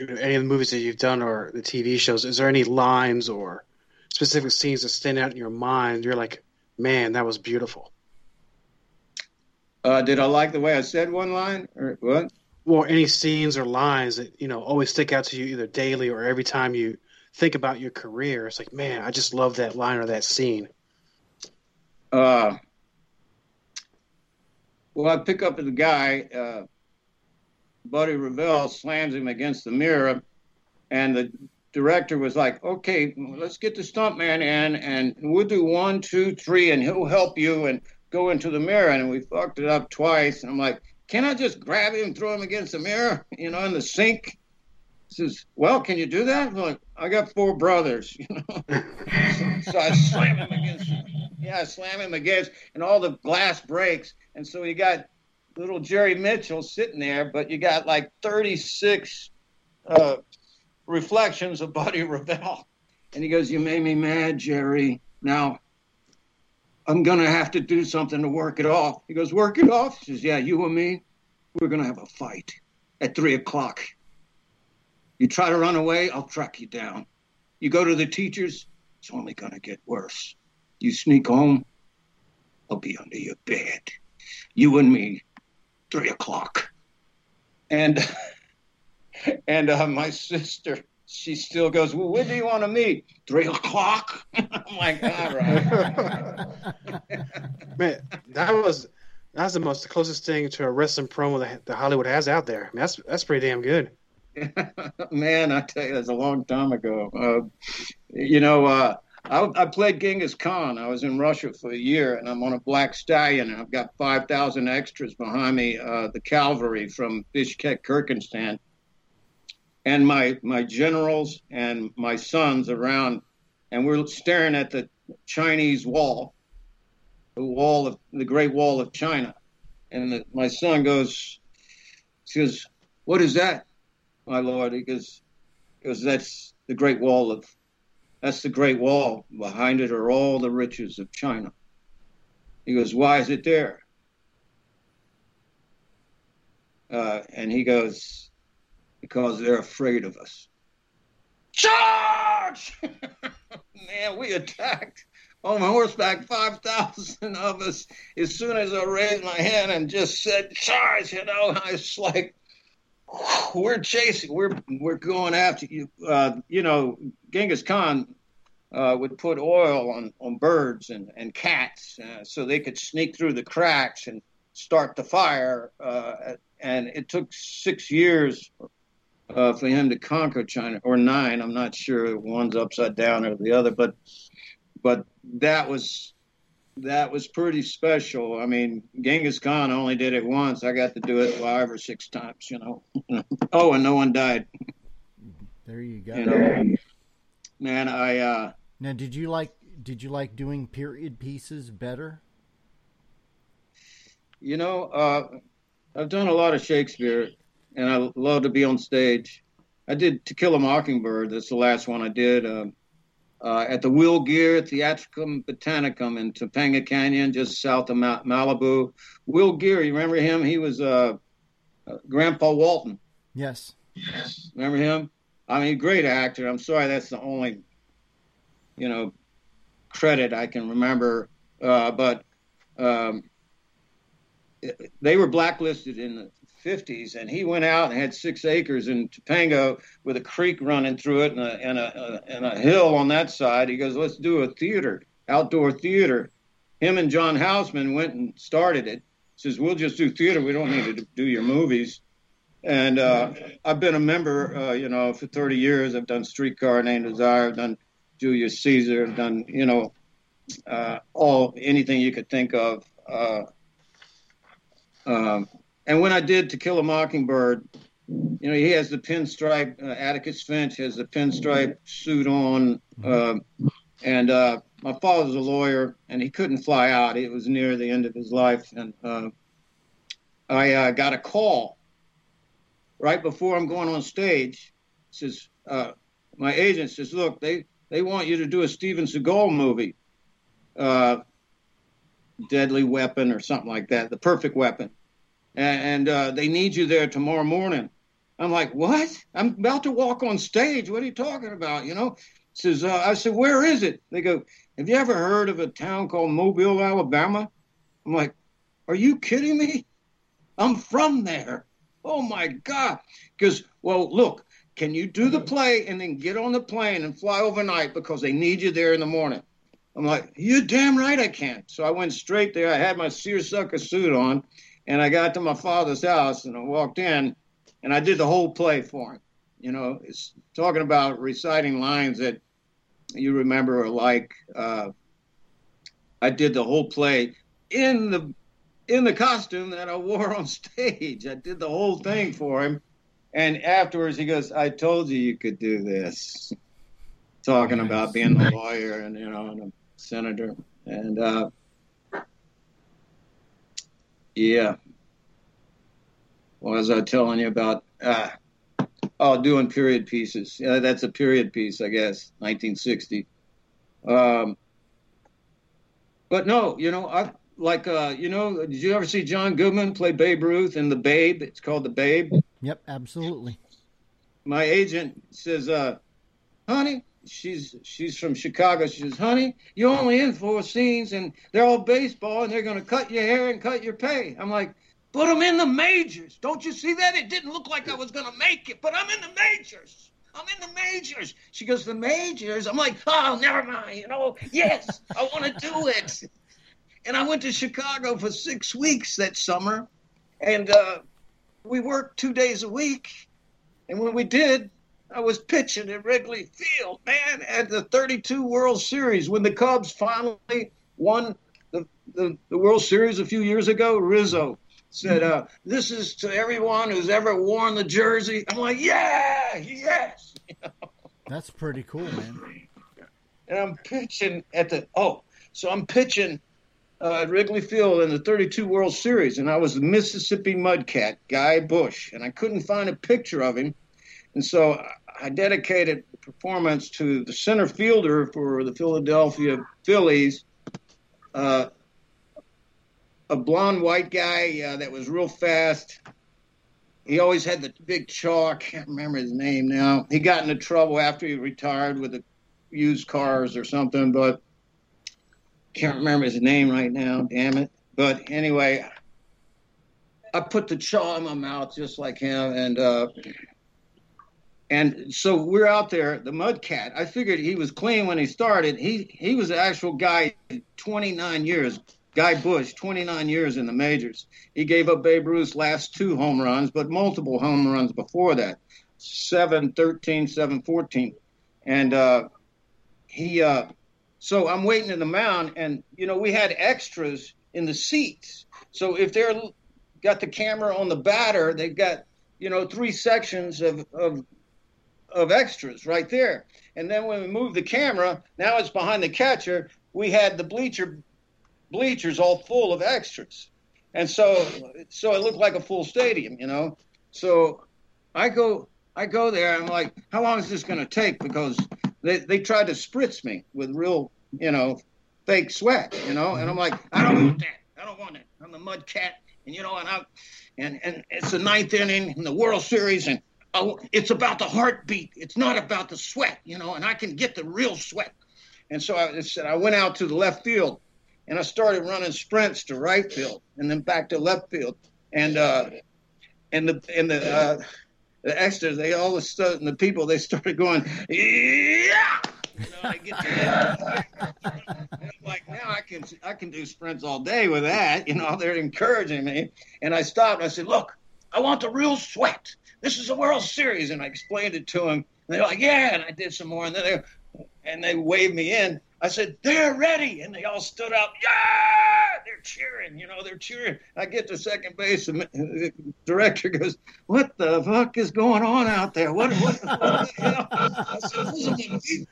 [SPEAKER 4] any of the movies that you've done or the TV shows, is there any lines or specific scenes that stand out in your mind? You're like, man, that was beautiful.
[SPEAKER 1] Uh, did I like the way I said one line or what?
[SPEAKER 4] Well, any scenes or lines that you know always stick out to you either daily or every time you think about your career. It's like, man, I just love that line or that scene.
[SPEAKER 1] Uh, well, I pick up the guy, uh, Buddy Revell slams him against the mirror, and the director was like, "Okay, let's get the stuntman in, and we'll do one, two, three, and he'll help you and go into the mirror." And we fucked it up twice. And I'm like, "Can I just grab him, throw him against the mirror, you know, in the sink?" He says, "Well, can you do that?" I'm like, "I got four brothers, you know." so, so I slam him against. Yeah, I slam him against, and all the glass breaks, and so you got little Jerry Mitchell sitting there, but you got like 36 uh, reflections of Buddy Revell. And he goes, You made me mad, Jerry. Now I'm going to have to do something to work it off. He goes, Work it off? He says, Yeah, you and me, we're going to have a fight at three o'clock. You try to run away, I'll track you down. You go to the teachers, it's only going to get worse. You sneak home, I'll be under your bed. You and me, three o'clock. And and uh, my sister, she still goes, Well, when do you want to meet? Three o'clock? I'm like, all right.
[SPEAKER 4] Man, that was that's the most the closest thing to a wrestling promo that, that Hollywood has out there. I mean, that's that's pretty damn good.
[SPEAKER 1] Man, I tell you, that's a long time ago. Uh, you know, uh, I, I, played Genghis Khan. I was in Russia for a year, and I'm on a black stallion. And I've got 5,000 extras behind me, uh, the cavalry from Bishkek, Kyrgyzstan, and my my generals and my sons around, and we're staring at the Chinese wall, the wall of the Great Wall of China, and the, my son goes, he says, "What is that?" my lord. He goes, because that's the Great Wall of, that's the Great Wall. Behind it are all the riches of China. He goes, why is it there? Uh, and he goes, because they're afraid of us. Charge! Man, we attacked on horseback, 5,000 of us. As soon as I raised my hand and just said, charge, you know, I was like, we're chasing, we're we're going after you. Uh, you know, Genghis Khan uh, would put oil on, on birds and, and cats uh, so they could sneak through the cracks and start the fire. Uh, and it took six years uh, for him to conquer China, or nine. I'm not sure one's upside down or the other, but but that was that was pretty special. I mean, Genghis Khan only did it once. I got to do it five or six times, you know. oh, and no one died.
[SPEAKER 2] There you go.
[SPEAKER 1] You know, man, I uh
[SPEAKER 2] Now, did you like did you like doing period pieces better?
[SPEAKER 1] You know, uh I've done a lot of Shakespeare and I love to be on stage. I did To Kill a Mockingbird. That's the last one I did. Uh, uh, at the Will Geer Theatricum Botanicum in Topanga Canyon, just south of Mal- Malibu. Will Geer, you remember him? He was uh, uh, Grandpa Walton.
[SPEAKER 2] Yes.
[SPEAKER 1] Yes. Remember him? I mean, great actor. I'm sorry, that's the only, you know, credit I can remember. Uh, but um, they were blacklisted in the 50s, and he went out and had six acres in Topanga with a creek running through it and a, and a, and a hill on that side. He goes, let's do a theater, outdoor theater. Him and John Houseman went and started it. Says, we'll just do theater. We don't need to do your movies. And uh, I've been a member, uh, you know, for 30 years. I've done Streetcar Named Desire. I've done Julius Caesar. I've done, you know, uh, all anything you could think of. Uh, um, and when I did To Kill a Mockingbird, you know, he has the pinstripe. Uh, Atticus Finch has the pinstripe suit on, uh, and uh, my father's a lawyer, and he couldn't fly out. It was near the end of his life, and uh, I uh, got a call right before I'm going on stage. Says uh, my agent says, "Look, they they want you to do a Steven Seagal movie, Deadly Weapon or something like that, The Perfect Weapon." And, uh, they need you there tomorrow morning. I'm like, what? I'm about to walk on stage. What are you talking about? You know, says uh, I said, where is it? They go, have you ever heard of a town called Mobile, Alabama? I'm like, are you kidding me? I'm from there. Oh my God. Because, well, look, can you do the play and then get on the plane and fly overnight because they need you there in the morning? I'm like, you're damn right I can't. So I went straight there. I had my seersucker suit on and I got to my father's house and I walked in and I did the whole play for him. You know, it's talking about reciting lines that you remember or like. Uh, I did the whole play in the in the costume that I wore on stage. I did the whole thing for him. And afterwards, he goes, "I told you you could do this." Talking nice. about being a lawyer and you know, and a senator, and uh, yeah. What was I was telling you about? Uh, oh, doing period pieces. Yeah, that's a period piece, I guess, 1960. Um, but no, you know, I like, uh, you know, did you ever see John Goodman play Babe Ruth in The Babe? It's called The Babe.
[SPEAKER 2] Yep, absolutely.
[SPEAKER 1] My agent says, uh, honey, she's she's from Chicago. She says, honey, you're only in four scenes and they're all baseball and they're going to cut your hair and cut your pay. I'm like, put them in the majors. Don't you see that? It didn't look like I was going to make it, but I'm in the majors. I'm in the majors. She goes, the majors? I'm like, oh, never mind. You know, yes, I want to do it. And I went to Chicago for six weeks that summer, and uh, we worked two days a week. And when we did, I was pitching at Wrigley Field, man, at the 32 World Series when the Cubs finally won the, the, the World Series a few years ago. Rizzo said, uh, This is to everyone who's ever worn the jersey. I'm like, Yeah, yes. You know?
[SPEAKER 2] That's pretty cool, man.
[SPEAKER 1] And I'm pitching at the, oh, so I'm pitching uh, at Wrigley Field in the 32 World Series, and I was the Mississippi Mudcat, Guy Bush, and I couldn't find a picture of him. And so I dedicated the performance to the center fielder for the Philadelphia Phillies, uh, a blonde white guy uh, that was real fast. He always had the big chalk. I can't remember his name now. He got into trouble after he retired with the used cars or something, but can't remember his name right now. Damn it! But anyway, I put the chaw in my mouth just like him, and uh, and so we're out there, the Mudcat. I figured he was clean when he started. He he was the actual guy, 29 years. Guy Bush, 29 years in the majors. He gave up Babe Ruth's last two home runs, but multiple home runs before that 7 13, 7 14. And uh, he, uh, so I'm waiting in the mound, and, you know, we had extras in the seats. So if they're got the camera on the batter, they've got, you know, three sections of, of of extras right there. And then when we moved the camera, now it's behind the catcher. We had the bleacher bleachers all full of extras, and so so it looked like a full stadium, you know. So I go I go there. I'm like, how long is this going to take? Because they they tried to spritz me with real you know fake sweat, you know. And I'm like, I don't want that. I don't want it. I'm the mud cat, and you know, and I and and it's the ninth inning in the World Series, and it's about the heartbeat. It's not about the sweat, you know, and I can get the real sweat. And so I said, I went out to the left field and I started running sprints to right field and then back to left field. And, uh, and the, and the, uh, the extras, they all of a sudden, the people, they started going, yeah! You know, I get to like now I can I can do sprints all day with that. You know, they're encouraging me. And I stopped. And I said, "Look, I want the real sweat this is a World Series. And I explained it to them. And they're like, yeah. And I did some more. And then they, and they waved me in. I said, they're ready. And they all stood up. Yeah, they're cheering. You know, they're cheering. I get to second base. And the director goes, what the fuck is going on out there? What, what fuck? I said,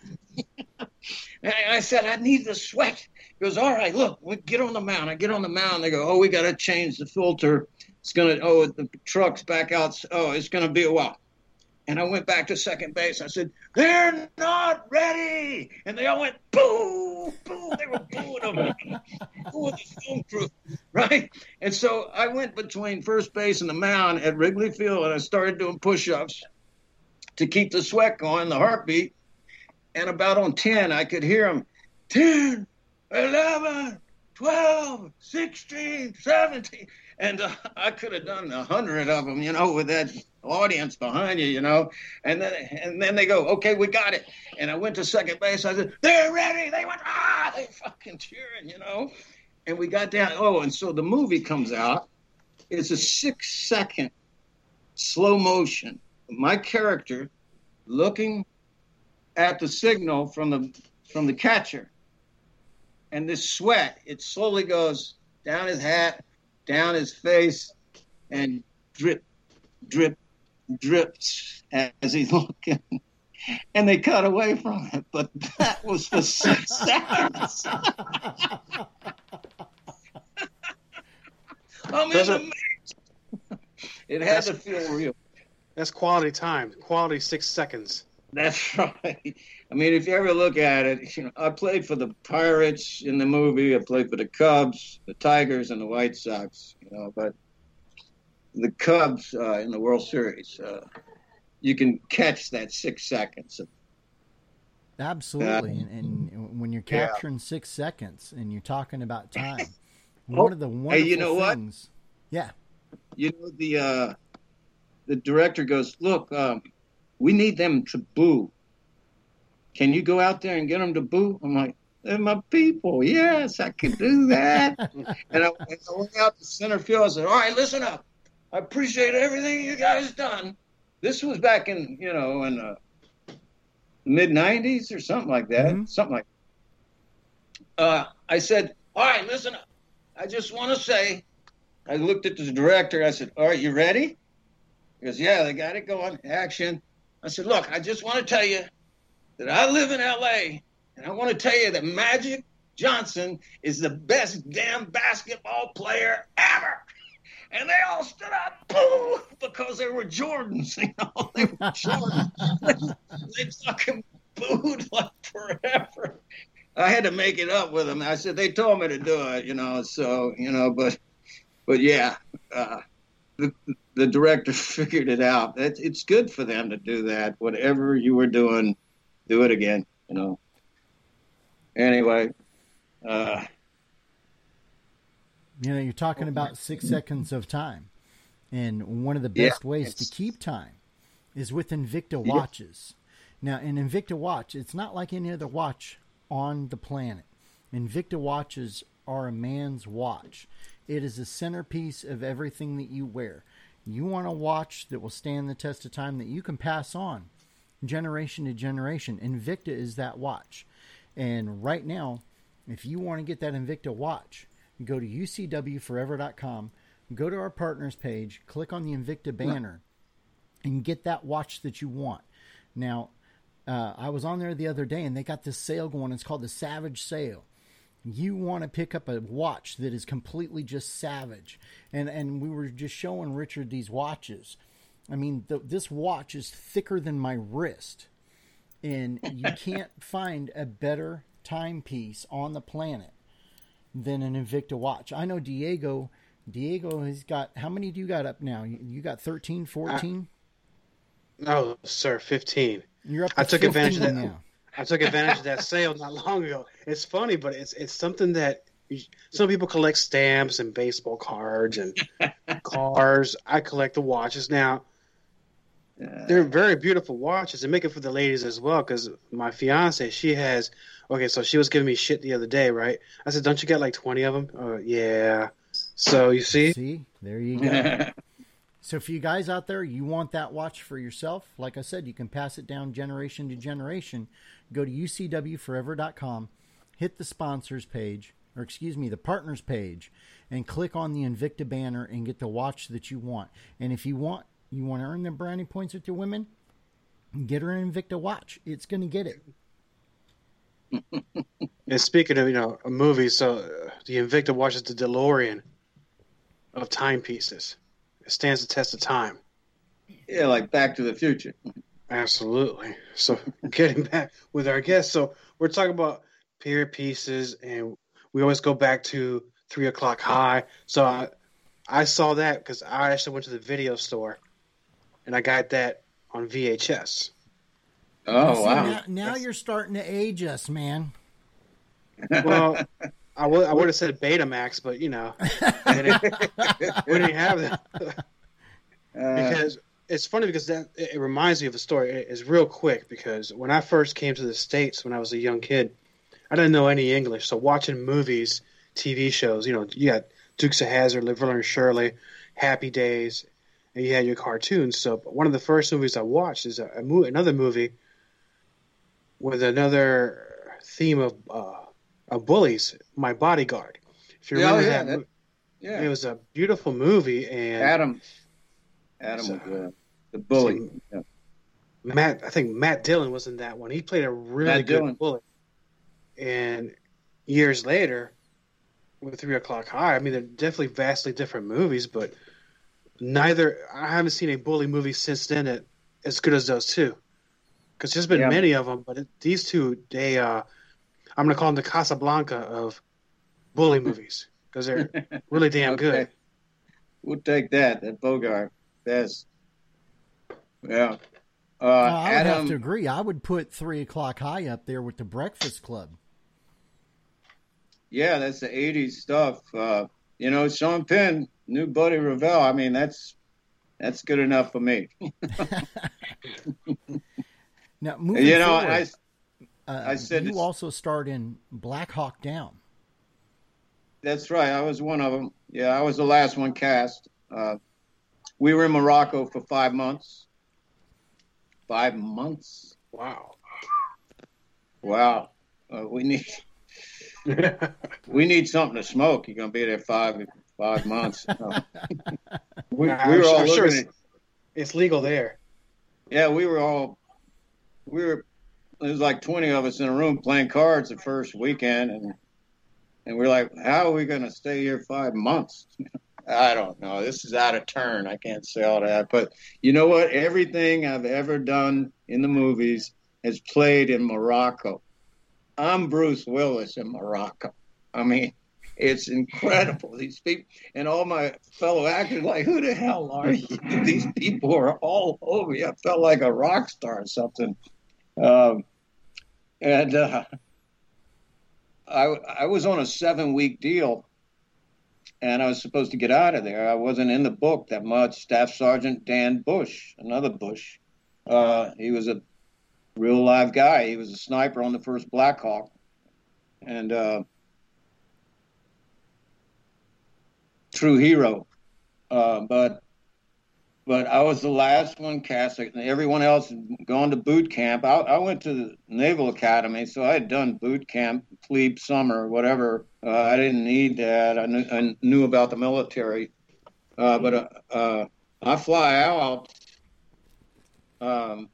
[SPEAKER 1] and I said, I need the sweat. He goes, all right, look, we get on the mound. I get on the mound. They go, oh, we got to change the filter it's gonna oh the truck's back out. Oh, it's gonna be a while. And I went back to second base. I said, "They're not ready," and they all went boo, boo. They were booing them, booing the film crew, right? And so I went between first base and the mound at Wrigley Field, and I started doing push-ups to keep the sweat going, the heartbeat. And about on ten, I could hear them, 10, 11, 12, 16, 17 and uh, I could have done a hundred of them, you know, with that audience behind you, you know. And then and then they go, okay, we got it. And I went to second base. I said, they're ready. They went, ah, they fucking cheering, you know. And we got down. Oh, and so the movie comes out. It's a six second slow motion. My character looking at the signal from the from the catcher, and this sweat it slowly goes down his hat, down his face, and drip, drip, drips as he's looking. And they cut away from it, but that was for six seconds. I'm in
[SPEAKER 4] Those
[SPEAKER 1] the It had to feel real.
[SPEAKER 4] That's quality time. Quality six seconds.
[SPEAKER 1] That's right. I mean, if you ever look at it, you know, I played for the Pirates in the movie. I played for the Cubs, the Tigers, and the White Sox. You know, but the Cubs uh, in the World Series, uh, you can catch that six seconds.
[SPEAKER 2] Absolutely, and, and when you're
[SPEAKER 1] Yeah.
[SPEAKER 2] capturing six seconds and you're talking about time, one of the wonderful
[SPEAKER 1] Oh, you know what?
[SPEAKER 2] Yeah,
[SPEAKER 1] You know, the uh, the director goes, "Look, um, we need them to boo. Can you go out there and get them to boo?" I'm like, "They're my people. Yes, I can do that." and, I, I went out to center field. I said, "All right, listen up. I appreciate everything you guys done. This was back in you know in the mid '90s or something like that.
[SPEAKER 2] Mhm.
[SPEAKER 1] Something like." Uh, I said, "All right, listen up. I just want to say." I looked at the director. I said, "All right, you ready?" He goes, "Yeah, they got it going. Action." I said, "Look, I just want to tell you that I live in L.A. and I want to tell you that Magic Johnson is the best damn basketball player ever." And they all stood up, boo, because they were Jordans. You know, they were Jordans. they fucking booed like forever. I had to make it up with them. I said they told me to do it, you know. So you know, but but yeah, uh, the the director figured it out. It, it's good for them to do that. Whatever you were doing, do it again. You know. Anyway, uh,
[SPEAKER 2] you know, you're talking about six seconds of time, and one of the
[SPEAKER 1] Yeah,
[SPEAKER 2] best ways to keep time is with Invicta
[SPEAKER 1] Yeah.
[SPEAKER 2] watches. Now, an Invicta watch, it's not like any other watch on the planet. Invicta watches are a man's watch. It is the centerpiece of everything that you wear. You want a watch that will stand the test of time that you can pass on generation to generation. Invicta is that watch. And right now, if you want to get that Invicta watch, go to ucwforever.com, go to our partners page, click on the Invicta banner, and get that watch that you want. Now, uh, I was on there the other day and they got this sale going. It's called the Savage Sale. You want to pick up a watch that is completely just savage, and and we were just showing Richard these watches. I mean, th- this watch is thicker than my wrist, and you can't find a better timepiece on the planet than an Invicta watch. I know Diego. Diego has got how many do you got up now? You, got 13, uh, 14?
[SPEAKER 4] No, sir, fifteen.
[SPEAKER 2] You're up. To
[SPEAKER 4] I took advantage of that.
[SPEAKER 2] now.
[SPEAKER 4] I took advantage of that sale not long ago. It's funny, but it's it's something that you- some people collect stamps and baseball cards and cars. I collect the watches now. They're very beautiful watches and make it for the ladies as well. Because my fiance, she has. Okay, so she was giving me shit the other day, right? I said, "Don't you get like twenty of them?" Oh, yeah. So you see,
[SPEAKER 2] See, there you go. So, for you guys out there, you want that watch for yourself? Like I said, you can pass it down generation to generation. Go to ucwforever.com, hit the sponsors page, or excuse me, the partners page, and click on the Invicta banner and get the watch that you want. And if you want, you want to earn them brownie points with your women, get her an Invicta watch. It's going to get it.
[SPEAKER 4] and speaking of you know movies, so uh, the Invicta watch is the DeLorean of timepieces. It stands the test of time.
[SPEAKER 1] yeah, like Back to the Future.
[SPEAKER 4] Absolutely. So getting back with our guests, so we're talking about period pieces, and we always go back to three o'clock high. So I, I saw that because I actually went to the video store, and I got that on VHS.
[SPEAKER 1] Oh
[SPEAKER 2] See,
[SPEAKER 1] wow!
[SPEAKER 2] Now, now you're starting to age us, man.
[SPEAKER 4] Well, I would I would have said Betamax, but you know, we didn't, we didn't have that.
[SPEAKER 1] Uh,
[SPEAKER 4] because it's funny because that it it reminds me of a story. It's real quick because when I first came to the states when I was a young kid, I didn't know any English. So watching movies, TV shows, you know, you got Dukes of Hazzard, Laverne and Shirley, Happy Days, and you had your cartoons. So one of the first movies I watched is a, a mo- another movie with another theme of uh, of bullies. My Bodyguard. If you
[SPEAKER 1] Yeah,
[SPEAKER 4] remember
[SPEAKER 1] yeah,
[SPEAKER 4] that,
[SPEAKER 1] that- Yeah,
[SPEAKER 4] it was a beautiful movie, and
[SPEAKER 1] Adam. Adam was uh, the bully. Yeah.
[SPEAKER 4] Matt, I think Matt Dillon was in that one. He played a really
[SPEAKER 1] Matt
[SPEAKER 4] good
[SPEAKER 1] Dillon.
[SPEAKER 4] bully. And years later, with Three O'clock High, I mean, they're definitely vastly different movies, but neither I haven't seen a bully movie since then that as good as those two. Because there's been
[SPEAKER 1] Yeah.
[SPEAKER 4] many of them, but it, these two, they, uh, I'm gonna call them the Casablanca of bully movies because they're really damn good.
[SPEAKER 1] We'll take that. That Bogart. Best. Yeah. Uh,
[SPEAKER 2] No, I would
[SPEAKER 1] Adam.
[SPEAKER 2] have to agree. I would put Three O'clock High up there with The Breakfast Club.
[SPEAKER 1] Yeah, that's the '80s stuff. Uh, you know, Sean Penn, new Buddy Revell. I mean, that's that's good enough for me.
[SPEAKER 2] Now, moving
[SPEAKER 1] you know,
[SPEAKER 2] forward,
[SPEAKER 1] I
[SPEAKER 2] uh,
[SPEAKER 1] I said
[SPEAKER 2] you also starred in Black Hawk Down.
[SPEAKER 1] that's right. I was one of them. Yeah, I was the last one cast. Uh, we were in Morocco for five months. Five months.
[SPEAKER 4] Wow.
[SPEAKER 1] Wow. Uh, we need we need something to smoke. You're gonna be there five five months. Uh, we, we
[SPEAKER 4] I'm
[SPEAKER 1] were
[SPEAKER 4] sure-
[SPEAKER 1] all
[SPEAKER 4] sure it's-
[SPEAKER 1] at
[SPEAKER 4] it's legal there.
[SPEAKER 1] Yeah, we were all we were there was like twenty of us in a room playing cards the first weekend and and we're like, How are we gonna stay here five months? I don't know. This is out of turn. I can't say all that. But you know what? Everything I've ever done in the movies has played in Morocco. I'm Bruce Willis in Morocco. I mean, it's incredible. These people and all my fellow actors like, who the hell are you? These people are all over you. I felt like a rock star or something. Um, and uh, I I was on a seven week deal, and I was supposed to get out of there. I wasn't in the book that much. Staff Sergeant Dan Busch, another Bush, uh, he was a real live guy. He was a sniper on the first Black Hawk, and uh, true hero. Uh, but but I was the last one cast. Everyone else had gone to boot camp. I, I went to the Naval Academy, so I had done boot camp, plebe summer, whatever. Uh, I didn't need that. I knew, I knew about the military, uh, but uh, uh, I fly out. Um,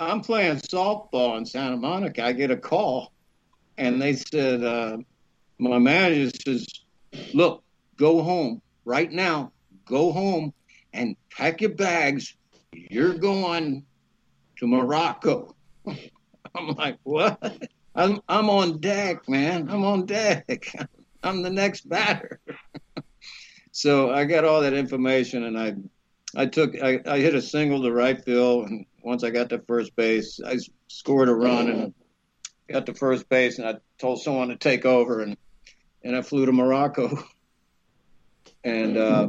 [SPEAKER 1] I'm playing softball in Santa Monica. I get a call, and they said, uh, my manager says, "Look, go home right now. Go home and pack your bags. You're going to Morocco." I'm like, "What?" I'm I'm on deck, man. I'm on deck. I'm the next batter. so I got all that information, and I I took I, I hit a single to right field, and once I got to first base, I scored a run and got to first base, and I told someone to take over, and and I flew to Morocco, and uh,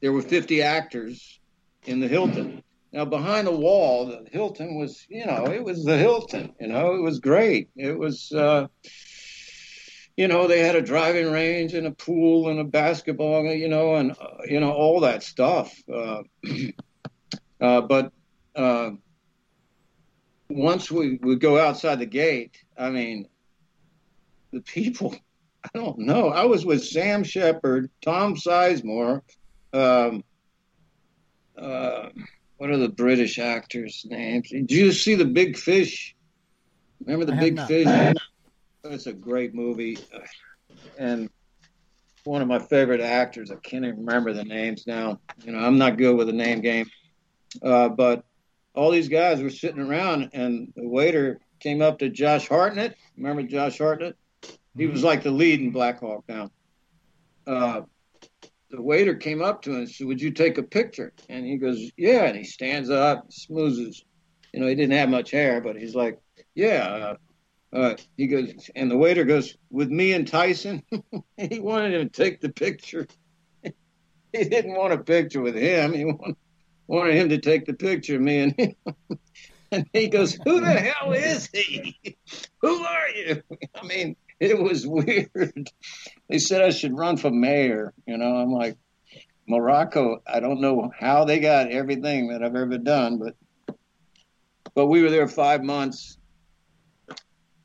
[SPEAKER 1] there were 50 actors in the Hilton. Now behind the wall, the Hilton was, you know, it was the Hilton. You know, it was great. It was. Uh, you know, they had a driving range and a pool and a basketball, you know, and uh, you know all that stuff. Uh, uh, but uh, once we would go outside the gate, I mean, the people. I don't know. I was with Sam Shepard, Tom Sizemore. Um, uh, what are the British actors' names? Did you see the Big Fish? Remember the Big
[SPEAKER 2] not.
[SPEAKER 1] Fish? It's a great movie, and one of my favorite actors. I can't even remember the names now. You know, I'm not good with the name game, uh, but all these guys were sitting around, and the waiter came up to Josh Hartnett. Remember Josh Hartnett? He was like the lead in Black Hawk Down. Uh, the waiter came up to him and said, "Would you take a picture?" And he goes, "Yeah." And he stands up, smooths his, you know, he didn't have much hair, but he's like, "Yeah." Uh, uh, he goes, and the waiter goes, "With me and Tyson." he wanted him to take the picture. he didn't want a picture with him. He wanted, wanted him to take the picture of me and him. and he goes, "Who the hell is he? Who are you?" I mean, it was weird. They said I should run for mayor. You know, I'm like, Morocco, I don't know how they got everything that I've ever done, but but we were there five months,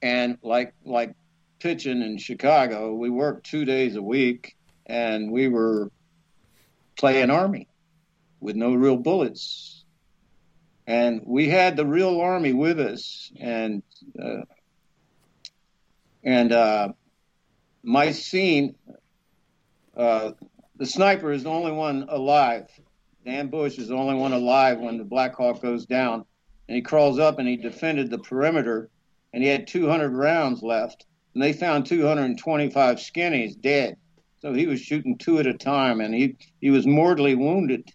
[SPEAKER 1] and like like pitching in Chicago, we worked two days a week, and we were playing army with no real bullets, and we had the real army with us, and uh, and uh, my scene. Uh, the sniper is the only one alive. Dan Busch is the only one alive when the Black Hawk goes down. And he crawls up and he defended the perimeter and he had 200 rounds left. And they found 225 skinnies dead. So he was shooting two at a time and he, he was mortally wounded.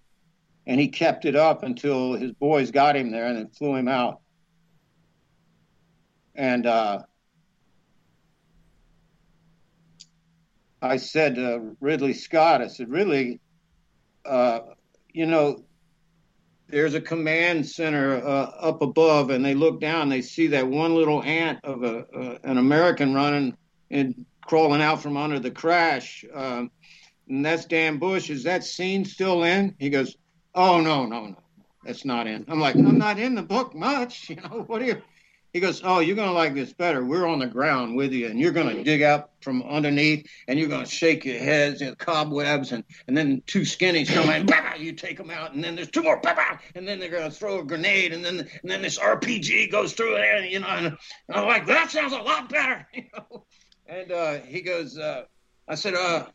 [SPEAKER 1] And he kept it up until his boys got him there and then flew him out. And uh, I said to Ridley Scott, I said, Ridley, uh, you know, there's a command center uh, up above, and they look down, they see that one little ant of a uh, an American running and crawling out from under the crash, um, and that's Dan Busch. Is that scene still in? He goes, Oh no, no, no, that's not in. I'm like, I'm not in the book much, you know. What do you? He goes, Oh, you're going to like this better. We're on the ground with you, and you're going to dig out from underneath, and you're going to shake your heads and cobwebs, and, and then two skinnies come in, bah, you take them out, and then there's two more, bah, bah, and then they're going to throw a grenade, and then and then this RPG goes through it, and, you know, and, I'm like, That sounds a lot better, you know. And uh, he goes, uh, I said, uh,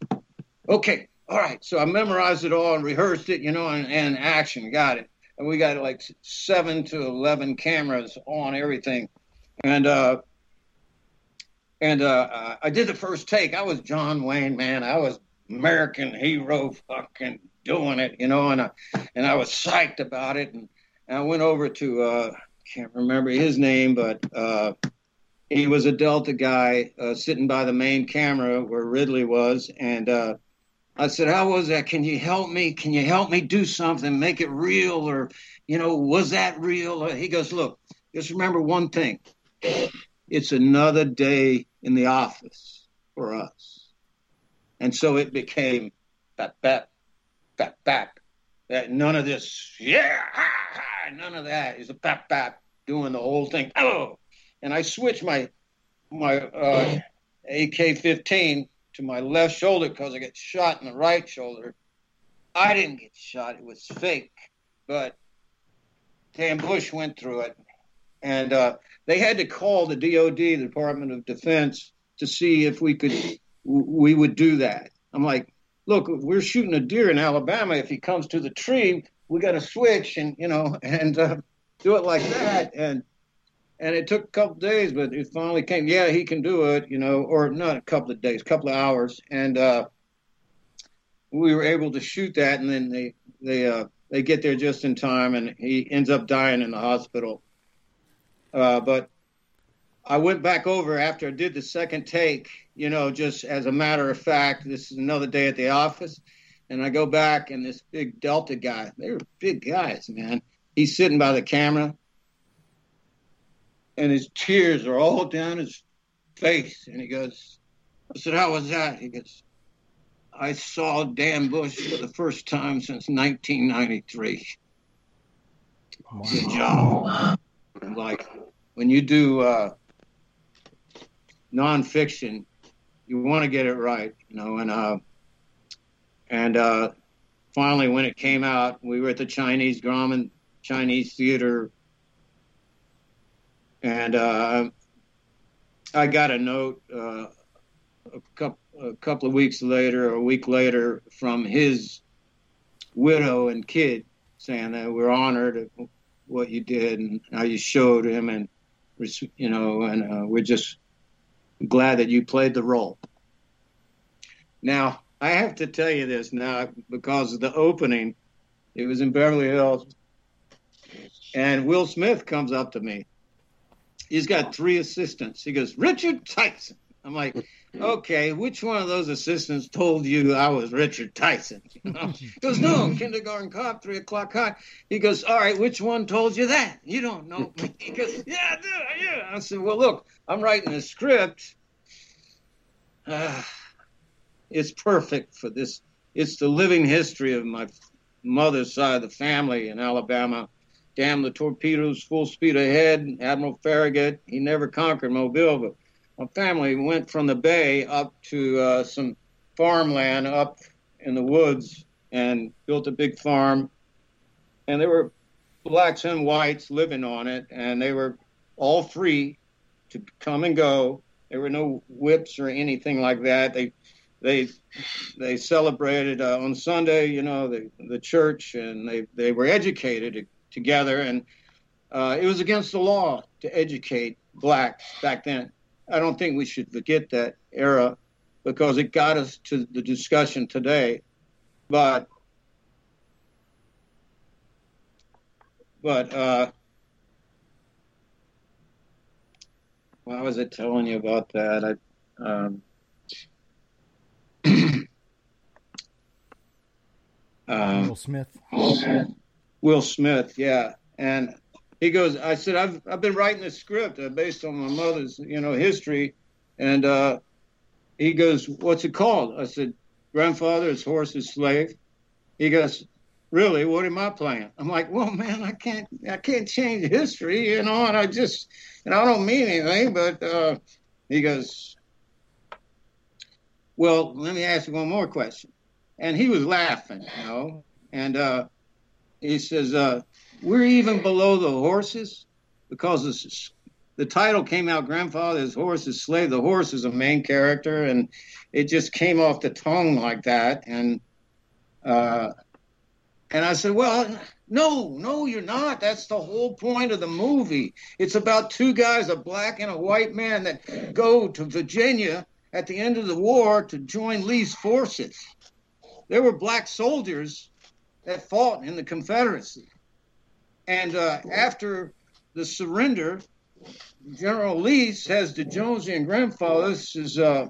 [SPEAKER 1] Okay, all right. So I memorized it all and rehearsed it, you know, and, and action, got it and we got like seven to eleven cameras on everything, and uh, and uh, I did the first take. I was John Wayne, man. I was American hero, fucking doing it, you know, and I and I was psyched about it, and, and I went over to uh, can't remember his name, but uh, he was a Delta guy uh, sitting by the main camera where Ridley was, and uh, I said, How was that? Can you help me? Can you help me do something, make it real? Or, you know, was that real? He goes, Look, just remember one thing it's another day in the office for us. And so it became bap, bap, bap, bap. That none of this, yeah, ha, ha, none of that is a bap, bap doing the whole thing. Oh, and I switched my my uh, AK-15 to my left shoulder because I got shot in the right shoulder. I didn't get shot; it was fake. But Dan Busch went through it, and uh, they had to call the DoD, the Department of Defense, to see if we could we would do that. I'm like, look, we're shooting a deer in Alabama. If he comes to the tree, we got to switch and you know and uh, do it like that. And and it took a couple days, but it finally came. Yeah, he can do it, you know, or not a couple of days, a couple of hours, and uh, we were able to shoot that. And then they they uh, they get there just in time, and he ends up dying in the hospital. Uh, but I went back over after I did the second take, you know, just as a matter of fact. This is another day at the office, and I go back, and this big Delta guy, they were big guys, man. He's sitting by the camera and his tears are all down his face. And he goes, I said, How was that? He goes, I saw Dan Busch for the first time since 1993. Wow. Good job. And like when you do uh, nonfiction, you want to get it right, you know. And uh, and uh, finally, when it came out, we were at the Chinese Grauman Chinese Theater and uh, I got a note uh, a, couple, a couple of weeks later, a week later, from his widow and kid saying that we're honored at what you did and how you showed him, and you know, and uh, we're just glad that you played the role. Now, I have to tell you this now because of the opening. It was in Beverly Hills, and Will Smith comes up to me He's got three assistants. He goes, Richard Tyson. I'm like, okay, which one of those assistants told you I was Richard Tyson? You know? He goes, no, kindergarten cop, three o'clock hot. He goes, all right, which one told you that? You don't know. He goes, yeah, I do, yeah. I said, well, look, I'm writing a script. Uh, it's perfect for this it's the living history of my mother's side of the family in Alabama. Damn the torpedoes, full speed ahead. Admiral Farragut, he never conquered Mobile, but my family went from the bay up to uh, some farmland up in the woods and built a big farm. And there were blacks and whites living on it, and they were all free to come and go. There were no whips or anything like that. They they they celebrated uh, on Sunday, you know, the the church, and they they were educated together, and uh, it was against the law to educate blacks back then. I don't think we should forget that era because it got us to the discussion today. But but uh, why was I telling you about that? I um,
[SPEAKER 2] um, Will Smith.
[SPEAKER 1] Will Smith, yeah, and he goes. I said, I've I've been writing a script uh, based on my mother's, you know, history, and uh, he goes, "What's it called?" I said, "Grandfather is horse's slave." He goes, "Really? What am I playing?" I'm like, "Well, man, I can't I can't change history, you know." And I just, and I don't mean anything, but uh, he goes, "Well, let me ask you one more question." And he was laughing, you know, and uh, he says, uh, "We're even below the horses because the title came out grandfather's horse is slave the horse is a main character. And it just came off the tongue like that. And uh, and i said well no no you're not. That's the whole point of the movie. It's about two guys a black and a white man that go to virginia at the end of the war to join lee's forces. There were black soldiers that fought in the confederacy. And uh, after the surrender General Lee says to Jonesy and grandfather, "This is uh,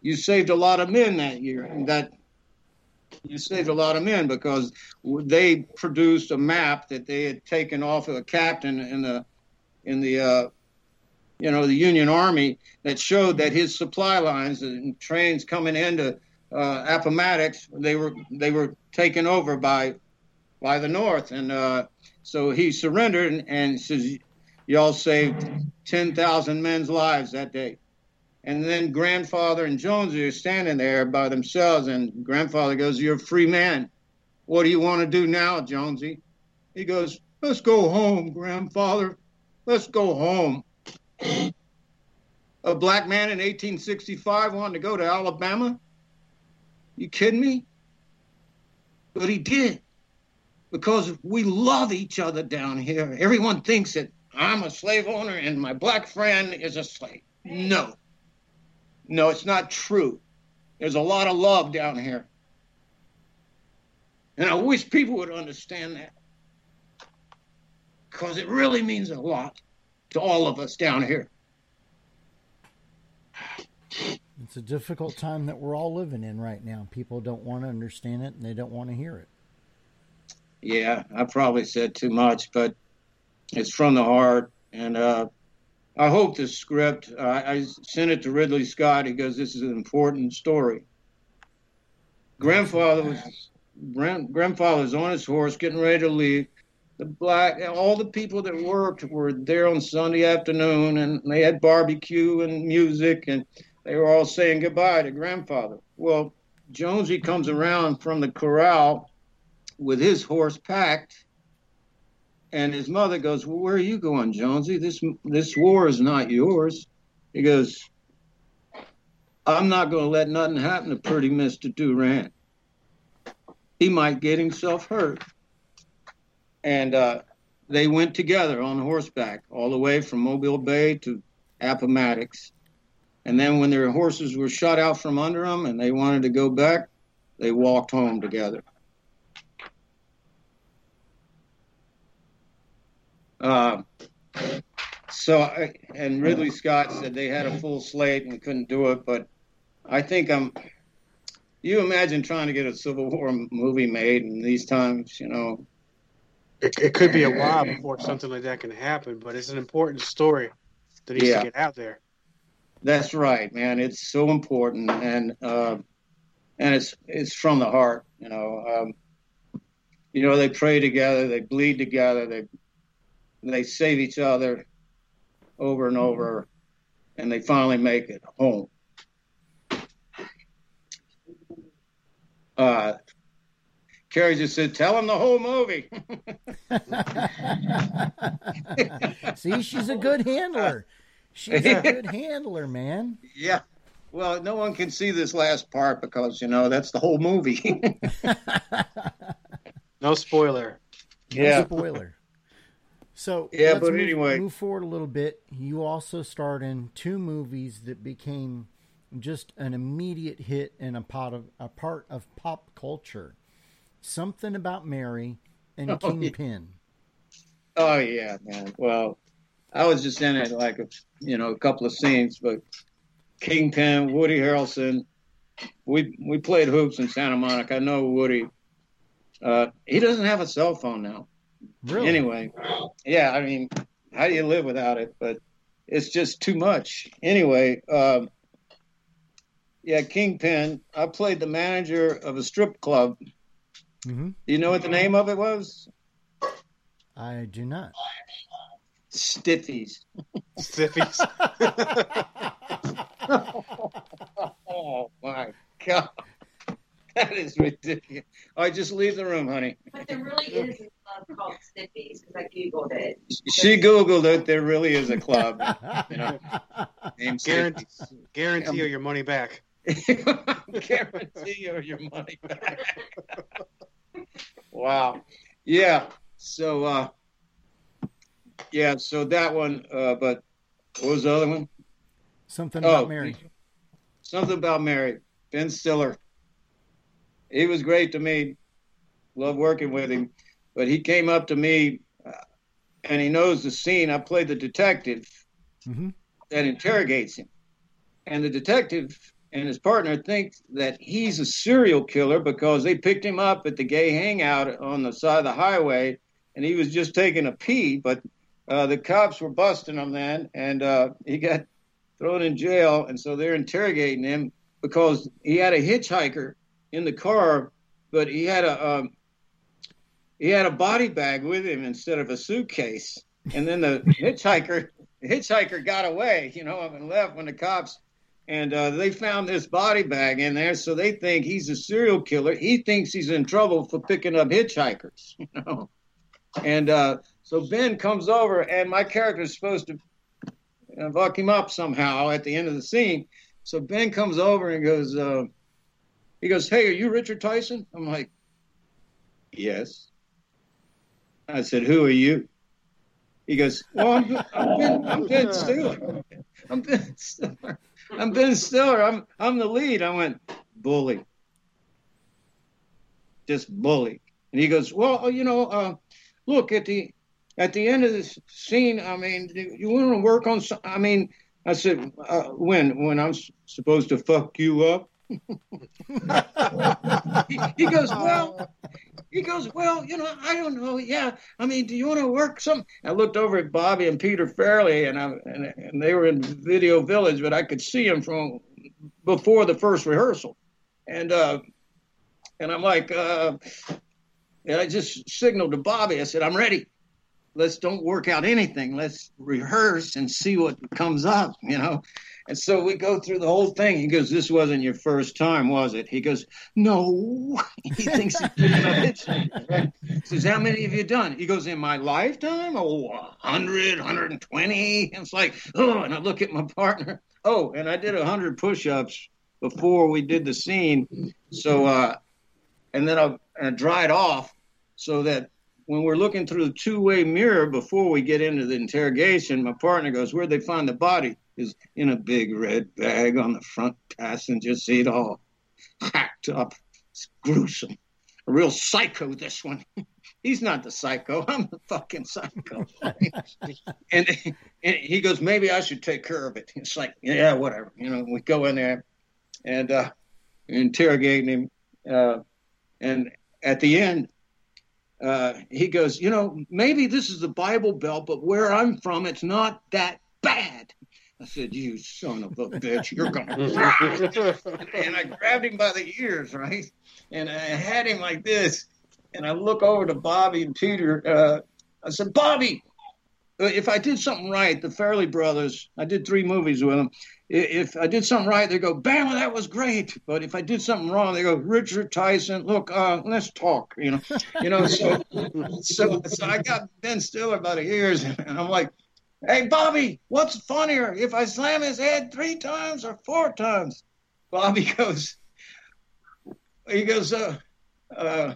[SPEAKER 1] you saved a lot of men that year, and that you saved a lot of men because they produced a map that they had taken off of a captain in the in the uh, you know the Union Army that showed that his supply lines and trains coming into uh, Appomattox they were they were taken over by by the North, and uh, so he surrendered and, and says Y'all saved 10,000 men's lives that day. And then grandfather and Jonesy are standing there by themselves, and grandfather goes, You're a free man. What do you want to do now, Jonesy? He goes, Let's go home, grandfather. Let's go home. a black man in 1865 wanted to go to Alabama? You kidding me? But he did because we love each other down here. Everyone thinks that I'm a slave owner and my black friend is a slave. No. No, it's not true. There's a lot of love down here. And I wish people would understand that. Because it really means a lot to all of us down here.
[SPEAKER 2] A difficult time that we're all living in right now. People don't want to understand it and they don't want to hear it.
[SPEAKER 1] Yeah, I probably said too much, but it's from the heart, and uh, I hope the script. Uh, I sent it to Ridley Scott. He goes, "This is an important story." Grandfather was grand, grandfather's on his horse, getting ready to leave. The black, all the people that worked were there on Sunday afternoon, and they had barbecue and music, and they were all saying goodbye to grandfather. Well, Jonesy comes around from the corral with his horse packed and his mother goes, well, "Where are you going, Jonesy? This this war is not yours." He goes, "I'm not going to let nothing happen to pretty Mister Durant. He might get himself hurt." And uh, they went together on horseback all the way from Mobile Bay to Appomattox. And then when their horses were shot out from under them and they wanted to go back, they walked home together. Uh, so, I, and Ridley Scott said they had a full slate and couldn't do it, but I think I'm. You imagine trying to get a Civil War movie made in these times, you know.
[SPEAKER 4] It, it could be a while before something like that can happen, but it's an important story that needs yeah. to get out there.
[SPEAKER 1] That's right, man. It's so important, and uh, and it's it's from the heart. You know, um, you know they pray together, they bleed together, they they save each other over and over, and they finally make it home. Uh, Carrie just said, "Tell him the whole movie."
[SPEAKER 2] See, she's a good handler. She's a good handler, man.
[SPEAKER 1] yeah. Well, no one can see this last part because you know that's the whole movie.
[SPEAKER 4] No spoiler.
[SPEAKER 2] No spoiler. So
[SPEAKER 1] Yeah,
[SPEAKER 2] let's
[SPEAKER 1] but
[SPEAKER 2] move,
[SPEAKER 1] anyway.
[SPEAKER 2] move forward a little bit. You also starred in two movies that became just an immediate hit and a part of a part of pop culture. Something about Mary and
[SPEAKER 1] Oh, yeah.
[SPEAKER 2] Kingpin.
[SPEAKER 1] Oh yeah, man. Well, I was just in it like a you know a couple of scenes, but Kingpin, Woody Harrelson, we we played hoops in Santa Monica. I know Woody. Uh, he doesn't have a cell phone now.
[SPEAKER 2] Really?
[SPEAKER 1] Anyway, yeah. I mean, how do you live without it? But it's just too much. Anyway, um, yeah, Kingpin. I played the manager of a strip club.
[SPEAKER 2] hmm
[SPEAKER 1] Do you know what the name of it was?
[SPEAKER 2] I do not.
[SPEAKER 1] Stiffies.
[SPEAKER 4] Stiffies.
[SPEAKER 1] Oh my god, that is ridiculous. I just leave the room, honey.
[SPEAKER 5] But there really is a club called Stiffies because I googled it.
[SPEAKER 1] She googled it. There really is a club you know, named
[SPEAKER 4] guarantee, guarantee you your money back.
[SPEAKER 1] Guarantee you your money back. wow. Yeah. So, uh, yeah. So that one. Uh, but what was the other one?
[SPEAKER 2] Something
[SPEAKER 1] Oh,
[SPEAKER 2] about Mary.
[SPEAKER 1] Something about Mary. Ben Stiller. He was great to me. Love working with him. But he came up to me uh, and he knows the scene. I played the detective
[SPEAKER 2] hmm
[SPEAKER 1] that interrogates him. And the detective and his partner think that he's a serial killer because they picked him up at the gay hangout on the side of the highway and he was just taking a pee. But uh, the cops were busting him then and uh, he got thrown in jail. And so they're interrogating him because he had a hitchhiker in the car, but he had a. Um, he had a body bag with him instead of a suitcase, and then the hitchhiker the hitchhiker got away, you know, and left when the cops and uh, they found this body bag in there, so they think he's a serial killer. He thinks he's in trouble for picking up hitchhikers, you know. And uh, so Ben comes over, and my character is supposed to uh, fuck him up somehow at the end of the scene. So Ben comes over and goes, uh, he goes, "Hey, are you Richard Tyson?" I'm like, "Yes." I said, "Who are you?" He goes, "Well, I'm, I'm Ben, I'm Ben Stiller. I'm Ben Stiller. I'm Ben Stiller. I'm I'm the lead." I went, "Bully, just bully." And he goes, "Well, you know, uh, look at the at the end of this scene. I mean, you want to work on? Some, I mean." I said, uh, "When when I'm supposed to fuck you up?" he, he goes, "Well, he goes, well, you know, I don't know. Yeah, I mean, do you want to work some? I looked over at Bobby and Peter Farrelly, and I and, and they were in Video Village, but I could see them from before the first rehearsal, and uh, and I'm like, uh, and I just signaled to Bobby. I said, I'm ready. Let's don't work out anything. Let's rehearse and see what comes up, you know. And so we go through the whole thing. He goes, "This wasn't your first time, was it?" He goes, "No." He thinks he's picking up says, "How many have you done?" He goes, "In my lifetime, oh, 100, 120." And it's like, oh, and I look at my partner. Oh, and I did 100 push-ups before we did the scene. So, uh, and then I, I dried off so that when we're looking through the two-way mirror before we get into the interrogation, my partner goes, "Where'd they find the body?" Is in a big red bag on the front passenger seat, all hacked up. It's gruesome. A real psycho, this one. He's not the psycho. I'm the fucking psycho. and, and he goes, maybe I should take care of it. It's like, yeah, whatever. You know, we go in there and uh, interrogating him. Uh, and at the end, uh, he goes, you know, maybe this is the Bible Belt, but where I'm from, it's not that bad. I said, "You son of a bitch, you're gonna die!" and I grabbed him by the ears, right, and I had him like this, and I look over to Bobby and Peter. Uh, I said, "Bobby, if I did something right, the Farrelly brothers, I did three movies with them. If I did something right, they go, "Bama, that was great." But if I did something wrong, they go, "Richard Tyson, look, uh, let's talk." You know, you know. So, so, so I got Ben Stiller by the ears, and I'm like, "Hey, Bobby, what's funnier, if I slam his head three times or four times?" Bobby goes, he goes, uh, uh,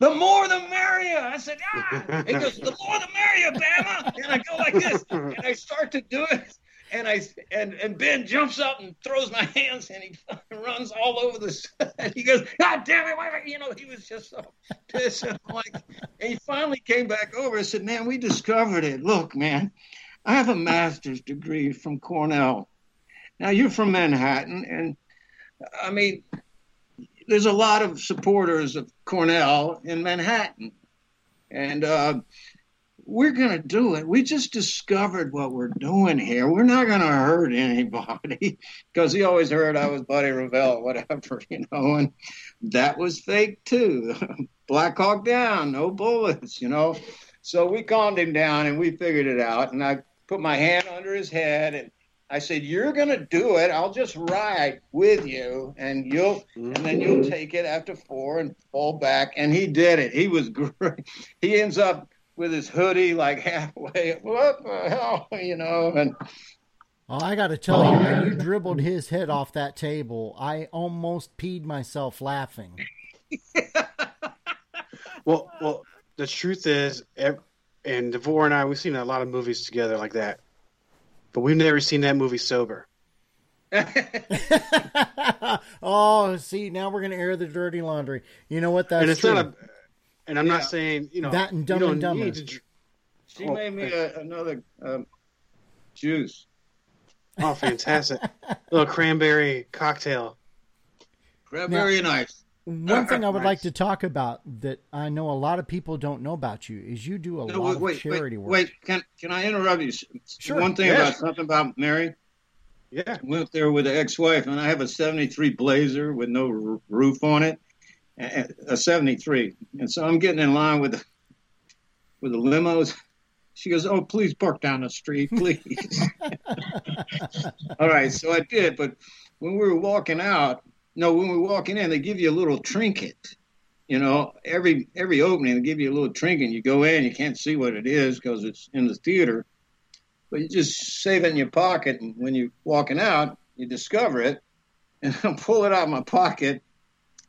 [SPEAKER 1] the more the merrier. I said, ah. He goes, the more the merrier, Bama. And I go like this, and I start to do it, and I and and Ben jumps up and throws my hands, and he runs all over the. He goes, God damn it! Why, you know, he was just so pissed. And I'm like, and he finally came back over. and said, man, we discovered it. Look, man, I have a master's degree from Cornell. Now you're from Manhattan, and I mean, there's a lot of supporters of Cornell in Manhattan, and uh, we're going to do it. We just discovered what we're doing here. We're not going to hurt anybody because he always heard I was Buddy Revell, whatever, you know, and that was fake too. Black Hawk down, no bullets, you know. So we calmed him down and we figured it out. And I put my hand under his head and I said, "You're going to do it. I'll just ride with you, and you'll, and then you'll mm-hmm. take it after four and fall back." And he did it. He was great. He ends up with his hoodie like halfway. What the hell, you know? And
[SPEAKER 2] Oh, I got to tell you, when you dribbled his head off that table, I almost peed myself laughing.
[SPEAKER 4] well, well, the truth is, and DeVore and I, we've seen a lot of movies together like that, but we've never seen that movie sober.
[SPEAKER 2] oh, see, now we're going to air the dirty laundry. You know what? That's
[SPEAKER 4] and it's
[SPEAKER 2] true.
[SPEAKER 4] not a, and I'm
[SPEAKER 1] Yeah.
[SPEAKER 4] not saying you know
[SPEAKER 2] That and Dumb
[SPEAKER 4] you
[SPEAKER 2] and
[SPEAKER 4] don't
[SPEAKER 2] Dumber.
[SPEAKER 4] need to dr-
[SPEAKER 1] she
[SPEAKER 4] Oh,
[SPEAKER 1] made me a, another um, juice,
[SPEAKER 4] Oh, fantastic! little cranberry cocktail.
[SPEAKER 1] cranberry and ice.
[SPEAKER 2] One thing I would
[SPEAKER 1] Nice.
[SPEAKER 2] like to talk about that I know a lot of people don't know about you is you do a
[SPEAKER 1] No,
[SPEAKER 2] lot
[SPEAKER 1] wait,
[SPEAKER 2] of charity
[SPEAKER 1] wait,
[SPEAKER 2] work.
[SPEAKER 1] wait, can can I interrupt you?
[SPEAKER 2] Sure.
[SPEAKER 1] One thing
[SPEAKER 4] Yeah.
[SPEAKER 1] about something about Mary.
[SPEAKER 4] Yeah,
[SPEAKER 1] went up there with the ex-wife, and I have a '73 Blazer with no r- roof on it, a a '73, and so I'm getting in line with the, with the limos. She goes, "Oh, please park down the street, please." All right, so I did, but when we were walking out, no, when we were walking in, they give you a little trinket. You know, every every opening they give you a little trinket. You go in, you can't see what it is because it's in the theater, but you just save it in your pocket, and when you're walking out, you discover it, and I pull it out of my pocket,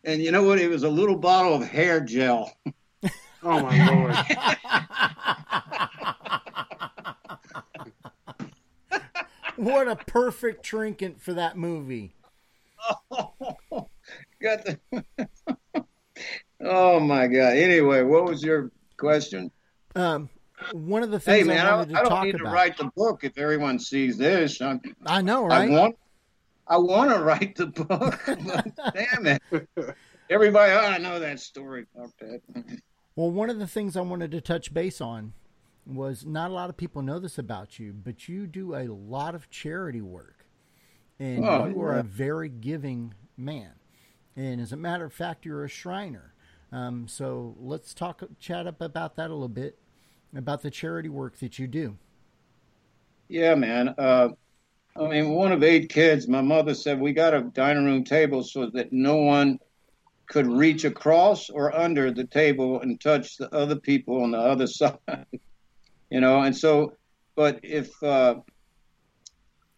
[SPEAKER 1] and you know what? It was a little bottle of hair gel.
[SPEAKER 4] Oh my lord!
[SPEAKER 2] what a perfect trinket for that movie.
[SPEAKER 1] Oh, Got the. oh my god! Anyway, what was your question?
[SPEAKER 2] Um, one of the things Hey
[SPEAKER 1] man,
[SPEAKER 2] I
[SPEAKER 1] I,
[SPEAKER 2] wanted
[SPEAKER 1] I
[SPEAKER 2] to
[SPEAKER 1] don't
[SPEAKER 2] talk
[SPEAKER 1] need
[SPEAKER 2] about.
[SPEAKER 1] to write the book if everyone sees this. I'm,
[SPEAKER 2] I know,
[SPEAKER 1] I
[SPEAKER 2] right?
[SPEAKER 1] want, I want to write the book, but damn it! Everybody ought to know that story, Arpet.
[SPEAKER 2] Well, one of the things I wanted to touch base on was not a lot of people know this about you, but you do a lot of charity work. And
[SPEAKER 1] Oh,
[SPEAKER 2] you are
[SPEAKER 1] yeah.
[SPEAKER 2] a very giving man. And as a matter of fact, you're a Shriner. Um, so let's talk, chat up about that a little bit, about the charity work that you do.
[SPEAKER 1] Yeah, man. Uh, I mean, one of eight kids. My mother said we got a dining room table so that no one could reach across or under the table and touch the other people on the other side. you know, and so, but if uh,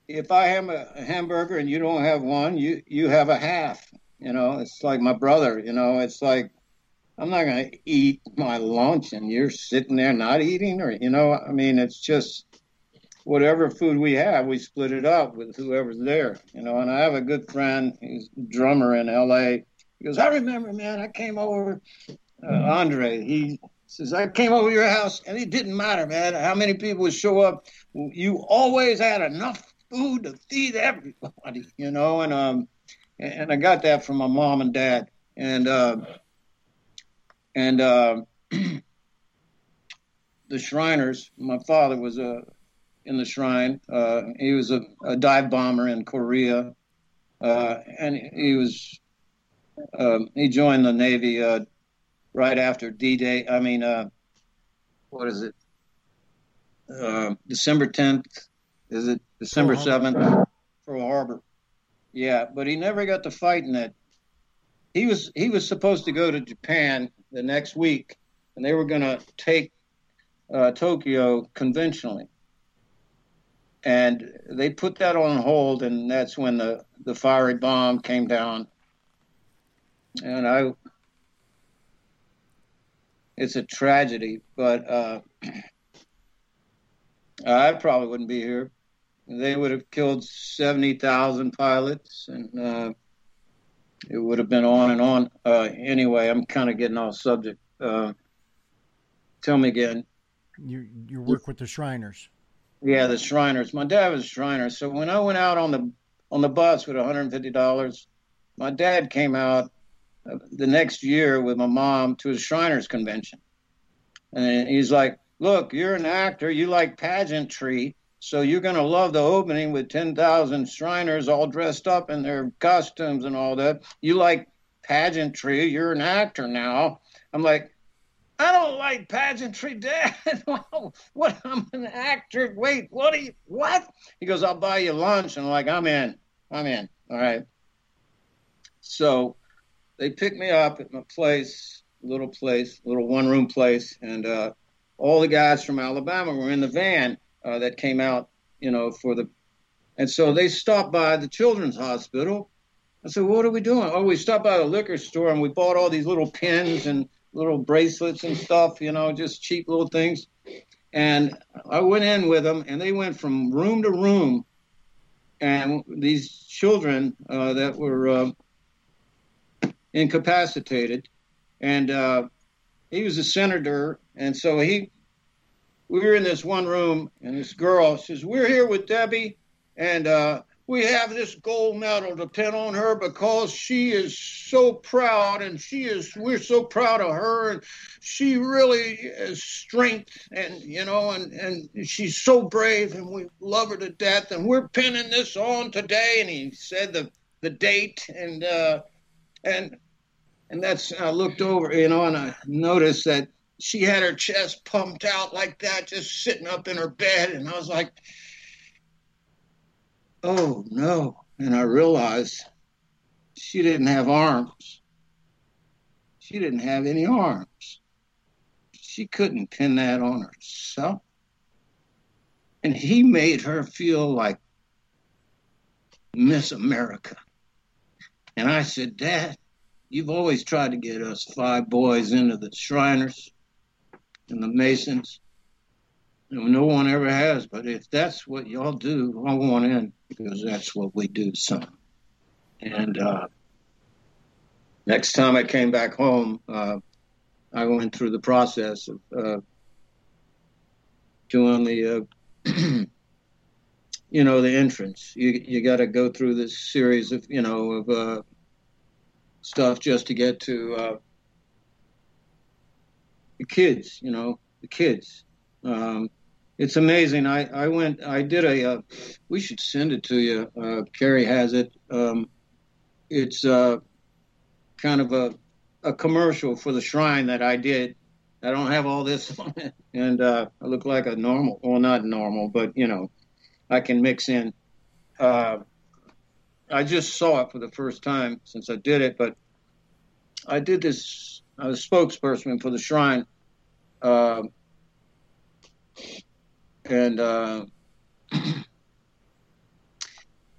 [SPEAKER 1] if I have a, hamburger and you don't have one, you you have a half. You know, it's like my brother. You know, it's like I'm not going to eat my lunch and you're sitting there not eating, or you know, I mean, it's just whatever food we have, we split it up with whoever's there, you know. And I have a good friend, he's a drummer in L.A. He goes, I remember, man, I came over, uh, Andre. He says, I came over your house, and it didn't matter, man, how many people would show up. You always had enough food to feed everybody, you know. And um, and I got that from my mom and dad, and uh, and uh, the Shriners. My father was a in the shrine. Uh, he was a, a, dive bomber in Korea, uh, and he was um, he joined the Navy uh, right after D-Day. I mean, uh, what is it? Uh, December 10th. Is it December 7th? Pearl Harbor. Yeah, but he never got to fight in that. He was he was supposed to go to Japan the next week, and they were going to take uh, Tokyo conventionally, and they put that on hold, and that's when the the fiery bomb came down, and I. It's a tragedy, but uh, I probably wouldn't be here they would have killed 70,000 pilots and uh, it would have been on and on. Uh, anyway, I'm kind of getting off subject. Uh, tell me again.
[SPEAKER 2] You, you work with the Shriners.
[SPEAKER 1] Yeah, the Shriners. My dad was a Shriner. So when I went out on the on the bus with $150, my dad came out uh, the next year with my mom to a Shriners convention. And he's like, look, you're an actor. You like pageantry so you're going to love the opening with 10,000 Shriners all dressed up in their costumes and all that. You like pageantry. You're an actor now. I'm like, I don't like pageantry, Dad. what? I'm an actor. Wait, what are you? What? He goes, I'll buy you lunch. And I'm like, I'm in. I'm in. All right. So they picked me up at my place, little place, little one room place, and uh, all the guys from Alabama were in the van uh, that came out, you know, for the, and so they stopped by the children's hospital. I said, what are we doing? Oh, we stopped by the liquor store and we bought all these little pins and little bracelets and stuff, you know, just cheap little things. And I went in with them, and they went from room to room. And these children uh, that were uh, incapacitated, and uh, he was a senator, and so he we were in this one room, and this girl says, "We're here with Debbie, and uh, we have this gold medal to pin on her because she is so proud, and she is. We're so proud of her, and she really is strength, and you know, and and she's so brave, and we love her to death, and we're pinning this on today." And he said the the date, and uh, and and that's I looked over, you know, and I noticed that she had her chest pumped out like that, just sitting up in her bed. And I was like, oh no. And I realized she didn't have arms. She didn't have any arms. She couldn't pin that on herself. And he made her feel like Miss America. And I said, Dad, you've always tried to get us five boys into the Shriners and the Masons. No one ever has, but if that's what y'all do, I want in because that's what we do, son. And uh, next time I came back home, uh, I went through the process of uh, doing the, uh, you know, the entrance. You you got to go through this series of, you know, of uh, stuff just to get to uh, the kids, you know, the kids. Um, it's amazing. I, I went, I did a, uh, we should send it to you. Uh, Carrie has it. Um, it's uh, kind of a, a commercial for the shrine that I did. I don't have all this on it. And uh, I look like a normal, well, not normal, but, you know, I can mix in. Uh, I just saw it for the first time since I did it, but I did this I was spokesperson for the shrine. Uh, and uh,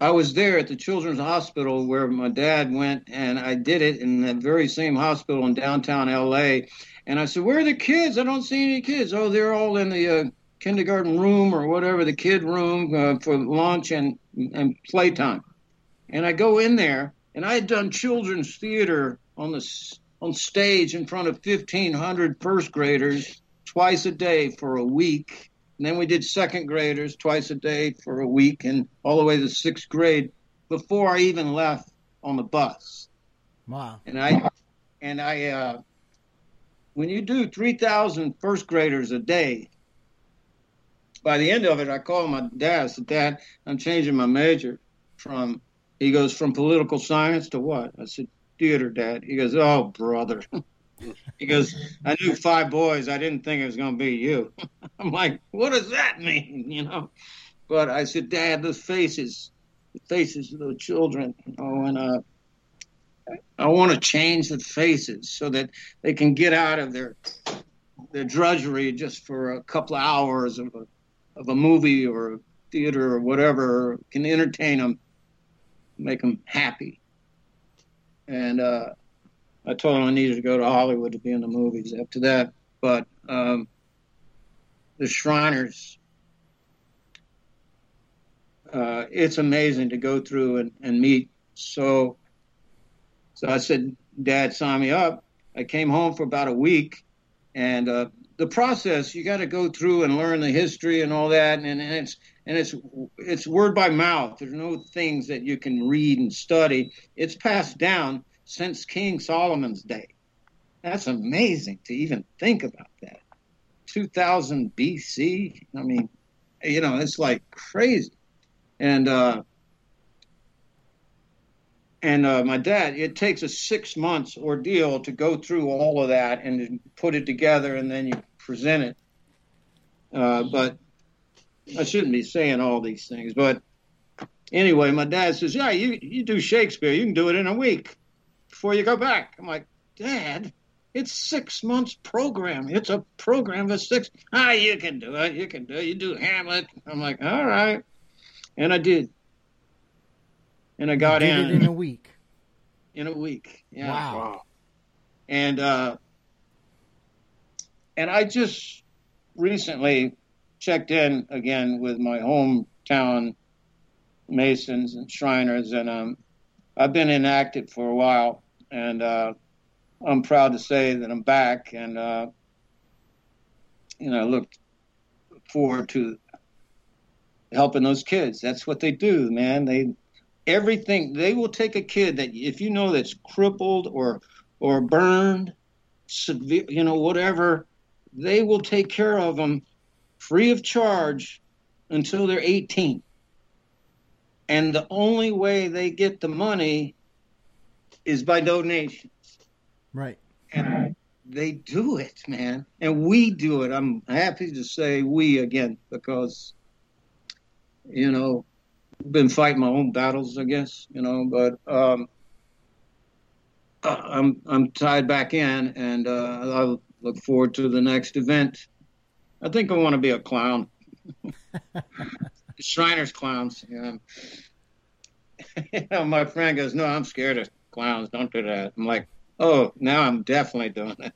[SPEAKER 1] I was there at the Children's Hospital where my dad went, and I did it in that very same hospital in downtown LA. And I said, Where are the kids? I don't see any kids. Oh, they're all in the uh, kindergarten room or whatever, the kid room uh, for lunch and, and playtime. And I go in there, and I had done children's theater on the on stage in front of 1,500 first graders twice a day for a week. And then we did second graders twice a day for a week and all the way to sixth grade before I even left on the bus.
[SPEAKER 2] Wow.
[SPEAKER 1] And I, and I, uh, when you do 3,000 first graders a day, by the end of it, I called my dad. I said, Dad, I'm changing my major from, he goes, from political science to what? I said, theater, Dad. He goes, oh, brother. he goes, I knew five boys. I didn't think it was going to be you. I'm like, what does that mean? You know? But I said, Dad, the faces, the faces of the children, you know, and, uh, I want to change the faces so that they can get out of their their drudgery just for a couple of hours of a, of a movie or a theater or whatever can entertain them, make them happy. And uh, I told him I needed to go to Hollywood to be in the movies after that. But um, the Shriners, uh, it's amazing to go through and, and meet. So, so I said, Dad, sign me up. I came home for about a week and uh, the process you got to go through and learn the history and all that, and, and it's and it's it's word by mouth. There's no things that you can read and study. It's passed down since King Solomon's day. That's amazing to even think about that. 2000 BC. I mean, you know, it's like crazy. And uh, and uh, my dad, it takes a six months ordeal to go through all of that and put it together, and then you present it. Uh, but I shouldn't be saying all these things. But anyway, my dad says, "Yeah, you you do Shakespeare, you can do it in a week before you go back." I'm like, "Dad, it's six months program. It's a program for six. Ah, you can do it. You can do it. You do Hamlet." I'm like, "All right," and I did and I got
[SPEAKER 2] Did
[SPEAKER 1] in
[SPEAKER 2] it in a week.
[SPEAKER 1] in a week. Yeah.
[SPEAKER 2] Wow.
[SPEAKER 1] And uh, and I just recently checked in again with my hometown Masons and Shriners, and um, I've been inactive for a while, and uh, I'm proud to say that I'm back, and uh, you know, I look forward to helping those kids. That's what they do, man. They everything they will take a kid that if you know that's crippled or or burned severe you know whatever they will take care of them free of charge until they're 18 and the only way they get the money is by donations
[SPEAKER 2] Right.
[SPEAKER 1] and they do it man and we do it i'm happy to say we again because you know been fighting my own battles, I guess, you know, but um, I'm I'm tied back in, and uh, I look forward to the next event. I think I want to be a clown. Shriners clowns. Yeah. you know, my friend goes, "No, I'm scared of clowns. Don't do that." I'm like, "Oh, now I'm definitely doing it."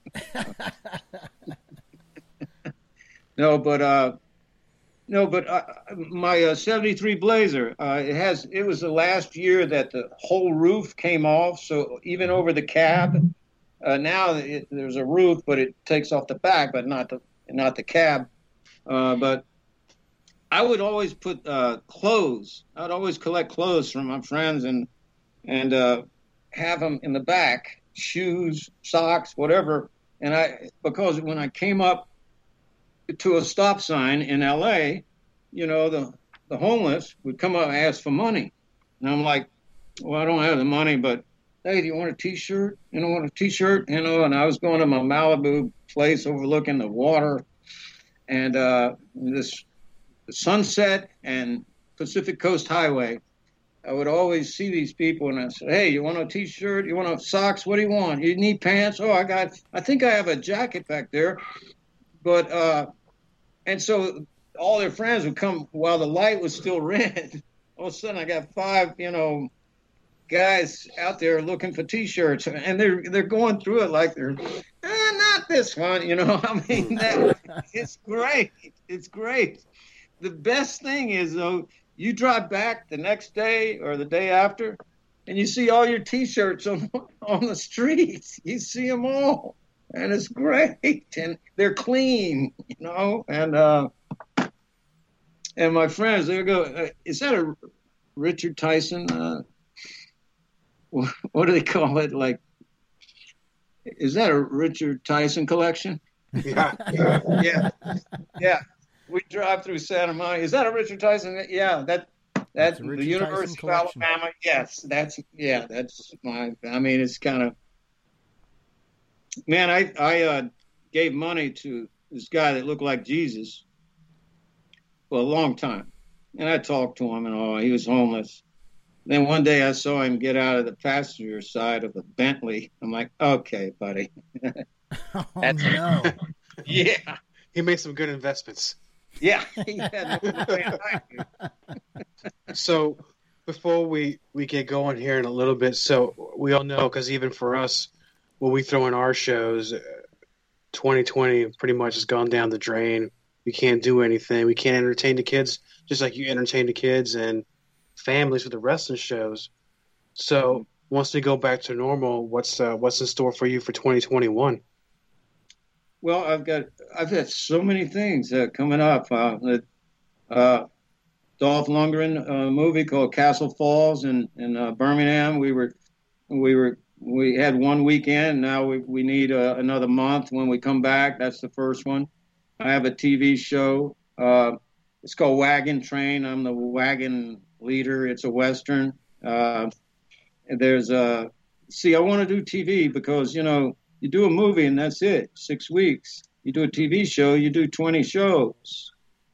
[SPEAKER 1] no, but uh, no, but uh, my uh, 73 Blazer, uh, it has. It was the last year that the whole roof came off, so even over the cab. Uh, now it, there's a roof, but it takes off the back, but not the not the cab. Uh, but I would always put uh, clothes. I'd always collect clothes from my friends and and uh, have them in the back, shoes, socks, whatever. And I because when I came up to a stop sign in L.A., you know, the the homeless would come up and ask for money, and I'm like, well, I don't have the money, but hey, do you want a T-shirt? You know, want a T-shirt? You know, and I was going to my Malibu place overlooking the water, and uh, this sunset and Pacific Coast Highway. I would always see these people, and I said, "Hey, you want a T-shirt? You want a socks? What do you want? You need pants? Oh, I got. I think I have a jacket back there, but uh, and so all their friends would come while the light was still red. All of a sudden, I got five, you know, guys out there looking for T-shirts, and they're they're going through it like they're eh, not this one, you know. I mean, that, it's great. It's great. The best thing is though, you drive back the next day or the day after, and you see all your T-shirts on on the streets. You see them all, and it's great, and they're clean, you know, and. uh and my friends, they go, uh, "Is that a Richard Tyson? Uh, what do they call it? Like, is that a Richard Tyson collection?"
[SPEAKER 4] Yeah.
[SPEAKER 1] yeah, yeah. We drive through Santa Monica. Is that a Richard Tyson? Yeah, that that's
[SPEAKER 2] a
[SPEAKER 1] the
[SPEAKER 2] Richard
[SPEAKER 1] University
[SPEAKER 2] Tyson
[SPEAKER 1] of
[SPEAKER 2] collection.
[SPEAKER 1] Alabama. Yes, that's yeah, that's my. I mean, it's kind of man. I I uh, gave money to this guy that looked like Jesus for a long time, and I talked to him and all. He was homeless. Then one day I saw him get out of the passenger side of a Bentley. I'm like, okay, buddy.
[SPEAKER 2] Oh
[SPEAKER 1] That's-
[SPEAKER 2] no!
[SPEAKER 1] yeah,
[SPEAKER 4] He made some good investments.
[SPEAKER 1] Yeah.
[SPEAKER 4] So before we we get going here in a little bit, so we all know because even for us, when we throw in our shows, uh, 2020 pretty much has gone down the drain. We can't do anything. We can't entertain the kids just like you entertain the kids and families with the wrestling shows. So once we go back to normal, what's uh, what's in store for you for 2021?
[SPEAKER 1] Well, I've got I've had so many things uh, coming up. Uh, uh, Dolph Lundgren uh, movie called Castle Falls in in uh, Birmingham. We were we were we had one weekend. Now we we need uh, another month when we come back. That's the first one. I have a TV show. It's called Wagon Train. I'm the wagon leader. It's a western. There's a see. I want to do TV because you know you do a movie and that's it, six weeks. You do a TV show, you do 20 shows.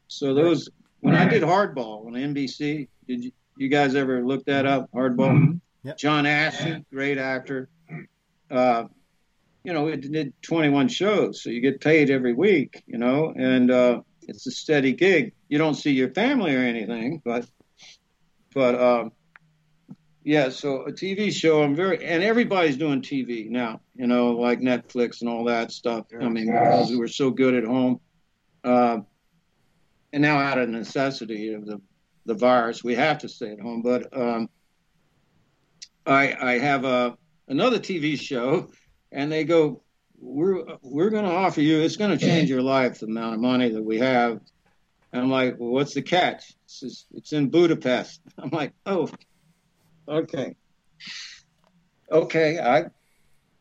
[SPEAKER 1] So those, when I did Hardball on NBC, did you, you guys ever look that up? Hardball.
[SPEAKER 2] Yep.
[SPEAKER 1] John Ashton, great actor. Uh, you know, it did 21 shows, so you get paid every week. You know, and uh, it's a steady gig. You don't see your family or anything, but but um, yeah. So a TV show, I'm very, and everybody's doing TV now. You know, like Netflix and all that stuff. I mean, because we were so good at home, uh, and now out of necessity of the the virus, we have to stay at home. But um, I I have a another TV show, and they go, we're we're going to offer you. It's going to change your life. The amount of money that we have. And I'm like, well, what's the catch? It's, it's in Budapest. I'm like, oh, okay, okay. I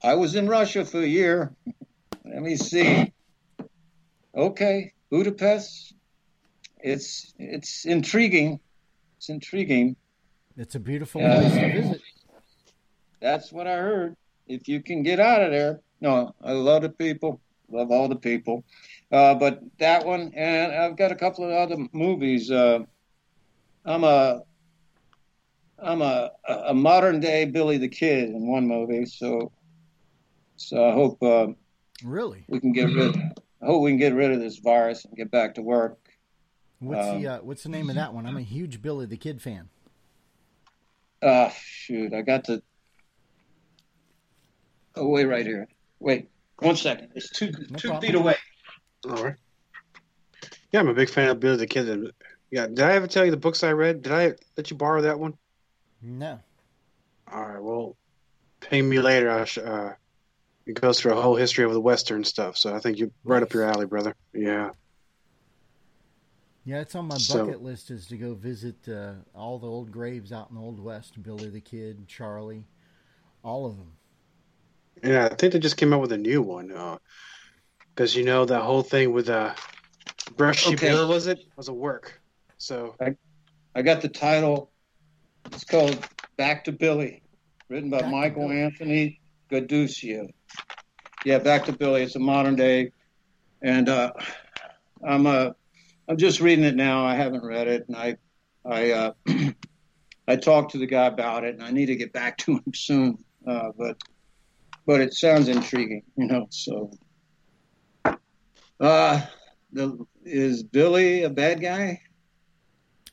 [SPEAKER 1] I was in Russia for a year. Let me see. Okay, Budapest. It's it's intriguing. It's intriguing.
[SPEAKER 2] It's a beautiful
[SPEAKER 1] Yeah.
[SPEAKER 2] place to visit.
[SPEAKER 1] That's what I heard. If you can get out of there. No, I love the people. Love all the people. Uh, but that one, and I've got a couple of other movies. Uh, I'm a I'm a, a modern day Billy the Kid in one movie, so so I hope uh,
[SPEAKER 2] Really?
[SPEAKER 1] we can get rid. I hope we can get rid of this virus and get back to work.
[SPEAKER 2] What's
[SPEAKER 1] Um,
[SPEAKER 2] the uh, What's the name of that one? I'm a huge Billy the Kid fan.
[SPEAKER 1] Ah, shoot, I got to. Oh, wait, right here. Wait, one second. It's two two
[SPEAKER 2] problem.
[SPEAKER 1] feet away.
[SPEAKER 4] All right. Yeah, I'm a big fan of Billy the Kid. Yeah, did I ever tell you the books I read? Did I let you borrow that one?
[SPEAKER 2] No.
[SPEAKER 4] All right. Well, pay me later. I sh- uh, it goes through a whole history of the Western stuff. So I think you're right up your alley, brother. Yeah.
[SPEAKER 2] Yeah, it's on my
[SPEAKER 4] So-
[SPEAKER 2] bucket list is to go visit uh, all the old graves out in the Old West. Billy the Kid, Charlie, all of them.
[SPEAKER 4] Yeah, I think they just came out with a new one. Because you know that whole thing with uh, Brushy
[SPEAKER 1] Okay.
[SPEAKER 4] Bill was it was a work. So
[SPEAKER 1] I, I got the title. It's called Back to Billy, written by
[SPEAKER 2] Back
[SPEAKER 1] Michael Anthony Gaducio. Yeah, Back to Billy. It's a modern day, and uh, I'm uh, I'm just reading it now. I haven't read it, and I I uh, I talked to the guy about it, and I need to get back to him soon. Uh, but but it sounds intriguing, you know. So, uh, the, is Billy a bad guy?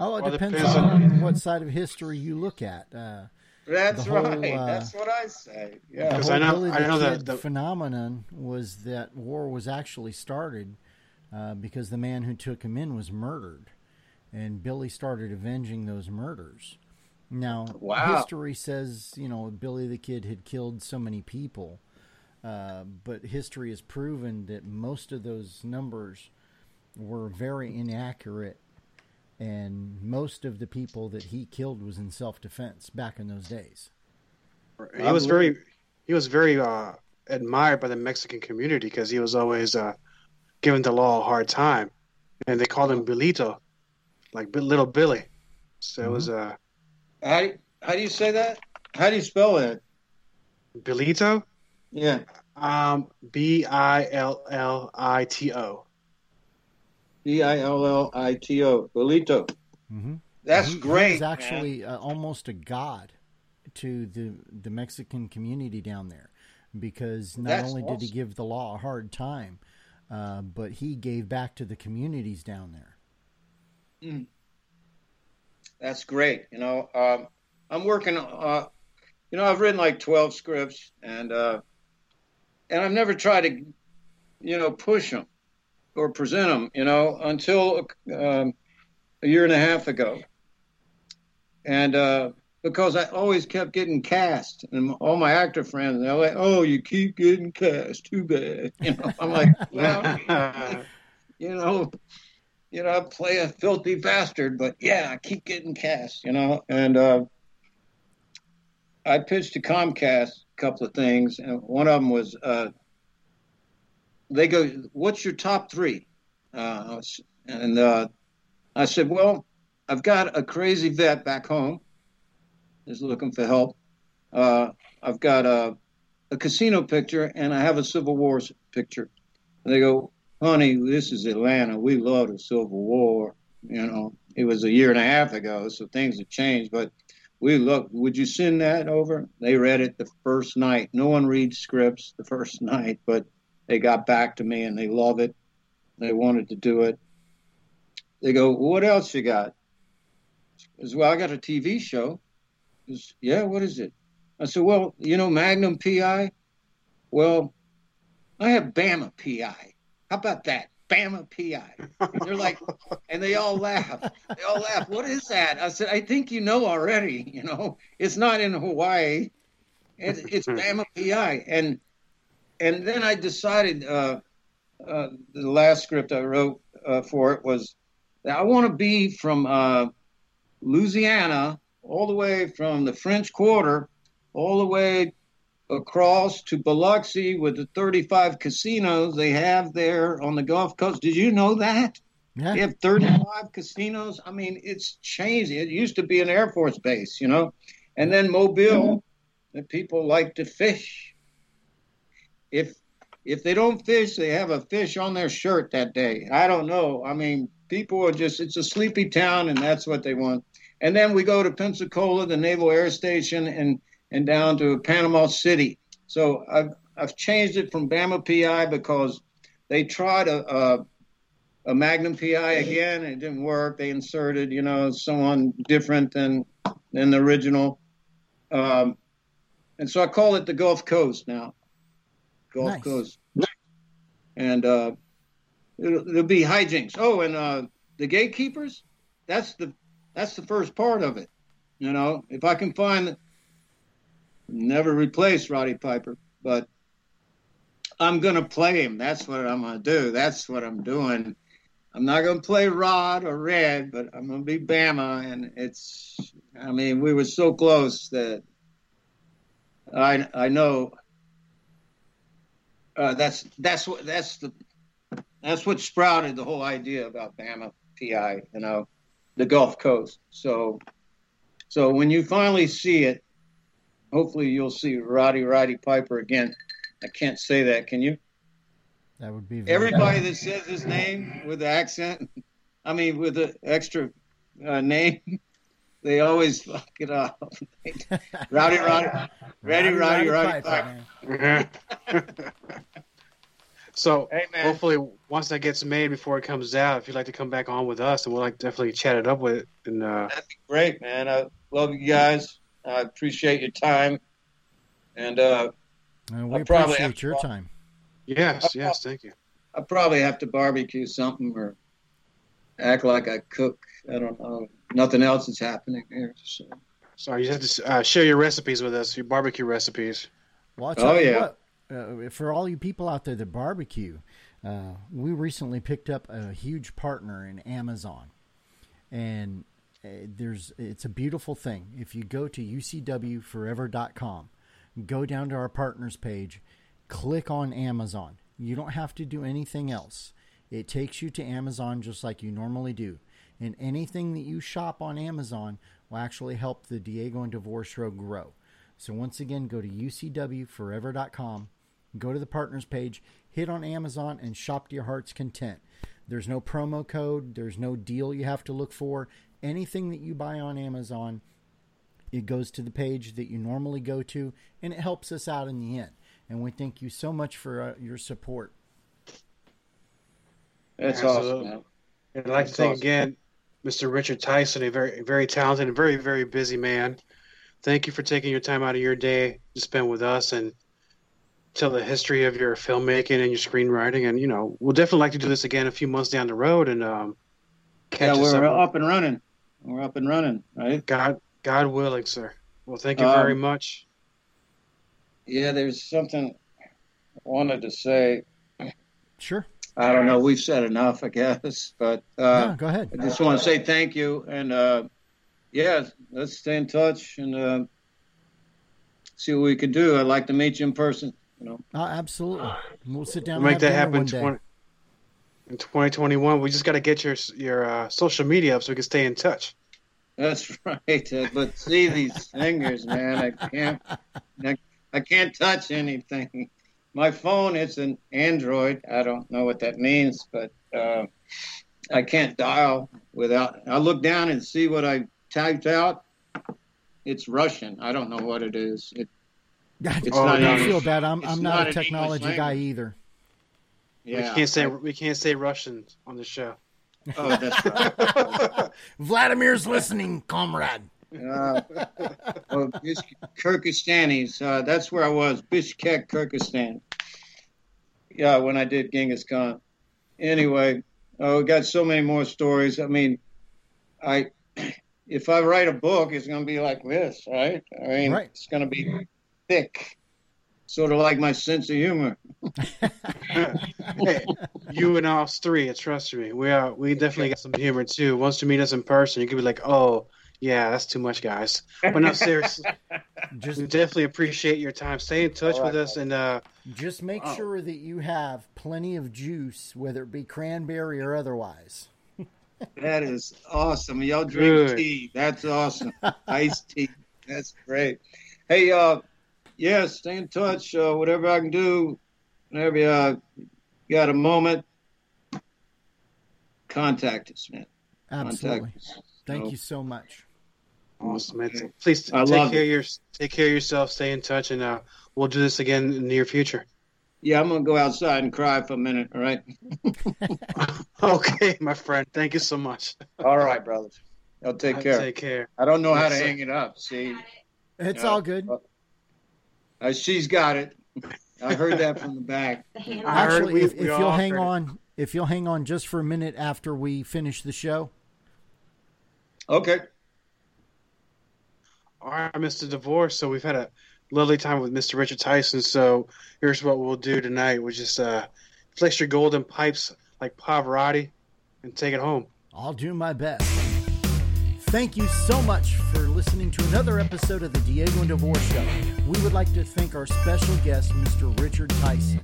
[SPEAKER 2] Oh, it
[SPEAKER 4] Well,
[SPEAKER 2] depends,
[SPEAKER 4] depends
[SPEAKER 2] on,
[SPEAKER 4] on-
[SPEAKER 2] what side of history you look at. Uh,
[SPEAKER 1] That's
[SPEAKER 2] whole,
[SPEAKER 1] right.
[SPEAKER 2] uh,
[SPEAKER 1] That's what I say. Yeah.
[SPEAKER 4] Because I know-
[SPEAKER 2] Billy
[SPEAKER 4] I know that the-
[SPEAKER 2] phenomenon was that war was actually started uh, because the man who took him in was murdered, and Billy started avenging those murders. Now,
[SPEAKER 1] Wow.
[SPEAKER 2] history says you know Billy the Kid had killed so many people, uh, but history has proven that most of those numbers were very inaccurate, and most of the people that he killed was in self-defense back in those days.
[SPEAKER 4] he was very he was very uh, admired by the Mexican community because he was always uh, giving the law a hard time. and they called him Bilito, like little Billy. So it was uh,
[SPEAKER 1] How do you, how do you say that? How do you spell it?
[SPEAKER 4] Bilito,
[SPEAKER 1] Yeah.
[SPEAKER 4] um, B I L L I T O.
[SPEAKER 1] B I L L I T O. Bolito.
[SPEAKER 2] Mm-hmm.
[SPEAKER 1] That's
[SPEAKER 2] he,
[SPEAKER 1] great.
[SPEAKER 2] He's
[SPEAKER 1] man.
[SPEAKER 2] actually uh, almost a god to the the Mexican community down there, because not
[SPEAKER 1] That's
[SPEAKER 2] only did he give the law a hard time, uh, but he gave back to the communities down there.
[SPEAKER 1] That's great. You know, um, I'm working. Uh, you know, I've written like 12 scripts, and uh, and I've never tried to, you know, push them or present them. You know, until um, a year and a half ago, and uh, because I always kept getting cast, and all my actor friends, they're like, "Oh, you keep getting cast. Too bad." You know, I'm like, well, you know, you know, I play a filthy bastard, but yeah, I keep getting cast, you know. And uh, I pitched to Comcast a couple of things, and one of them was uh, they go, "What's your top three? Uh, and uh, I said, "Well, I've got a crazy vet back home, is looking for help. Uh, I've got a, a casino picture, and I have a Civil War picture." And they go, honey, this is Atlanta. We love the Civil War. You know, it was a year and a half ago, so things have changed. But we look. Would you send that over? They read it the first night. No one reads scripts the first night, but they got back to me and they love it. They wanted to do it. They go, what else you got? I said, well, I got a TV show. Goes, yeah, what is it? I said, well, you know, Magnum PI. Well, I have Bama PI. How about that? Bama PI. And they're like, and they all laugh. They all laugh. What is that? I said, I think you know already. You know, it's not in Hawaii. It's, it's Bama PI. And and then I decided uh, uh, the last script I wrote uh, for it was that I want to be from uh, Louisiana all the way from the French Quarter all the way across to Biloxi with the 35 casinos they have there on the Gulf Coast. Did you know that?
[SPEAKER 2] Yeah,
[SPEAKER 1] They have 35 casinos. I mean, it's changing. It used to be an Air Force base, you know. And then Mobile, the people like to fish. If if they don't fish, they have a fish on their shirt that day. I don't know. I mean, people are just it's a sleepy town and that's what they want. And then we go to Pensacola, the Naval Air Station and and down to Panama City. So I've I've changed it from Bama PI because they tried a, a a Magnum PI again. It didn't work. They inserted, you know, someone different than than the original. Um, and so I call it the Gulf Coast now. Gulf
[SPEAKER 2] Nice.
[SPEAKER 1] Coast. And uh, it'll, it'll be hijinks. Oh, and uh, the gatekeepers. That's the that's the first part of it. You know, if I can find never replace Roddy Piper, but I'm gonna play him. That's what I'm gonna do. That's what I'm doing. I'm not gonna play Rod or Red, but I'm gonna be Bama, and it's. I mean, we were so close that I I know. Uh, that's that's what that's the that's what sprouted the whole idea about Bama PI. You know, the Gulf Coast. So so when you finally see it, hopefully you'll see Roddy Roddy Piper again. I can't say that, can you?
[SPEAKER 2] that would be very
[SPEAKER 1] Everybody that says his name with the accent, I mean, with the extra uh, name, they always fuck it up. Rowdy, Roddy, Ready, Roddy, Roddy, Piper.
[SPEAKER 2] man.
[SPEAKER 4] so
[SPEAKER 1] Hey,
[SPEAKER 4] hopefully, once that gets made before it comes out, if you'd like to come back on with us, and we'll like definitely chat it up with it. And uh,
[SPEAKER 1] That'd be great, man. I love you guys. I appreciate your time. And uh,
[SPEAKER 2] And we
[SPEAKER 1] I'll probably
[SPEAKER 2] appreciate
[SPEAKER 1] to
[SPEAKER 2] your
[SPEAKER 1] walk-
[SPEAKER 2] time.
[SPEAKER 4] yes, yes, thank you.
[SPEAKER 1] I probably have to barbecue something or act like I cook. I don't know. Nothing else is happening here. So.
[SPEAKER 4] Sorry, you have to uh, share your recipes with us, your barbecue recipes.
[SPEAKER 2] Well,
[SPEAKER 1] Oh,
[SPEAKER 2] you
[SPEAKER 1] yeah.
[SPEAKER 2] what, uh, for all you people out there that barbecue, uh, we recently picked up a huge partner in Amazon, and uh, there's it's a beautiful thing. If you go to ucwforever.com, go down to our partners page, click on Amazon. You don't have to do anything else. It takes you to Amazon just like you normally do. And anything that you shop on Amazon will actually help the Diego and DeVore Show grow. So once again, go to ucwforever.com, go to the partners page, hit on Amazon, and shop to your heart's content. There's no promo code, there's no deal you have to look for. Anything that you buy on Amazon, it goes to the page that you normally go to, and it helps us out in the end. And we thank you so much for uh, your support.
[SPEAKER 1] That's
[SPEAKER 4] Absolutely.
[SPEAKER 1] awesome, man.
[SPEAKER 4] And I'd like
[SPEAKER 1] That's
[SPEAKER 4] to thank
[SPEAKER 1] awesome.
[SPEAKER 4] again Mr. Richard Tyson, a very very talented and very very busy man. Thank you for taking your time out of your day to spend with us and tell the history of your filmmaking and your screenwriting. And you know, we'll definitely like to do this again a few months down the road and um, catch
[SPEAKER 1] Yeah, we're
[SPEAKER 4] up.
[SPEAKER 1] up and running. We're up and running, right?
[SPEAKER 4] God God willing, sir. Well, thank you
[SPEAKER 1] Um,
[SPEAKER 4] very much.
[SPEAKER 1] Yeah, there's something I wanted to say.
[SPEAKER 2] Sure.
[SPEAKER 1] I don't know. We've said enough, I guess, but uh,
[SPEAKER 2] no, go ahead.
[SPEAKER 1] I just want to say thank you, and uh, yeah, let's stay in touch and uh, see what we can do. I'd like to meet you in person. You know,
[SPEAKER 2] Uh, absolutely. We'll sit down
[SPEAKER 4] We'll make that happen
[SPEAKER 2] dinner
[SPEAKER 4] in
[SPEAKER 2] day.
[SPEAKER 4] 20, in 2021. We just got to get your your uh, social media up so we can stay in touch.
[SPEAKER 1] that's right. Uh, but see these fingers, man, I can't, I, I can't touch anything. My phone is an Android. I don't know what that means, but uh, I can't dial without. I look down and see what I typed out. It's Russian. I don't know what it is. It, It's
[SPEAKER 4] Oh,
[SPEAKER 2] I
[SPEAKER 1] not
[SPEAKER 2] don't feel bad. I'm, I'm
[SPEAKER 1] not
[SPEAKER 2] not, a technology guy either.
[SPEAKER 1] yeah,
[SPEAKER 4] we can't say
[SPEAKER 1] I-
[SPEAKER 4] we can't say Russian on the show.
[SPEAKER 1] oh, that's right.
[SPEAKER 2] Vladimir's listening, comrade.
[SPEAKER 1] Uh, well, Bish- Kyrgyzstanis. Uh, that's where I was, Bishkek, Kyrgyzstan. Yeah, when I did Genghis Khan. Anyway, oh, we got so many more stories. I mean, I if I write a book, it's going to be like this, right? I mean,
[SPEAKER 2] Right.
[SPEAKER 1] it's going to be thick, sort of like my sense of humor.
[SPEAKER 4] hey, you and us three, trust me, we are we definitely got some humor too. Once you meet us in person, you could be like, "Oh, yeah, that's too much, guys." But no, seriously,
[SPEAKER 2] Just
[SPEAKER 4] we definitely appreciate your time. Stay in touch
[SPEAKER 1] All
[SPEAKER 4] with us, and uh,
[SPEAKER 2] just make
[SPEAKER 1] Wow.
[SPEAKER 2] sure that you have plenty of juice, whether it be cranberry or otherwise.
[SPEAKER 1] That is awesome. Y'all drink
[SPEAKER 4] Good.
[SPEAKER 1] tea. That's awesome. Iced tea. That's great. Hey, uh, yeah, stay in touch. Uh, whatever I can do, whenever you uh, got a moment, contact us, man.
[SPEAKER 2] Absolutely.
[SPEAKER 1] Contact us.
[SPEAKER 2] Thank
[SPEAKER 1] So,
[SPEAKER 2] you so much.
[SPEAKER 4] Awesome. man. Please
[SPEAKER 1] I
[SPEAKER 4] take care of your take care of yourself. Stay in touch, and uh, we'll do this again in the near future.
[SPEAKER 1] Yeah, I'm gonna go outside and cry for a minute. All right.
[SPEAKER 4] okay, my friend. Thank you so much.
[SPEAKER 1] All right, brothers. I'll take care.
[SPEAKER 4] Take care.
[SPEAKER 1] I don't know how to
[SPEAKER 4] Yes,
[SPEAKER 1] hang it up. See,
[SPEAKER 2] It's
[SPEAKER 1] Yeah.
[SPEAKER 2] all good.
[SPEAKER 1] uh, she's got it. I heard that from the back.
[SPEAKER 5] The hand-
[SPEAKER 4] I heard
[SPEAKER 2] Actually,
[SPEAKER 4] we-
[SPEAKER 2] if,
[SPEAKER 4] we
[SPEAKER 2] if you'll hang
[SPEAKER 4] heard it.
[SPEAKER 2] on, if you'll hang on just for a minute after we finish the show.
[SPEAKER 1] Okay.
[SPEAKER 4] All right, Mr. DeVore. So we've had a lovely time with Mr. Richard Tyson. So here's what we'll do tonight. We'll just uh, flex your golden pipes like Pavarotti and take it home.
[SPEAKER 2] I'll do my best. Thank you so much for listening to another episode of the Diego and DeVore Show. We would like to thank our special guest, Mr. Richard Tyson.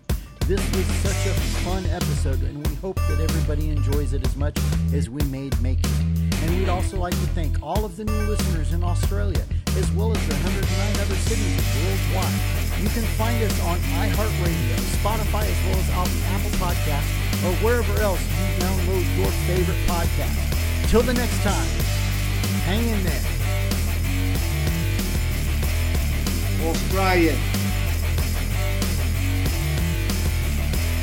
[SPEAKER 2] This was such a fun episode, and we hope that everybody enjoys it as much as we made making it. And we'd also like to thank all of the new listeners in Australia, as well as the 109 other cities worldwide. You can find us on iHeartRadio, Spotify, as well as Apple Podcasts, or wherever else you download your favorite podcast. Till the next time, hang in there.
[SPEAKER 1] Australia.